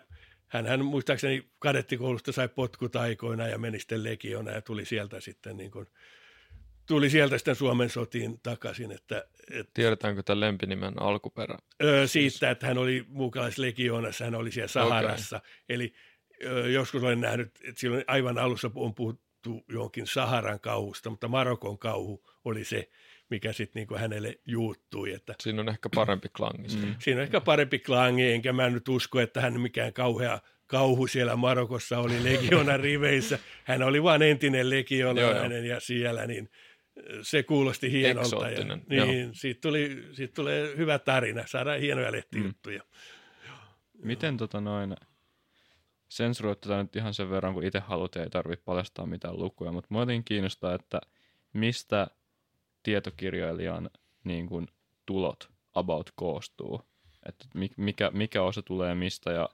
[SPEAKER 2] hän, hän muistaakseni kadettikoulusta sai potkut aikoina ja meni sitten legiona ja tuli sieltä sitten niin kuin tuli sieltä sitten Suomen sotiin takaisin. Että,
[SPEAKER 5] et, Tiedetäänkö tämän lempinimen alkuperä?
[SPEAKER 2] Öö, siitä, että hän oli muukalaislegioonassa, hän oli siellä Saharassa. Okay. Eli öö, joskus olen nähnyt, että silloin aivan alussa on puhuttu jonkin Saharan kauhusta, mutta Marokon kauhu oli se, mikä sitten niin hänelle juuttui. Että,
[SPEAKER 5] Siinä on ehkä parempi klangi.
[SPEAKER 2] Mm. Siinä on ehkä parempi klangi, enkä mä nyt usko, että hän mikään kauhea kauhu siellä Marokossa oli legiona riveissä. Hän oli vain entinen legionalainen ja siellä, niin se kuulosti hienolta. Ja, niin, siitä, tuli, siitä tulee hyvä tarina, saadaan hienoja lehtijuttuja. Mm.
[SPEAKER 3] Miten tota noin, sensuroitetaan nyt ihan sen verran, kun itse haluat, ei tarvitse paljastaa mitään lukuja, mutta mua kiinnostaa, että mistä tietokirjailijan niin kuin, tulot about koostuu. Että mikä, mikä osa tulee mistä ja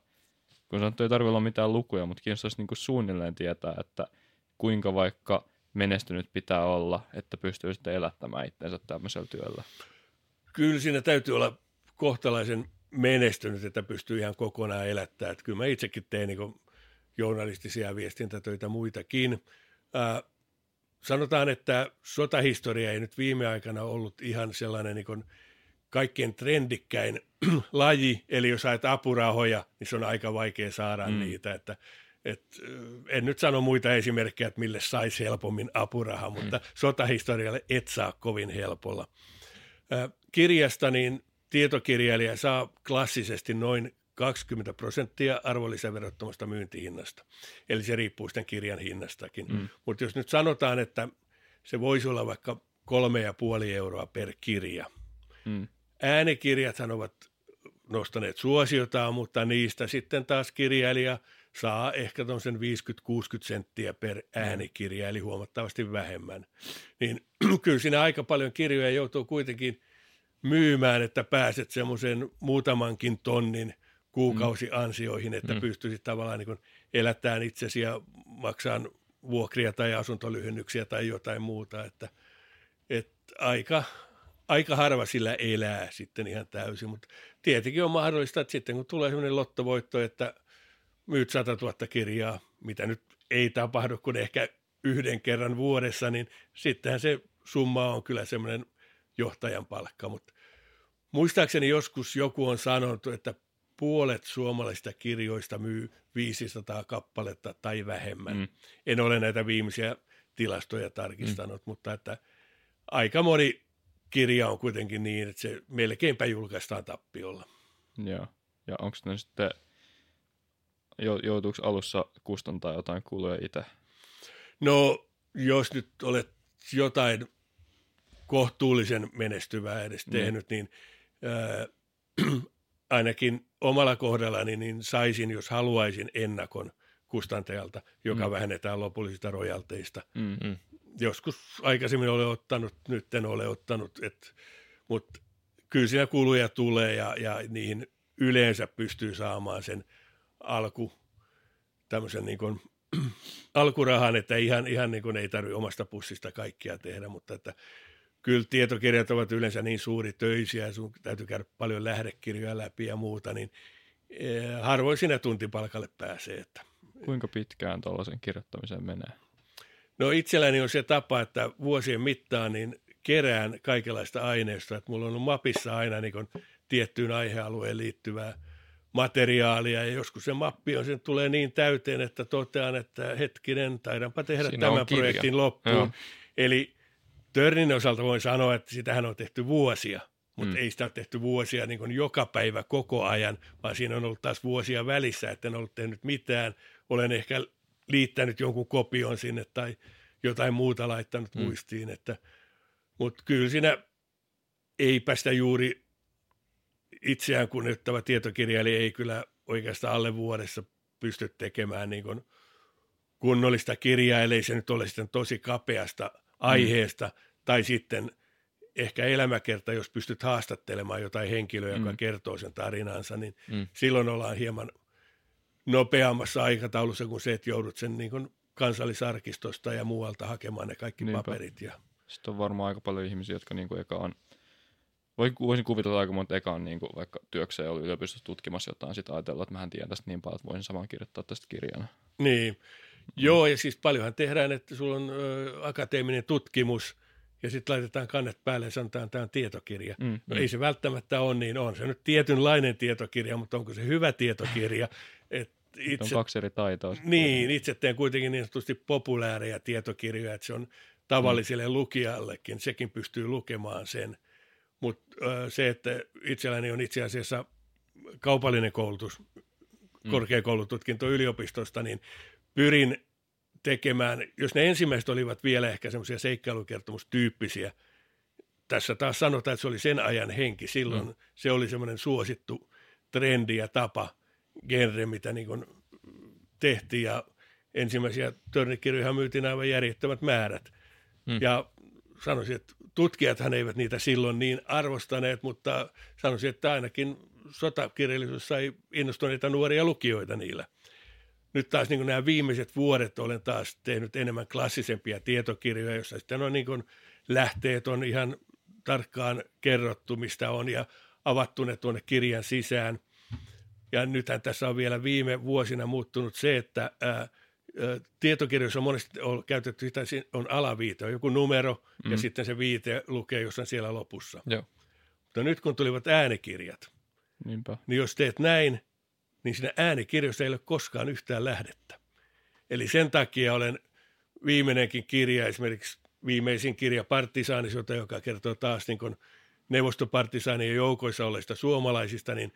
[SPEAKER 3] kun sanottu, ei tarvitse olla mitään lukuja, mutta kiinnostaisi niin kuin suunnilleen tietää, että kuinka vaikka menestynyt pitää olla, että pystyy sitten elättämään itsensä tämmöisellä työllä.
[SPEAKER 2] Kyllä siinä täytyy olla kohtalaisen menestynyt, että pystyy ihan kokonaan elättämään. Että kyllä mä itsekin teen niin journalistisia viestintätöitä muitakin. Ää, sanotaan, että sotahistoria ei nyt viime aikana ollut ihan sellainen niin kaikkein trendikkäin laji, eli jos saat apurahoja, niin se on aika vaikea saada mm. niitä, että et, en nyt sano muita esimerkkejä, että mille saisi helpommin apuraha, mutta mm. sotahistorialle et saa kovin helpolla. Kirjasta niin tietokirjailija saa klassisesti noin 20 prosenttia arvonlisäverottomasta myyntihinnasta. Eli se riippuu sitten kirjan hinnastakin. Mm. Mutta jos nyt sanotaan, että se voisi olla vaikka kolme ja puoli euroa per kirja. Mm. Äänikirjathan ovat nostaneet suosiotaan, mutta niistä sitten taas kirjailija saa ehkä tuollaisen 50-60 senttiä per äänikirja, eli huomattavasti vähemmän. Niin kyllä siinä aika paljon kirjoja joutuu kuitenkin myymään, että pääset semmoisen muutamankin tonnin kuukausiansioihin, että mm. pystyisit tavallaan niin elättämään itsesi ja maksamaan vuokria tai asuntolyhennyksiä tai jotain muuta, että, että aika, aika harva sillä elää sitten ihan täysin, mutta tietenkin on mahdollista, että sitten kun tulee sellainen lottovoitto, että myyt 100 000 kirjaa, mitä nyt ei tapahdu kuin ehkä yhden kerran vuodessa, niin sittenhän se summa on kyllä semmoinen johtajan palkka, mutta muistaakseni joskus joku on sanonut, että puolet suomalaisista kirjoista myy 500 kappaletta tai vähemmän. Mm. En ole näitä viimeisiä tilastoja tarkistanut, mm. mutta että aika moni kirja on kuitenkin niin, että se melkeinpä julkaistaan tappiolla.
[SPEAKER 3] Joo. Ja onko ne sitten, joutuuko alussa kustantaa jotain kuluja itse?
[SPEAKER 2] No, jos nyt olet jotain kohtuullisen menestyvää edes mm. tehnyt, niin ää, ainakin omalla kohdallani niin saisin, jos haluaisin ennakon kustantajalta, joka mm. vähennetään lopullisista rojalteista. Mm-hmm. Joskus aikaisemmin olen ottanut, nyt en ole ottanut, et, mutta kyllä siinä kuluja tulee ja, ja niihin yleensä pystyy saamaan sen alku, tämmöisen niin kuin, alkurahan, että ihan, ihan niin kuin ei tarvitse omasta pussista kaikkia tehdä, mutta että kyllä tietokirjat ovat yleensä niin suuri töisiä ja sun täytyy käydä paljon lähdekirjoja läpi ja muuta, niin eh, harvoin sinä tuntipalkalle pääsee. Että.
[SPEAKER 3] Kuinka pitkään tuollaisen kirjoittamiseen menee?
[SPEAKER 2] No itselläni on se tapa, että vuosien mittaan niin kerään kaikenlaista aineistoa, että mulla on ollut mapissa aina niin tiettyyn aihealueen liittyvää materiaalia ja joskus se mappi on, se tulee niin täyteen, että totean, että hetkinen, taidanpa tehdä Siinä tämän projektin loppuun. Joo. Eli Törnin osalta voin sanoa, että sitähän on tehty vuosia, mutta mm. ei sitä ole tehty vuosia niin kuin joka päivä koko ajan, vaan siinä on ollut taas vuosia välissä, että en ollut tehnyt mitään. Olen ehkä liittänyt jonkun kopion sinne tai jotain muuta laittanut mm. muistiin, että, mutta kyllä siinä ei päästä juuri itseään kunnioittava tietokirjailija ei kyllä oikeastaan alle vuodessa pysty tekemään niin kuin kunnollista kirjaa, ellei se nyt ole sitten tosi kapeasta – aiheesta, mm. tai sitten ehkä elämäkerta, jos pystyt haastattelemaan jotain henkilöä, joka mm. kertoo sen tarinansa, niin mm. silloin ollaan hieman nopeammassa aikataulussa kuin se, että joudut sen niin kuin kansallisarkistosta ja muualta hakemaan ne kaikki Niinpä. paperit. Ja...
[SPEAKER 3] Sitten on varmaan aika paljon ihmisiä, jotka niin kuin eka on, voisin kuvitella aika monta eka on niin kuin vaikka työkseen ollut yliopistossa tutkimassa jotain, sitten ajatella, että mähän tiedän tästä niin paljon, että voisin saman kirjoittaa tästä kirjana.
[SPEAKER 2] Niin, Joo, ja siis paljonhan tehdään, että sulla on ö, akateeminen tutkimus, ja sitten laitetaan kannet päälle ja sanotaan, että tämä on tietokirja. Mm, no mm. ei se välttämättä ole niin, on se nyt tietynlainen tietokirja, mutta onko se hyvä tietokirja?
[SPEAKER 3] Et itse, on kaksi eri taitoa.
[SPEAKER 2] Niin, itse teen kuitenkin niin sanotusti populääriä tietokirjoja, että se on tavalliselle mm. lukijallekin, sekin pystyy lukemaan sen. Mutta se, että itselläni on itse asiassa kaupallinen koulutus mm. korkeakoulututkinto yliopistosta, niin pyrin tekemään, jos ne ensimmäiset olivat vielä ehkä semmoisia seikkailukertomustyyppisiä, tässä taas sanotaan, että se oli sen ajan henki. Silloin mm. se oli semmoinen suosittu trendi ja tapa, genre, mitä niin kuin tehtiin ja ensimmäisiä törnikirjoja myytiin aivan järjettömät määrät. Mm. Ja sanoisin, että tutkijathan eivät niitä silloin niin arvostaneet, mutta sanoisin, että ainakin sotakirjallisuus sai innostuneita nuoria lukijoita niillä. Nyt taas niin nämä viimeiset vuodet olen taas tehnyt enemmän klassisempia tietokirjoja, joissa sitten on niin lähteet on ihan tarkkaan kerrottu, mistä on ja avattu ne tuonne kirjan sisään. Ja nythän tässä on vielä viime vuosina muuttunut se, että ää, tietokirjoissa on monesti on käytetty sitä, on alaviite, on joku numero mm. ja sitten se viite lukee jossain siellä lopussa.
[SPEAKER 5] Joo.
[SPEAKER 2] Mutta nyt kun tulivat äänikirjat,
[SPEAKER 3] Niinpä.
[SPEAKER 2] niin jos teet näin, niin siinä äänikirjoissa ei ole koskaan yhtään lähdettä. Eli sen takia olen viimeinenkin kirja, esimerkiksi viimeisin kirja Partisanisota, joka kertoo taas niin neuvostopartisaanien joukoissa olleista suomalaisista, niin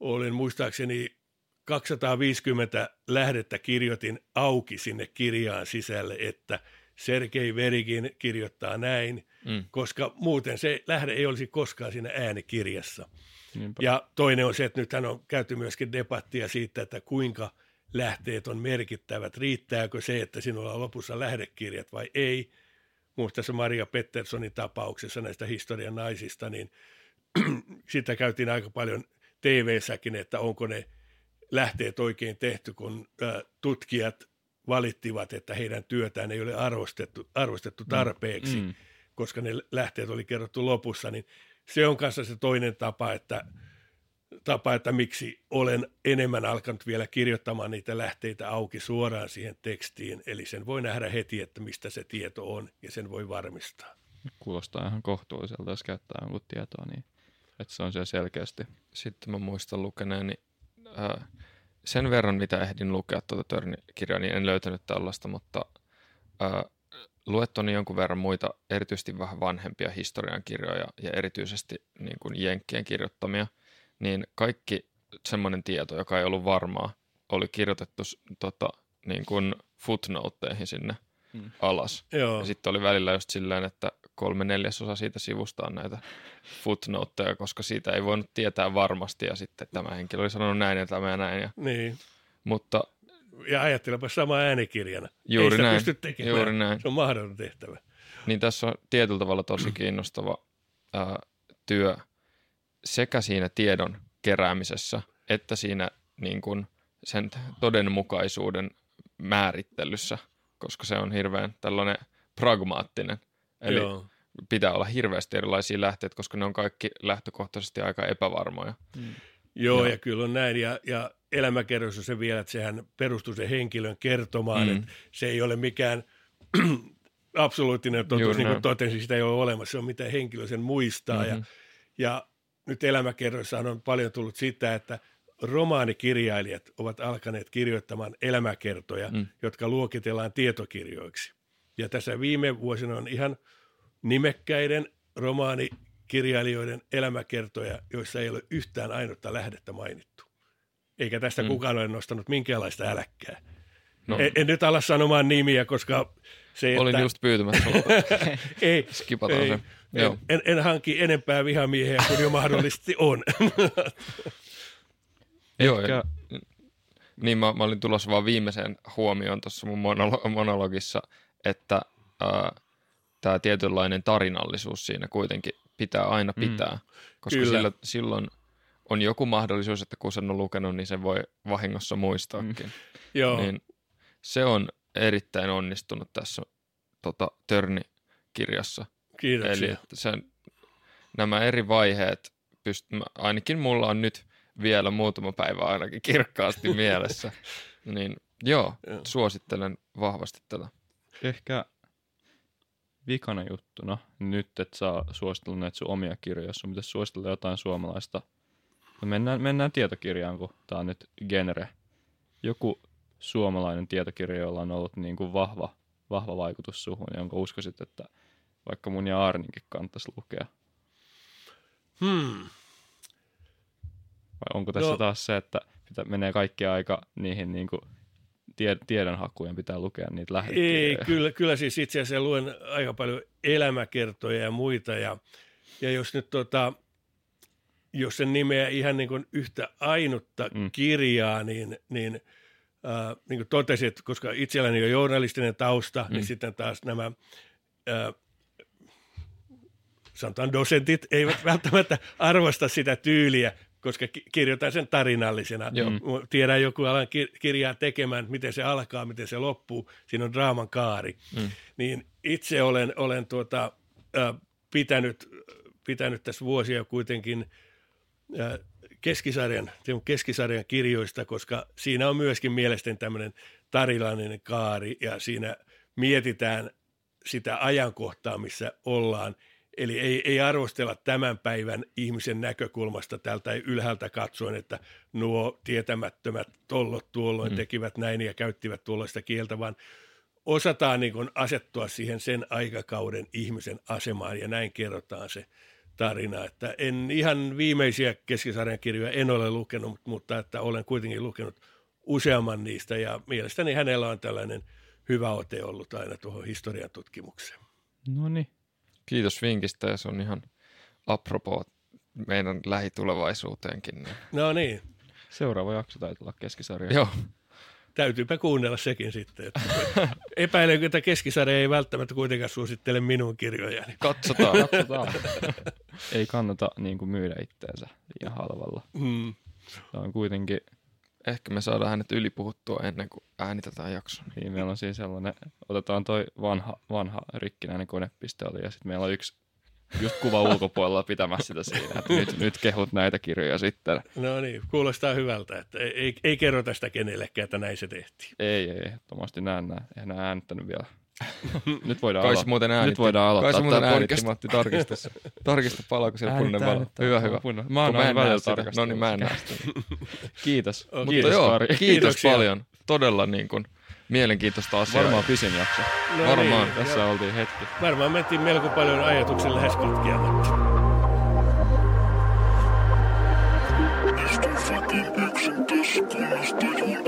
[SPEAKER 2] olen muistaakseni 250 lähdettä kirjoitin auki sinne kirjaan sisälle, että Sergei Verigin kirjoittaa näin, mm. koska muuten se lähde ei olisi koskaan siinä äänikirjassa. Niinpä. Ja toinen on se, että nythän on käyty myöskin debattia siitä, että kuinka lähteet on merkittävät. Riittääkö se, että sinulla on lopussa lähdekirjat vai ei? Muun tässä Maria Petterssonin tapauksessa näistä historian naisista, niin sitä käytiin aika paljon TV-säkin, että onko ne lähteet oikein tehty, kun tutkijat valittivat, että heidän työtään ei ole arvostettu, arvostettu mm. tarpeeksi, mm. koska ne lähteet oli kerrottu lopussa, niin se on kanssa se toinen tapa, että, tapa, että miksi olen enemmän alkanut vielä kirjoittamaan niitä lähteitä auki suoraan siihen tekstiin, eli sen voi nähdä heti, että mistä se tieto on, ja sen voi varmistaa.
[SPEAKER 3] Kuulostaa ihan kohtuulliselta, jos käyttää jonkun tietoa, niin että se on siellä selkeästi.
[SPEAKER 5] Sitten mä muistan lukeneeni äh, sen verran, mitä ehdin lukea tuota Törni-kirjaa, niin en löytänyt tällaista, mutta äh, luettoni jonkun verran muita, erityisesti vähän vanhempia historiankirjoja ja erityisesti niin kuin Jenkkien kirjoittamia, niin kaikki semmoinen tieto, joka ei ollut varmaa, oli kirjoitettu tota, niin kuin footnoteihin sinne hmm. alas.
[SPEAKER 2] Joo.
[SPEAKER 5] Ja sitten oli välillä just silleen, että kolme neljäsosa siitä sivusta on näitä footnoteja, koska siitä ei voinut tietää varmasti ja sitten tämä henkilö oli sanonut näin ja tämä ja näin. Ja,
[SPEAKER 2] niin.
[SPEAKER 5] Mutta
[SPEAKER 2] ja ajattelepa sama äänikirjana.
[SPEAKER 5] Juuri
[SPEAKER 2] Ei
[SPEAKER 5] näin.
[SPEAKER 2] pysty tekemään.
[SPEAKER 5] Juuri näin.
[SPEAKER 2] Se on mahdoton tehtävä.
[SPEAKER 5] Niin tässä on tietyllä tavalla tosi kiinnostava ää, työ sekä siinä tiedon keräämisessä että siinä niin kuin sen todenmukaisuuden määrittelyssä, koska se on hirveän tällainen pragmaattinen. Eli Joo. pitää olla hirveästi erilaisia lähteitä, koska ne on kaikki lähtökohtaisesti aika epävarmoja. Mm.
[SPEAKER 2] Joo, ja. ja kyllä on näin. Ja, ja elämäkerrossa se vielä, että sehän perustuu se henkilön kertomaan, mm. että se ei ole mikään absoluuttinen totuus, Juuri niin kuin totesin, sitä ei ole olemassa, se on mitä henkilö sen muistaa. Mm-hmm. Ja, ja nyt elämäkerroissa on paljon tullut sitä, että romaanikirjailijat ovat alkaneet kirjoittamaan elämäkertoja, mm. jotka luokitellaan tietokirjoiksi. Ja tässä viime vuosina on ihan nimekkäiden romaanikirjailijoiden elämäkertoja, joissa ei ole yhtään ainutta lähdettä mainittu. Eikä tästä mm. kukaan ole nostanut minkäänlaista äläkkää. No. En, en nyt ala sanomaan nimiä, koska se,
[SPEAKER 5] Olin
[SPEAKER 2] että...
[SPEAKER 5] just pyytämässä.
[SPEAKER 2] ei,
[SPEAKER 5] Skipataan
[SPEAKER 2] ei,
[SPEAKER 5] se.
[SPEAKER 2] En, en, en hanki enempää vihamiehiä kuin jo mahdollisesti on.
[SPEAKER 5] Joo, Ehkä... niin mä, mä olin tulossa vaan viimeiseen huomioon tuossa mun monolo- monologissa, että tämä tietynlainen tarinallisuus siinä kuitenkin pitää aina mm. pitää, mm. koska sillä, silloin on joku mahdollisuus, että kun sen on lukenut, niin se voi vahingossa muistaakin. Mm.
[SPEAKER 2] Joo.
[SPEAKER 5] Niin se on erittäin onnistunut tässä tota, Törni-kirjassa.
[SPEAKER 2] Kiitoksia.
[SPEAKER 5] Eli että sen, nämä eri vaiheet, pyst- ainakin mulla on nyt vielä muutama päivä ainakin kirkkaasti mielessä, niin joo, suosittelen vahvasti tätä.
[SPEAKER 3] Ehkä vikana juttuna nyt, että saa suositella näitä sun omia kirjoja, jos sun pitäisi suositella jotain suomalaista. No mennään, mennään tietokirjaan, kun tämä on nyt genre. Joku suomalainen tietokirja, jolla on ollut niin kuin vahva, vahva vaikutus suhun, jonka uskoisit, että vaikka mun ja Arninkin kannattaisi lukea?
[SPEAKER 2] Hmm.
[SPEAKER 3] Vai onko tässä no. taas se, että pitää, menee kaikki aika niihin niin kuin tie, tiedonhakujen, pitää lukea niitä lähdekirjoja.
[SPEAKER 2] Ei, kyllä, kyllä siis itse asiassa luen aika paljon elämäkertoja ja muita ja, ja jos nyt tota, jos sen nimeä ihan niin kuin yhtä ainutta mm. kirjaa, niin, niin, äh, niin kuin totesit, koska itselläni on journalistinen tausta, niin mm. niin sitten taas nämä äh, sanotaan dosentit eivät välttämättä arvosta sitä tyyliä, koska kirjoitan sen tarinallisena. Joo. Tiedän joku alan kirjaa tekemään, miten se alkaa, miten se loppuu. Siinä on draaman kaari. Mm. Niin itse olen, olen tuota, äh, pitänyt, pitänyt tässä vuosia kuitenkin äh, keskisarjan, keskisarjan kirjoista, koska siinä on myöskin mielestäni tämmöinen tarinallinen kaari ja siinä mietitään sitä ajankohtaa, missä ollaan – Eli ei, ei arvostella tämän päivän ihmisen näkökulmasta tältä ylhäältä katsoen, että nuo tietämättömät tollot tuolloin mm. tekivät näin ja käyttivät tuollaista kieltä, vaan osataan niin kuin asettua siihen sen aikakauden ihmisen asemaan ja näin kerrotaan se tarina. Että en ihan viimeisiä keskisarjan kirjoja en ole lukenut, mutta että olen kuitenkin lukenut useamman niistä ja mielestäni hänellä on tällainen hyvä ote ollut aina tuohon historian tutkimukseen.
[SPEAKER 3] No niin.
[SPEAKER 5] Kiitos vinkistä ja se on ihan apropos meidän lähitulevaisuuteenkin. Niin.
[SPEAKER 2] No niin.
[SPEAKER 3] Seuraava jakso taitaa olla keskisarja.
[SPEAKER 5] Joo.
[SPEAKER 2] Täytyypä kuunnella sekin sitten. Että epäilen, että keskisarja ei välttämättä kuitenkaan suosittele minun kirjojani.
[SPEAKER 5] Katsotaan.
[SPEAKER 3] Katsotaan. ei kannata niin kuin myydä itseänsä liian halvalla. Mm. Se on kuitenkin
[SPEAKER 5] Ehkä me saadaan hänet ylipuhuttua ennen kuin äänitetään jakso.
[SPEAKER 3] Niin, meillä on siis sellainen, otetaan toi vanha, vanha rikkinäinen konepistooli ja sitten meillä on yksi just kuva ulkopuolella pitämässä sitä siinä, että nyt, nyt kehut näitä kirjoja sitten.
[SPEAKER 2] No niin, kuulostaa hyvältä, että ei, ei, ei kerro tästä kenellekään, että näin se tehtiin.
[SPEAKER 3] Ei, ei, ehdottomasti näin, näin. Eihän äänittänyt vielä. Nyt voidaan
[SPEAKER 5] Kai aloittaa. muuten äänitti.
[SPEAKER 3] Nyt voidaan aloittaa.
[SPEAKER 5] Kai muuten äänitti, Matti, tarkista. tarkista palaako siellä punainen valo. Hyvä, hyvä.
[SPEAKER 3] Mä oon aina välillä tarkastunut.
[SPEAKER 5] No niin, mä en näe
[SPEAKER 3] Kiitos.
[SPEAKER 5] Okay. Kiitos, joo, kiitos Kiitoksia. paljon. Todella niin kuin, mielenkiintoista asiaa.
[SPEAKER 3] Varmaan pisin jakso.
[SPEAKER 2] No
[SPEAKER 3] Varmaan.
[SPEAKER 2] Niin,
[SPEAKER 3] Tässä jo. oltiin hetki.
[SPEAKER 2] Varmaan mentiin melko paljon ajatuksen lähes katkeamatta. Istun fatin yksin tässä, kunnes tajun,